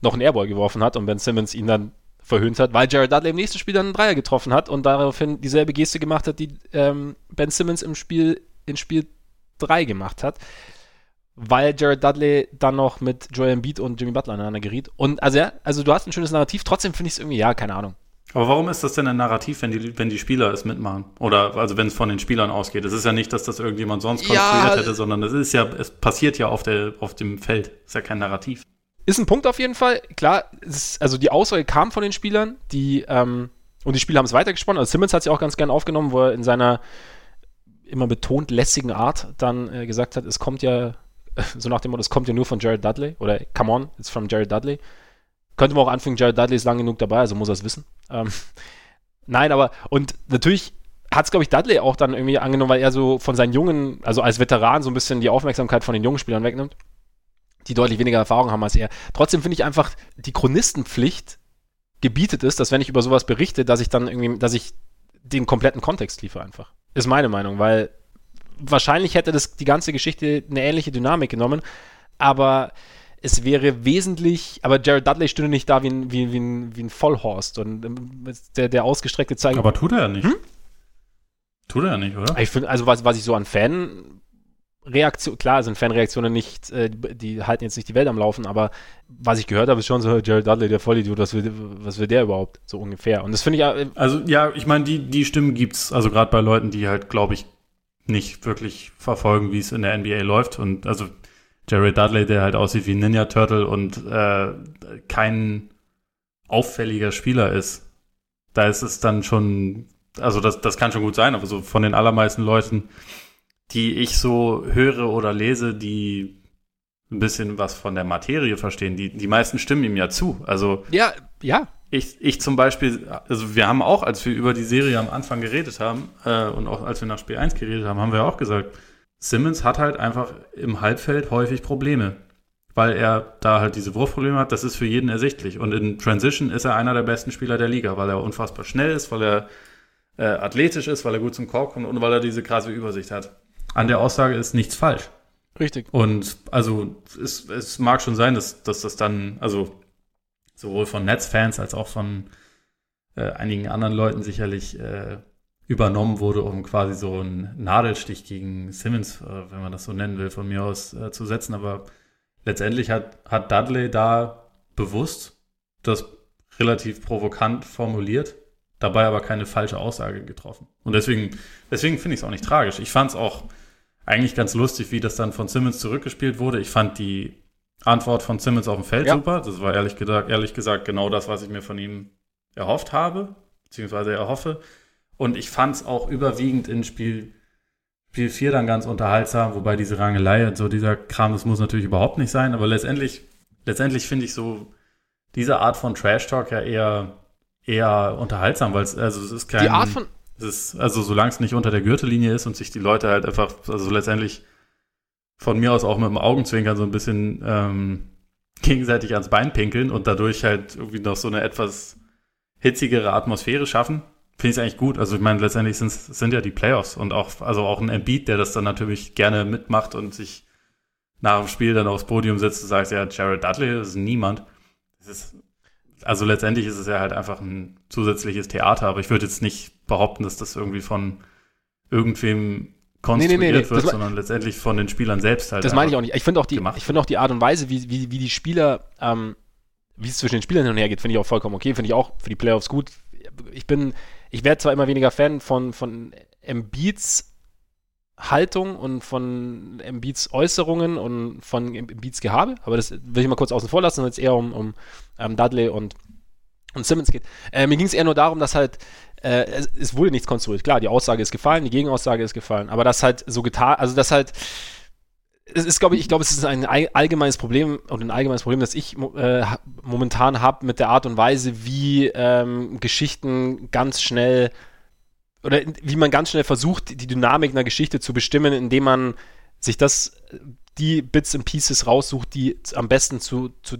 noch einen Airball geworfen hat und Ben Simmons ihn dann verhöhnt hat, weil Jared Dudley im nächsten Spiel dann einen Dreier getroffen hat und daraufhin dieselbe Geste gemacht hat, die ähm, Ben Simmons im Spiel in Spiel 3 gemacht hat, weil Jared Dudley dann noch mit Joel Embiid und Jimmy Butler aneinander geriet. Und also ja, also du hast ein schönes Narrativ, trotzdem finde ich es irgendwie, ja, keine Ahnung. Aber warum ist das denn ein Narrativ, wenn die, wenn die Spieler es mitmachen? Oder also wenn es von den Spielern ausgeht? Es ist ja nicht, dass das irgendjemand sonst konstruiert ja, hätte, sondern es ist ja, es passiert ja auf, der, auf dem Feld. Es ist ja kein Narrativ. Ist ein Punkt auf jeden Fall. Klar, ist, also die Aussage kam von den Spielern, die, ähm, und die Spieler haben es weitergesponnen. Also Simmons hat es ja auch ganz gern aufgenommen, wo er in seiner immer betont lässigen Art dann äh, gesagt hat, es kommt ja, (laughs) so nach dem Motto, es kommt ja nur von Jared Dudley oder come on, it's from Jared Dudley. Könnte man auch anfangen, Jared Dudley ist lang genug dabei, also muss er es wissen. Ähm, (laughs) nein, aber, und natürlich hat es, glaube ich, Dudley auch dann irgendwie angenommen, weil er so von seinen jungen, also als Veteran so ein bisschen die Aufmerksamkeit von den jungen Spielern wegnimmt, die deutlich weniger Erfahrung haben als er. Trotzdem finde ich einfach, die Chronistenpflicht gebietet es, dass wenn ich über sowas berichte, dass ich dann irgendwie, dass ich den kompletten Kontext liefere einfach. Ist meine Meinung, weil wahrscheinlich hätte das die ganze Geschichte eine ähnliche Dynamik genommen, aber es wäre wesentlich, aber Jared Dudley stünde nicht da wie ein, wie, wie ein, wie ein Vollhorst und ähm, der, der ausgestreckte Zeiger. Aber tut er ja nicht. Hm? Tut er ja nicht, oder? Ich finde, also was, was ich so an Fan Reaktion, klar sind Fanreaktionen nicht, äh, die halten jetzt nicht die Welt am Laufen, aber was ich gehört habe, ist schon so, Jared Dudley, der Vollidiot, was will, was will der überhaupt? So ungefähr. Und das finde ich. Äh, also, ja, ich meine, die, die Stimmen gibt's, also gerade bei Leuten, die halt, glaube ich, nicht wirklich verfolgen, wie es in der NBA läuft. Und also Jared Dudley, der halt aussieht wie Ninja Turtle und äh, kein auffälliger Spieler ist, da ist es dann schon, also das, das kann schon gut sein, aber so von den allermeisten Leuten, die ich so höre oder lese, die ein bisschen was von der Materie verstehen, die, die meisten stimmen ihm ja zu. Also ja, ja. Ich, ich zum Beispiel, also wir haben auch, als wir über die Serie am Anfang geredet haben äh, und auch als wir nach Spiel 1 geredet haben, haben wir auch gesagt, Simmons hat halt einfach im Halbfeld häufig Probleme, weil er da halt diese Wurfprobleme hat. Das ist für jeden ersichtlich. Und in Transition ist er einer der besten Spieler der Liga, weil er unfassbar schnell ist, weil er äh, athletisch ist, weil er gut zum Korb kommt und weil er diese krasse Übersicht hat an der Aussage ist nichts falsch. Richtig. Und also es, es mag schon sein, dass, dass das dann, also sowohl von Netzfans als auch von äh, einigen anderen Leuten sicherlich äh, übernommen wurde, um quasi so einen Nadelstich gegen Simmons, äh, wenn man das so nennen will, von mir aus äh, zu setzen. Aber letztendlich hat, hat Dudley da bewusst das relativ provokant formuliert, dabei aber keine falsche Aussage getroffen. Und deswegen, deswegen finde ich es auch nicht tragisch. Ich fand es auch eigentlich ganz lustig, wie das dann von Simmons zurückgespielt wurde. Ich fand die Antwort von Simmons auf dem Feld ja. super. Das war ehrlich gesagt, ehrlich gesagt genau das, was ich mir von ihm erhofft habe, beziehungsweise erhoffe. Und ich fand es auch überwiegend in Spiel, Spiel 4 dann ganz unterhaltsam, wobei diese Rangelei, so dieser Kram, das muss natürlich überhaupt nicht sein, aber letztendlich, letztendlich finde ich so diese Art von Trash Talk ja eher, eher unterhaltsam, weil es, also es ist kein. Die Art von, ist, also solange es nicht unter der Gürtellinie ist und sich die Leute halt einfach, also letztendlich von mir aus auch mit dem Augenzwinkern so ein bisschen ähm, gegenseitig ans Bein pinkeln und dadurch halt irgendwie noch so eine etwas hitzigere Atmosphäre schaffen, finde ich eigentlich gut. Also ich meine, letztendlich sind, sind ja die Playoffs und auch, also auch ein Embiid, der das dann natürlich gerne mitmacht und sich nach dem Spiel dann aufs Podium setzt und sagt, ja, Jared Dudley, das ist niemand. Das ist also letztendlich ist es ja halt einfach ein zusätzliches Theater, aber ich würde jetzt nicht behaupten, dass das irgendwie von irgendwem konstruiert nee, nee, nee, wird, sondern letztendlich von den Spielern selbst halt. Das meine ich auch nicht. Ich finde auch, die, ich finde auch die Art und Weise, wie, wie, wie die Spieler, ähm, wie es zwischen den Spielern hin und her geht, finde ich auch vollkommen okay. Finde ich auch für die Playoffs gut. Ich bin, ich werde zwar immer weniger Fan von, von Embiids Haltung und von Embiids Äußerungen und von Embiids Gehabe, aber das will ich mal kurz außen vor lassen, wenn es eher um, um ähm, Dudley und, und Simmons geht. Äh, mir ging es eher nur darum, dass halt äh, es, es, wurde nichts konstruiert. Klar, die Aussage ist gefallen, die Gegenaussage ist gefallen, aber das halt so getan, also das halt es ist, glaube ich, ich glaube, es ist ein allgemeines Problem und ein allgemeines Problem, das ich äh, momentan habe mit der Art und Weise, wie ähm, Geschichten ganz schnell oder wie man ganz schnell versucht, die Dynamik einer Geschichte zu bestimmen, indem man sich das, die Bits and Pieces raussucht, die am besten zu, zu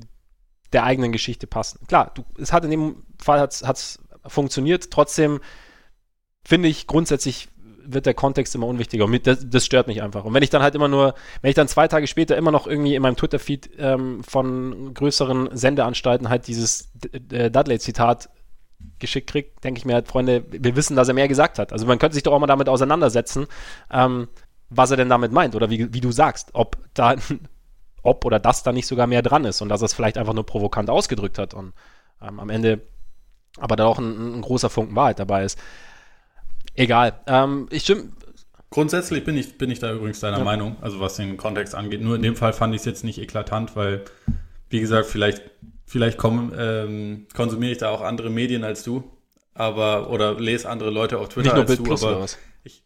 der eigenen Geschichte passen. Klar, du, es hat in dem Fall hat's, hat's funktioniert, trotzdem finde ich grundsätzlich wird der Kontext immer unwichtiger. Und das, das, stört mich einfach. Und wenn ich dann halt immer nur, wenn ich dann zwei Tage später immer noch irgendwie in meinem Twitter-Feed ähm, von größeren Sendeanstalten halt dieses Dudley-Zitat geschickt kriege, denke ich mir halt, Freunde, wir wissen, dass er mehr gesagt hat. Also man könnte sich doch auch mal damit auseinandersetzen, ähm, was er denn damit meint oder wie, wie du sagst, ob da (laughs) ob oder das da nicht sogar mehr dran ist und dass er es vielleicht einfach nur provokant ausgedrückt hat und ähm, am Ende aber da auch ein, ein, großer Funken Wahrheit dabei ist. Egal. Ähm, ich stimme. Grundsätzlich bin ich, bin ich da übrigens deiner ja. Meinung, also was den Kontext angeht. Nur in dem Fall fand ich es jetzt nicht eklatant, weil, wie gesagt, vielleicht, vielleicht komm, ähm, konsumiere ich da auch andere Medien als du, aber oder lese andere Leute auf Twitter als du, aber ich,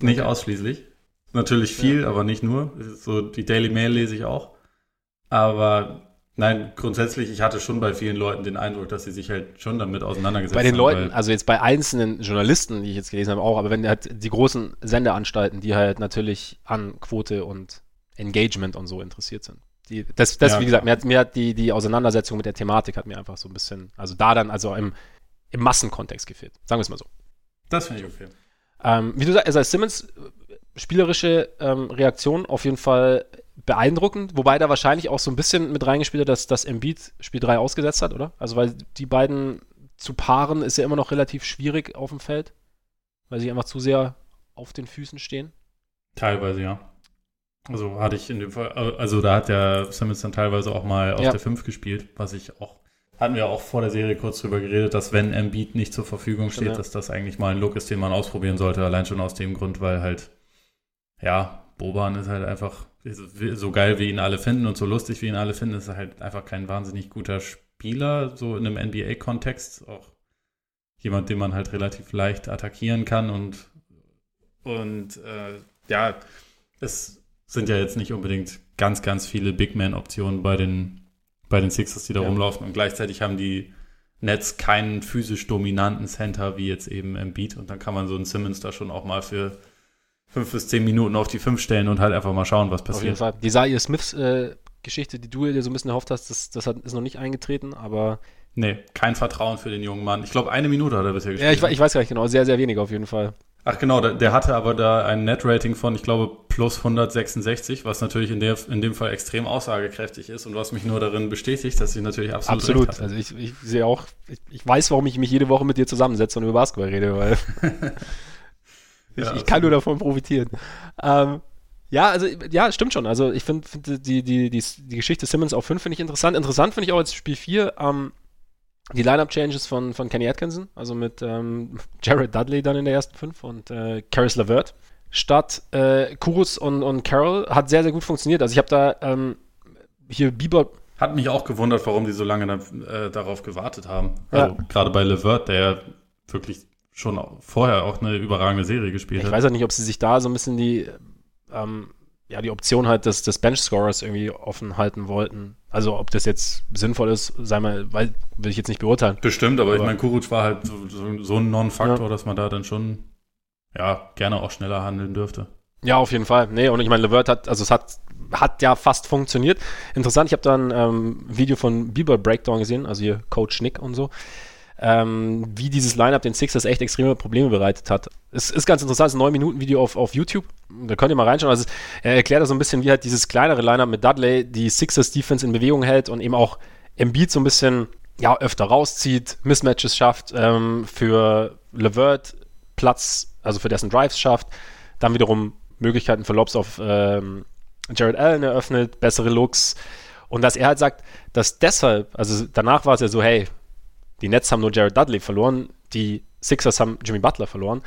nicht okay. ausschließlich. Natürlich viel, ja. aber nicht nur. So die Daily Mail lese ich auch. Aber Nein, grundsätzlich, ich hatte schon bei vielen Leuten den Eindruck, dass sie sich halt schon damit auseinandergesetzt haben. Bei den haben, Leuten, also jetzt bei einzelnen Journalisten, die ich jetzt gelesen habe, auch, aber wenn halt die großen Sendeanstalten, die halt natürlich an Quote und Engagement und so interessiert sind. Die, das, das ja, wie gesagt, mir hat, mir hat die, die Auseinandersetzung mit der Thematik hat mir einfach so ein bisschen, also da dann, also im, im Massenkontext gefehlt. Sagen wir es mal so. Das finde ich okay. Ähm, wie du sagst, also Simmons, spielerische ähm, Reaktion auf jeden Fall beeindruckend, wobei da wahrscheinlich auch so ein bisschen mit reingespielt hat, dass das Embiid Spiel 3 ausgesetzt hat, oder? Also weil die beiden zu paaren ist ja immer noch relativ schwierig auf dem Feld, weil sie einfach zu sehr auf den Füßen stehen. Teilweise, ja. Also hatte ich in dem Fall, also da hat der Simmons dann teilweise auch mal auf ja. der 5 gespielt, was ich auch, hatten wir auch vor der Serie kurz drüber geredet, dass wenn Embiid nicht zur Verfügung steht, ja. dass das eigentlich mal ein Look ist, den man ausprobieren sollte, allein schon aus dem Grund, weil halt, ja, Boban ist halt einfach so geil, wie ihn alle finden und so lustig, wie ihn alle finden, ist er halt einfach kein wahnsinnig guter Spieler, so in einem NBA-Kontext. Auch jemand, den man halt relativ leicht attackieren kann und, und äh, ja, es sind ja jetzt nicht unbedingt ganz, ganz viele Big Man-Optionen bei den, bei den Sixers, die da ja. rumlaufen und gleichzeitig haben die Nets keinen physisch dominanten Center wie jetzt eben Embiid und dann kann man so einen Simmons da schon auch mal für fünf bis zehn Minuten auf die fünf stellen und halt einfach mal schauen, was passiert. Auf jeden Fall. Die Zaire Smiths äh, Geschichte, die du dir so ein bisschen erhofft hast, das, das hat, ist noch nicht eingetreten, aber. Nee, kein Vertrauen für den jungen Mann. Ich glaube, eine Minute hat er bisher gespielt. Ja, ich, ich, weiß gar nicht genau. Sehr, sehr wenig auf jeden Fall. Ach genau, der, der hatte aber da ein Net-Rating von, ich glaube, plus 166, was natürlich in, der, in dem Fall extrem aussagekräftig ist und was mich nur darin bestätigt, dass ich natürlich absolut Absolut. Also ich, ich sehe auch, ich, ich weiß, warum ich mich jede Woche mit dir zusammensetze und über Basketball rede, weil (laughs) Ich, ja, ich kann nur davon profitieren. Ähm, ja, also, ja, stimmt schon. Also, ich finde find die, die, die, die Geschichte Simmons auf 5 finde ich interessant. Interessant finde ich auch als Spiel 4 ähm, die Lineup-Changes von, von Kenny Atkinson, also mit ähm, (laughs) Jared Dudley dann in der ersten 5 und äh, Caris LeVert statt äh, Kurus und, und Carroll. Hat sehr, sehr gut funktioniert. Also, ich habe da ähm, hier Bieber. Hat mich auch gewundert, warum die so lange da, äh, darauf gewartet haben. Also, ja. gerade bei LeVert, der wirklich schon vorher auch eine überragende Serie gespielt ich hat. Ich weiß ja nicht, ob sie sich da so ein bisschen die, ähm, ja, die Option halt des, des Bench-Scorers irgendwie offen halten wollten. Also ob das jetzt sinnvoll ist, sei mal, weil, will ich jetzt nicht beurteilen. Bestimmt, aber, aber ich meine, Kuruc war halt so, so, so ein Non-Faktor, ja. dass man da dann schon ja, gerne auch schneller handeln dürfte. Ja, auf jeden Fall. Nee, und ich meine, Levert hat, also es hat, hat ja fast funktioniert. Interessant, ich habe da ein ähm, Video von Bieber Breakdown gesehen, also hier Coach Nick und so ähm, wie dieses Lineup den Sixers echt extreme Probleme bereitet hat. Es ist ganz interessant, es ist ein 9-Minuten-Video auf, auf YouTube. Da könnt ihr mal reinschauen. Also er erklärt da so ein bisschen, wie halt dieses kleinere Lineup mit Dudley die Sixers-Defense in Bewegung hält und eben auch Embiid so ein bisschen ja, öfter rauszieht, Mismatches schafft, ähm, für Levert Platz, also für dessen Drives schafft, dann wiederum Möglichkeiten für Lobs auf ähm, Jared Allen eröffnet, bessere Looks. Und dass er halt sagt, dass deshalb, also danach war es ja so, hey, die Nets haben nur Jared Dudley verloren, die Sixers haben Jimmy Butler verloren,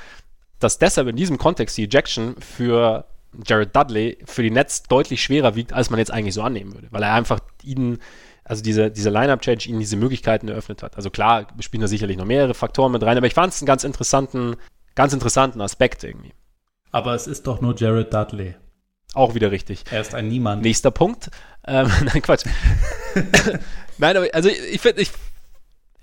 dass deshalb in diesem Kontext die Ejection für Jared Dudley für die Nets deutlich schwerer wiegt, als man jetzt eigentlich so annehmen würde, weil er einfach ihnen, also diese, diese Line-Up-Change ihnen diese Möglichkeiten eröffnet hat. Also klar, spielen da sicherlich noch mehrere Faktoren mit rein, aber ich fand es einen ganz interessanten, ganz interessanten Aspekt irgendwie. Aber es ist doch nur Jared Dudley. Auch wieder richtig. Er ist ein Niemand. Nächster Punkt. Ähm, (laughs) nein, Quatsch. (laughs) nein, aber also ich finde, ich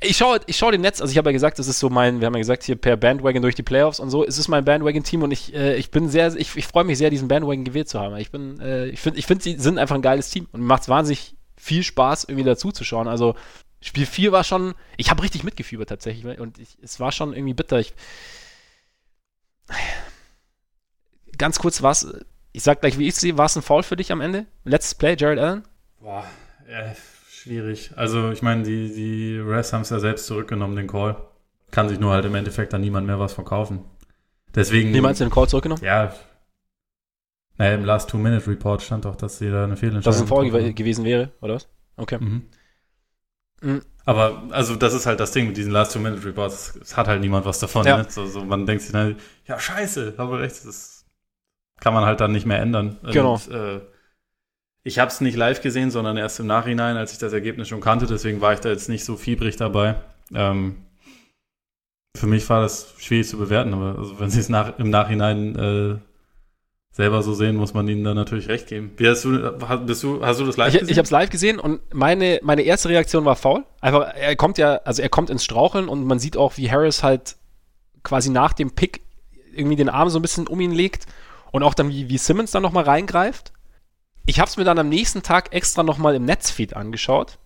ich schaue ich schau den Netz, also ich habe ja gesagt, das ist so mein, wir haben ja gesagt, hier per Bandwagon durch die Playoffs und so, es ist mein Bandwagon-Team und ich, äh, ich bin sehr, ich, ich freue mich sehr, diesen Bandwagon gewählt zu haben. Ich bin, äh, ich finde, ich find, sie sind einfach ein geiles Team und macht es wahnsinnig viel Spaß, irgendwie dazu zu schauen. Also Spiel 4 war schon, ich habe richtig mitgefiebert tatsächlich und ich, es war schon irgendwie bitter. Ich, ganz kurz, was, ich sag gleich, wie ich sehe, war es ein Foul für dich am Ende? Letztes Play, Jared Allen? Boah, äh, schwierig. Also ich meine, die, die Refs haben es ja selbst zurückgenommen, den Call. Kann sich nur halt im Endeffekt dann niemand mehr was verkaufen. Deswegen. Wie meinst du den Call zurückgenommen? Ja. Naja, im Last Two-Minute-Report stand doch, dass sie da eine Fehlentscheidung Dass es ein Foul gew gewesen wäre, oder was? Okay. Mhm. Mhm. Aber, also, das ist halt das Ding mit diesen Last Two-Minute-Reports. Es hat halt niemand was davon. Ja. Ne? So, so, man denkt sich dann, ja, scheiße, aber recht, das kann man halt dann nicht mehr ändern. Genau. Und, äh, ich habe es nicht live gesehen, sondern erst im Nachhinein, als ich das Ergebnis schon kannte. Deswegen war ich da jetzt nicht so fiebrig dabei. Ähm, für mich war das schwierig zu bewerten, aber also wenn sie es nach, im Nachhinein äh, selber so sehen, muss man ihnen da natürlich recht geben. Wie hast du, hast, bist du, hast du das live Ich, ich habe es live gesehen und meine, meine erste Reaktion war faul. Einfach, er kommt ja, also er kommt ins Straucheln und man sieht auch, wie Harris halt quasi nach dem Pick irgendwie den Arm so ein bisschen um ihn legt und auch dann, wie, wie Simmons dann nochmal reingreift. Ich habe es mir dann am nächsten Tag extra nochmal im Netzfeed angeschaut,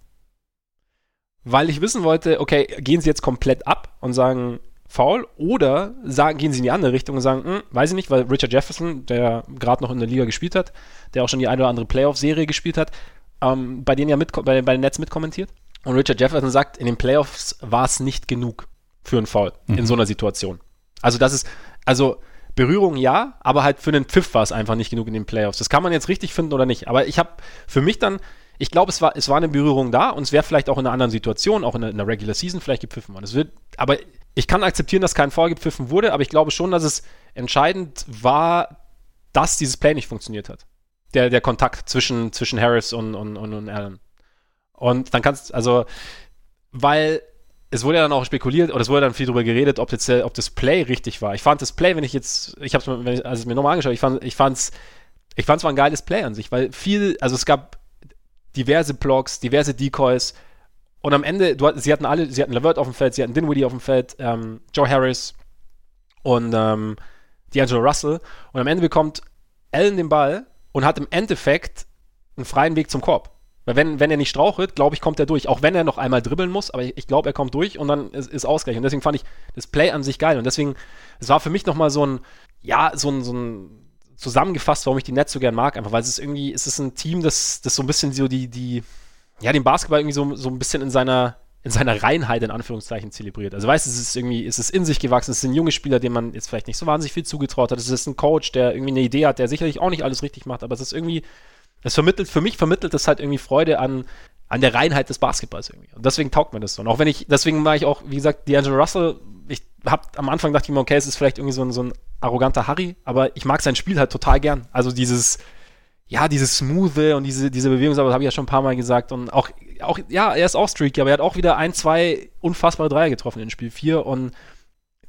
weil ich wissen wollte, okay, gehen sie jetzt komplett ab und sagen faul oder sagen, gehen sie in die andere Richtung und sagen, hm, weiß ich nicht, weil Richard Jefferson, der gerade noch in der Liga gespielt hat, der auch schon die eine oder andere Playoff-Serie gespielt hat, ähm, bei denen ja mit, bei, bei den Netz mitkommentiert. Und Richard Jefferson sagt, in den Playoffs war es nicht genug für einen Foul Mhm. in so einer Situation. Also das ist, also Berührung ja, aber halt für einen Pfiff war es einfach nicht genug in den Playoffs. Das kann man jetzt richtig finden oder nicht. Aber ich habe für mich dann, ich glaube, es war, es war eine Berührung da und es wäre vielleicht auch in einer anderen Situation, auch in der, in der Regular Season vielleicht gepfiffen worden. Es wird, aber ich kann akzeptieren, dass kein Foul gepfiffen wurde, aber ich glaube schon, dass es entscheidend war, dass dieses Play nicht funktioniert hat. Der, der Kontakt zwischen, zwischen Harris und, und, und, und Allen. Und dann kannst, also, weil es wurde ja dann auch spekuliert oder es wurde dann viel darüber geredet, ob, jetzt, ob das Play richtig war. Ich fand das Play, wenn ich jetzt, ich habe es es mir nochmal angeschaut, ich fand, ich fand's, ich fand es war ein geiles Play an sich, weil viel, also es gab diverse Blocks, diverse Decoys und am Ende, du, sie hatten alle, sie hatten Levert auf dem Feld, sie hatten Dinwiddie auf dem Feld, ähm, Joe Harris und ähm, D'Angelo Russell und am Ende bekommt Allen den Ball und hat im Endeffekt einen freien Weg zum Korb. Weil wenn, wenn er nicht strauchelt, glaube ich, kommt er durch. Auch wenn er noch einmal dribbeln muss, aber ich, ich glaube, er kommt durch und dann ist, ist Ausgleich. Und deswegen fand ich das Play an sich geil. Und deswegen, es war für mich nochmal so ein, ja, so ein, so ein zusammengefasst, warum ich die Nets so gern mag. Einfach, weil es ist irgendwie, es ist ein Team, das, das so ein bisschen so die, die, ja, den Basketball irgendwie so, so ein bisschen in seiner, in seiner Reinheit in Anführungszeichen zelebriert. Also weißt du, es ist irgendwie, es ist in sich gewachsen, es sind junge Spieler, denen man jetzt vielleicht nicht so wahnsinnig viel zugetraut hat. Es ist ein Coach, der irgendwie eine Idee hat, der sicherlich auch nicht alles richtig macht, aber es ist irgendwie, es vermittelt, für mich vermittelt das halt irgendwie Freude an, an der Reinheit des Basketballs irgendwie. Und deswegen taugt mir das so. Und auch wenn ich, deswegen war ich auch, wie gesagt, D'Angelo Russell, ich hab am Anfang mir, okay, es ist vielleicht irgendwie so ein, so ein arroganter Harry, aber ich mag sein Spiel halt total gern. Also dieses, ja, dieses Smoothe und diese, diese Bewegung, aber das habe ich ja schon ein paar Mal gesagt. Und auch, auch, ja, er ist auch streaky, aber er hat auch wieder ein, zwei unfassbare Dreier getroffen in Spiel 4. Und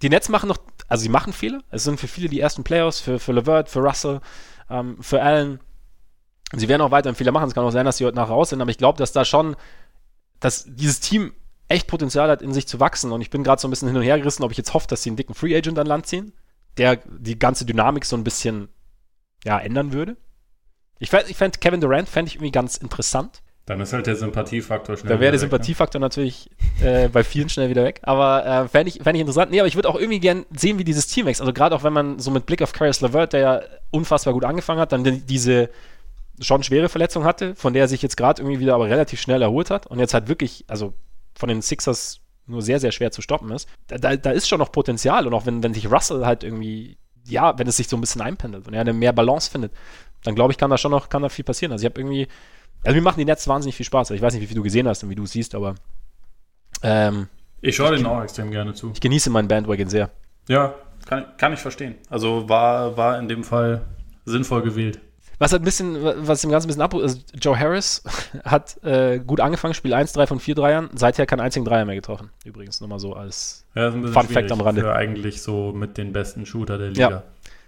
die Nets machen noch, also sie machen Fehler. Es sind für viele die ersten Playoffs, für, für Levert, für Russell, ähm, für Allen. Sie werden auch weiterhin Fehler machen. Es kann auch sein, dass sie heute nachher raus sind, aber ich glaube, dass da schon, dass dieses Team echt Potenzial hat, in sich zu wachsen. Und ich bin gerade so ein bisschen hin und her gerissen, ob ich jetzt hoffe, dass sie einen dicken Free Agent an Land ziehen, der die ganze Dynamik so ein bisschen ja, ändern würde. Ich fände ich fänd Kevin Durant fände ich irgendwie ganz interessant. Dann ist halt der Sympathiefaktor schnell. Da wäre der ne? Sympathiefaktor natürlich äh, bei vielen schnell wieder weg. Aber äh, fände ich, fänd ich interessant. Nee, aber ich würde auch irgendwie gern sehen, wie dieses Team wächst. Also gerade auch wenn man so mit Blick auf Caris LeVert, der ja unfassbar gut angefangen hat, dann die- diese schon schwere Verletzung hatte, von der er sich jetzt gerade irgendwie wieder aber relativ schnell erholt hat und jetzt halt wirklich, also von den Sixers nur sehr, sehr schwer zu stoppen ist. Da, da, ist schon noch Potenzial und auch wenn, wenn sich Russell halt irgendwie, ja, wenn es sich so ein bisschen einpendelt und er eine mehr Balance findet, dann glaube ich, kann da schon noch, kann da viel passieren. Also ich habe irgendwie, also mir machen die Nets wahnsinnig viel Spaß. Ich weiß nicht, wie viel du gesehen hast und wie du es siehst, aber ähm, Ich schaue den auch extrem gerne zu. ich genieße meinen Bandwagon sehr. Ja, kann, kann ich verstehen. Also war, war in dem Fall sinnvoll gewählt. Was halt ein bisschen, was dem Ganzen ein bisschen ab, also Joe Harris (laughs) hat äh, gut angefangen, Spiel 1, 3 von 4 Dreiern, seither keinen einzigen Dreier mehr getroffen. Übrigens, nur mal so als. Ja, Fun Fact am Rande. Für eigentlich so mit den besten Shooter der Liga. Ja.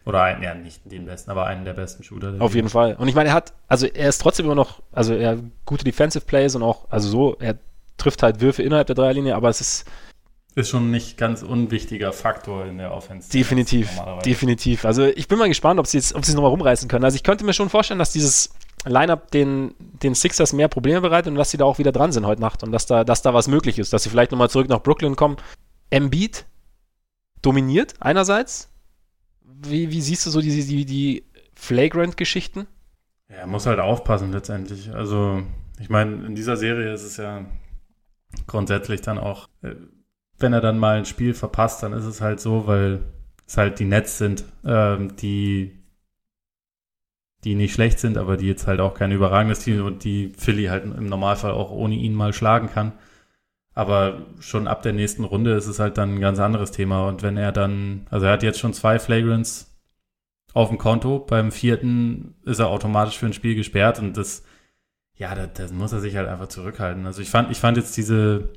Oder ein, ja, nicht den besten, aber einen der besten Shooter der Auf Liga. jeden Fall. Und ich meine, er hat, also er ist trotzdem immer noch, also er hat gute Defensive Plays und auch, also so, er trifft halt Würfe innerhalb der Dreierlinie, aber es ist Ist schon ein nicht ganz unwichtiger Faktor in der Offense. definitiv, definitiv. Also ich bin mal gespannt, ob sie es, ob sie es nochmal rumreißen können. Also ich könnte mir schon vorstellen, dass dieses Lineup den, den Sixers mehr Probleme bereitet und dass sie da auch wieder dran sind heute Nacht und dass da, dass da was möglich ist, dass sie vielleicht nochmal zurück nach Brooklyn kommen. Embiid dominiert einerseits, wie, wie siehst du so die, die, die Flagrant-Geschichten? Ja, er muss halt aufpassen letztendlich. Also, ich meine, in dieser Serie ist es ja grundsätzlich dann auch, äh, wenn er dann mal ein Spiel verpasst, dann ist es halt so, weil es halt die Nets sind, ähm, die die nicht schlecht sind, aber die jetzt halt auch kein überragendes Team und die Philly halt im Normalfall auch ohne ihn mal schlagen kann. Aber schon ab der nächsten Runde ist es halt dann ein ganz anderes Thema. Und wenn er dann, also er hat jetzt schon zwei Flagrants auf dem Konto, beim vierten ist er automatisch für ein Spiel gesperrt und das, ja, da, muss er sich halt einfach zurückhalten. Also ich fand, ich fand jetzt diese,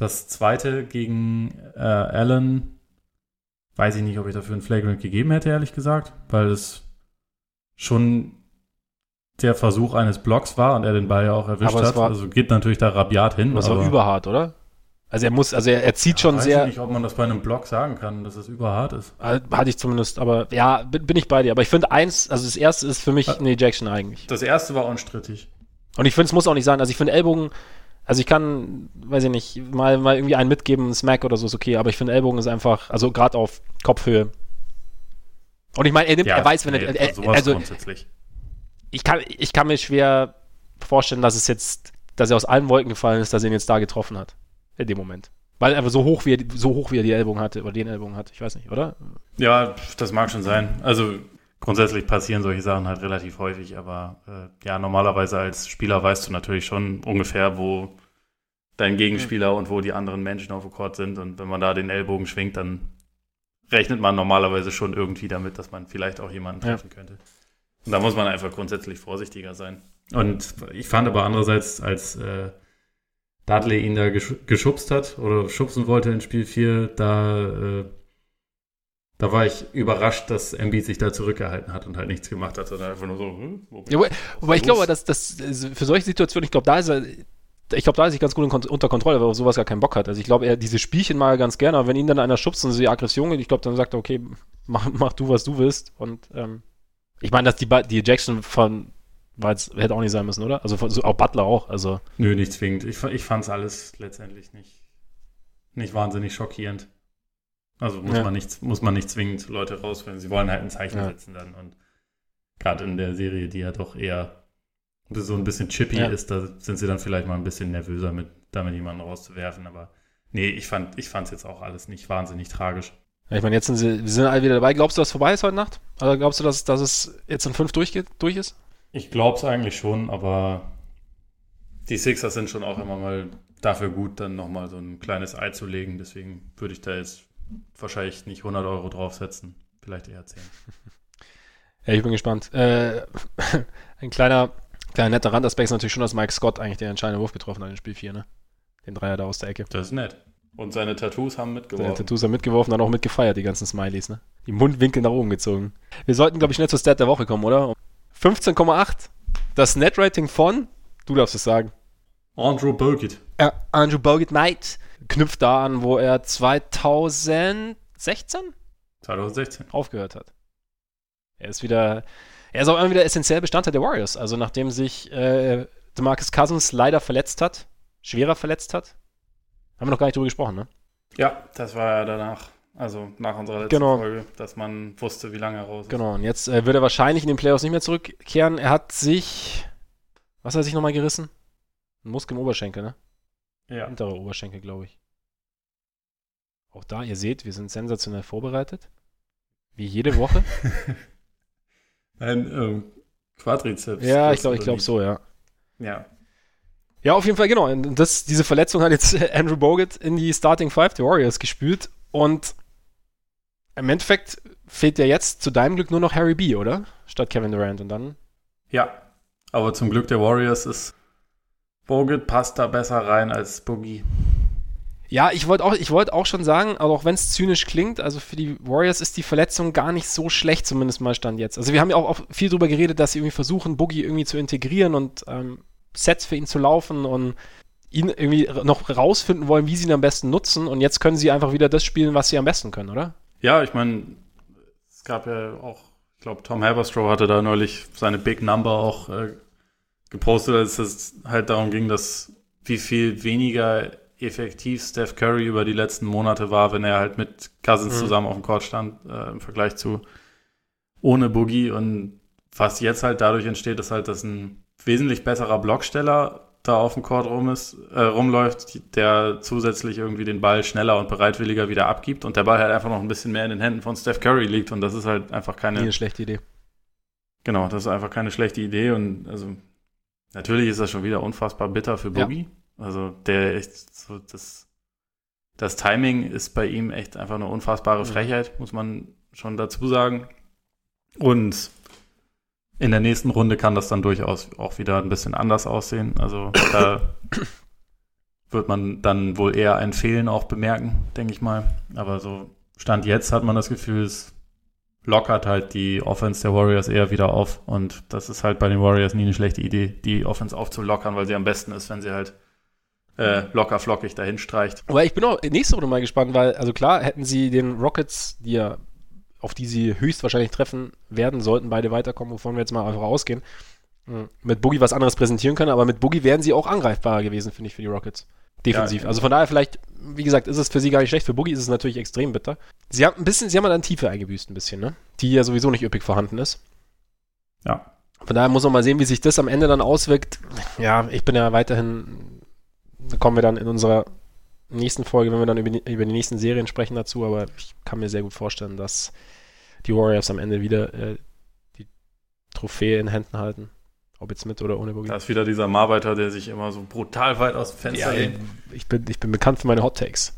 das zweite gegen äh, Allen, weiß ich nicht, ob ich dafür ein Flagrant gegeben hätte, ehrlich gesagt, weil es schon der Versuch eines Blocks war und er den Ball ja auch erwischt hat. war- also geht natürlich da rabiat hin. Das war überhart, oder? Also er muss, also er, er zieht schon weiß sehr, Ich nicht, ob man das bei einem Block sagen kann, dass es überhart ist. Äh, Hatte ich zumindest, aber ja, bin, bin ich bei dir. Aber ich finde eins, also das erste ist für mich Äh. eine Ejection eigentlich. Das erste war unstrittig. Und ich finde, es muss auch nicht sein. Also ich finde Ellbogen, also ich kann, weiß ich nicht, mal, mal irgendwie einen mitgeben, einen Smack oder so ist okay, aber ich finde Ellbogen ist einfach, also gerade auf Kopfhöhe. Und ich meine, er nimmt, er weiß, wenn er, nee, er, sowas also grundsätzlich. ich kann, ich kann mir schwer vorstellen, dass es jetzt, dass er aus allen Wolken gefallen ist, dass er ihn jetzt da getroffen hat. In dem Moment. Weil er einfach so hoch, wie er, so hoch, wie er die Ellbogen hatte, oder den Ellbogen hat. Ich weiß nicht, oder? Ja, das mag schon sein. Also grundsätzlich passieren solche Sachen halt relativ häufig, aber äh, ja, normalerweise als Spieler weißt du natürlich schon ungefähr, wo dein Gegenspieler und wo die anderen Menschen auf dem Court sind. Und wenn man da den Ellbogen schwingt, dann rechnet man normalerweise schon irgendwie damit, dass man vielleicht auch jemanden Ja. treffen könnte. Und da muss man einfach grundsätzlich vorsichtiger sein. Und ich fand aber andererseits, als äh, Dudley ihn da gesch geschubst hat oder schubsen wollte in Spiel 4, da, äh, da war ich überrascht, dass Embiid sich da zurückgehalten hat und halt nichts gemacht hat, sondern einfach nur so, hm, Ja, wobei, wobei ich glaube, dass das für solche Situationen, ich glaube, da ist er, ich glaube, da ist er ganz gut unter Kontrolle, weil er auf sowas gar keinen Bock hat. Also ich glaube, er diese Spielchen mag er ganz gerne, aber wenn ihn dann einer schubst und so die Aggression geht, ich glaube, dann sagt er, okay, mach, mach du, was du willst. Und ähm, ich meine, dass die, Ba- die Ejection von jetzt, hätte auch nicht sein müssen, oder? Also von, so, auch Butler auch. Also Nö, nicht zwingend. Ich, ich fand es alles letztendlich nicht, nicht wahnsinnig schockierend. Also muss, Ja. man nicht, muss man nicht zwingend Leute rausfinden. Sie wollen halt ein Zeichen Ja. setzen dann. Und gerade in der Serie, die ja doch eher so ein bisschen chippy Ja. ist, da sind sie dann vielleicht mal ein bisschen nervöser, mit, damit jemanden rauszuwerfen. Aber nee, ich fand ich fand's jetzt auch alles nicht wahnsinnig tragisch. ja, ich meine, jetzt sind sie, wir sind alle wieder dabei. Glaubst du, dass vorbei ist heute Nacht? Oder glaubst du, dass, dass es jetzt in fünf durchgeht, durch ist? Ich glaube es eigentlich schon, aber die Sixers sind schon auch immer mal dafür gut, dann nochmal so ein kleines Ei zu legen. Deswegen würde ich da jetzt wahrscheinlich nicht 100 Euro draufsetzen, vielleicht eher 10. (laughs) Ja, ich bin gespannt. Äh, (laughs) ein kleiner, kleiner netter Randaspekt ist natürlich schon, dass Mike Scott eigentlich den entscheidenden Wurf getroffen hat in Spiel 4, ne? Den Dreier da aus der Ecke. Das ist nett. Und seine Tattoos haben Seine mitgeworfen. Tattoos haben mitgeworfen, dann auch mitgefeiert, die ganzen Smileys, ne? Die Mundwinkel nach oben gezogen. Wir sollten, glaube ich, schnell zur Stat der Woche kommen, oder? 15,8. Das Net-Rating von, du darfst es sagen, Andrew Bogut. äh, Andrew Bogut Knight knüpft da an, wo er 2016 2016. aufgehört hat. Er ist wieder, er ist auch immer wieder essentiell Bestandteil der Warriors. Also nachdem sich äh, DeMarcus Cousins leider verletzt hat, schwerer verletzt hat, haben wir noch gar nicht drüber gesprochen, ne? Ja, das war ja danach, also nach unserer letzten Genau. Folge, dass man wusste, wie lange er raus ist. Genau, und jetzt äh, wird er wahrscheinlich in den Playoffs nicht mehr zurückkehren. Er hat sich, was hat er sich nochmal gerissen? Ein Muskel im Oberschenkel, ne? Ja. Hintere Oberschenkel, glaube ich. Auch da, ihr seht, wir sind sensationell vorbereitet. Wie jede Woche. (laughs) Ein ähm, Quadrizeps. ja, ich glaube ich glaub so, ja. Ja. Ja, auf jeden Fall, genau. Das, diese Verletzung hat jetzt (laughs) Andrew Bogut in die Starting Five der Warriors gespült. Und im Endeffekt fehlt ja jetzt zu deinem Glück nur noch Harry B., oder? Statt Kevin Durant. Und dann Ja. Aber zum Glück der Warriors ist Bogut passt da besser rein als Boogie. Ja, ich wollte auch, ich wollte auch schon sagen, aber auch wenn es zynisch klingt, also für die Warriors ist die Verletzung gar nicht so schlecht, zumindest mal stand jetzt. Also wir haben ja auch, auch viel drüber geredet, dass sie irgendwie versuchen, Boogie irgendwie zu integrieren und ähm, Sets für ihn zu laufen und ihn irgendwie noch rausfinden wollen, wie sie ihn am besten nutzen. Und jetzt können sie einfach wieder das spielen, was sie am besten können, oder? Ja, ich meine, es gab ja auch, ich glaube, Tom Haberstroh hatte da neulich seine Big Number auch äh, gepostet, als es halt darum ging, dass wie viel weniger effektiv Steph Curry über die letzten Monate war, wenn er halt mit Cousins mhm. zusammen auf dem Court stand, äh, im Vergleich zu ohne Boogie. Und was jetzt halt dadurch entsteht, ist halt, dass ein wesentlich besserer Blocksteller da auf dem Court rum ist, äh, rumläuft, der zusätzlich irgendwie den Ball schneller und bereitwilliger wieder abgibt und der Ball halt einfach noch ein bisschen mehr in den Händen von Steph Curry liegt und das ist halt einfach keine. eine schlechte Idee. Genau, das ist einfach keine schlechte Idee und also natürlich ist das schon wieder unfassbar bitter für Boogie. Ja. Also der echt so das das Timing ist bei ihm echt einfach eine unfassbare Frechheit, muss man schon dazu sagen. Und in der nächsten Runde kann das dann durchaus auch wieder ein bisschen anders aussehen. Also (coughs) da wird man dann wohl eher ein Fehlen auch bemerken, denke ich mal. Aber so Stand jetzt hat man das Gefühl, es lockert halt die Offense der Warriors eher wieder auf. Und das ist halt bei den Warriors nie eine schlechte Idee, die Offense aufzulockern, weil sie am besten ist, wenn sie halt äh, locker flockig dahin streicht. Aber ich bin auch nächste Runde mal gespannt, weil, also klar, hätten sie den Rockets, die ja auf die sie höchstwahrscheinlich treffen werden, sollten beide weiterkommen, wovon wir jetzt mal einfach ausgehen, hm, mit Boogie was anderes präsentieren können, aber mit Boogie wären sie auch angreifbarer gewesen, finde ich, für die Rockets. Defensiv. Ja, also von daher vielleicht, wie gesagt, ist es für sie gar nicht schlecht. Für Boogie ist es natürlich extrem bitter. Sie haben ein bisschen, sie haben halt an Tiefe eingebüßt, ein bisschen, ne? Die ja sowieso nicht üppig vorhanden ist. Ja. Von daher muss man mal sehen, wie sich das am Ende dann auswirkt. Ja, ich bin ja weiterhin, da kommen wir dann in unserer nächsten Folge, wenn wir dann über die, über die nächsten Serien sprechen dazu, aber ich kann mir sehr gut vorstellen, dass die Warriors am Ende wieder äh, die Trophäe in Händen halten. Ob jetzt mit oder ohne Boogie. Da ist wieder dieser Marbeiter, der sich immer so brutal weit aus dem Fenster ja, Ich bin, ich bin bekannt für meine Hot Takes.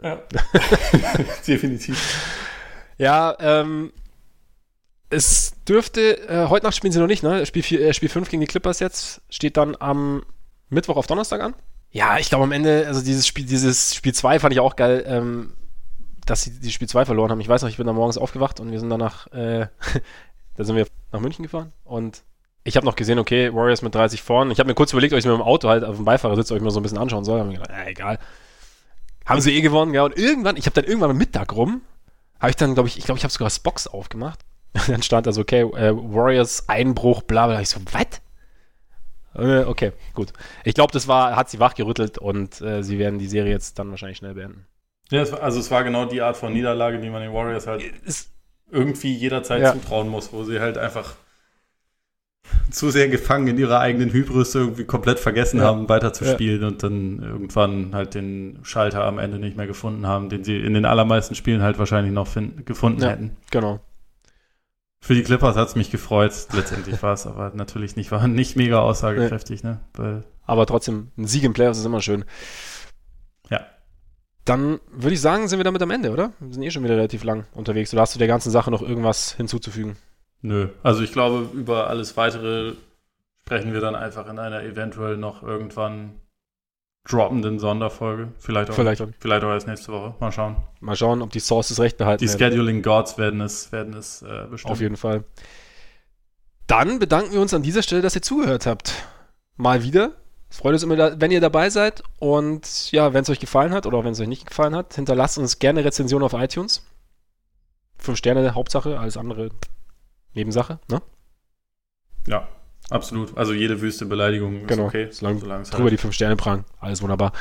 Ja. (laughs) Definitiv. Ja, ähm, es dürfte, äh, heute Nacht spielen sie noch nicht, ne? Spiel, 4, äh, Spiel 5 gegen die Clippers jetzt, steht dann am Mittwoch auf Donnerstag an. Ja, ich glaube am Ende, also dieses Spiel, dieses Spiel 2 fand ich auch geil, ähm, dass sie die Spiel 2 verloren haben. Ich weiß noch, ich bin da morgens aufgewacht und wir sind danach, äh, (laughs) da sind wir nach München gefahren und ich habe noch gesehen, okay, Warriors mit 30 vorn. Ich habe mir kurz überlegt, ob ich mir im Auto halt auf dem Beifahrersitz euch mal so ein bisschen anschauen soll. Hab mir gedacht, äh, egal. Haben sie eh gewonnen, ja. Und irgendwann, ich habe dann irgendwann am Mittag rum, habe ich dann, glaube ich, ich glaube, ich habe sogar das Box aufgemacht. (laughs) dann stand da so, okay, äh, Warriors Einbruch, bla bla. Ich so, was? Äh, okay, gut. Ich glaube, das war, hat sie wachgerüttelt und äh, sie werden die Serie jetzt dann wahrscheinlich schnell beenden. Ja, es war, also es war genau die Art von Niederlage, die man den Warriors halt es, irgendwie jederzeit ja. zutrauen muss, wo sie halt einfach zu sehr gefangen in ihrer eigenen Hybris irgendwie komplett vergessen ja. haben, weiterzuspielen ja. und dann irgendwann halt den Schalter am Ende nicht mehr gefunden haben, den sie in den allermeisten Spielen halt wahrscheinlich noch find, gefunden ja, hätten. Genau. Für die Clippers hat es mich gefreut, letztendlich (laughs) war es aber natürlich nicht, war nicht mega aussagekräftig, ne? Weil aber trotzdem, ein Sieg im Playoffs ist immer schön. Ja. Dann würde ich sagen, sind wir damit am Ende, oder? Wir sind eh schon wieder relativ lang unterwegs. Oder hast du der ganzen Sache noch irgendwas hinzuzufügen? Nö. Also ich glaube, über alles weitere sprechen wir dann einfach in einer eventuell noch irgendwann droppenden Sonderfolge. Vielleicht auch, vielleicht auch. Vielleicht auch erst nächste Woche. Mal schauen. Mal schauen, ob die Sources recht behalten Die Scheduling Gods werden es, werden es äh, bestimmen. Auf jeden Fall. Dann bedanken wir uns an dieser Stelle, dass ihr zugehört habt. Mal wieder. Es freut uns immer, wenn ihr dabei seid. Und ja, wenn es euch gefallen hat oder wenn es euch nicht gefallen hat, hinterlasst uns gerne Rezension auf iTunes. Fünf Sterne, Hauptsache, alles andere Nebensache, ne? Ja, absolut. Also jede wüste Beleidigung ist genau, okay. Solange, solange drüber halt die fünf Sterne prang. Alles wunderbar.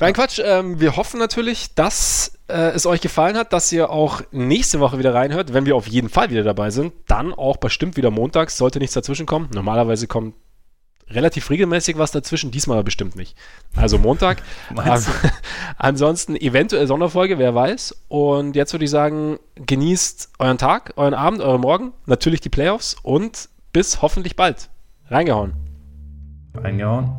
Nein, Quatsch. Ähm, wir hoffen natürlich, dass äh, es euch gefallen hat, dass ihr auch nächste Woche wieder reinhört. Wenn wir auf jeden Fall wieder dabei sind, dann auch bestimmt wieder montags. Sollte nichts dazwischen kommen. Normalerweise kommt relativ regelmäßig was dazwischen, diesmal aber bestimmt nicht. Also Montag. (laughs) ansonsten eventuell Sonderfolge, wer weiß. Und jetzt würde ich sagen, genießt euren Tag, euren Abend, euren Morgen, natürlich die Playoffs und bis hoffentlich bald. Reingehauen. Reingehauen.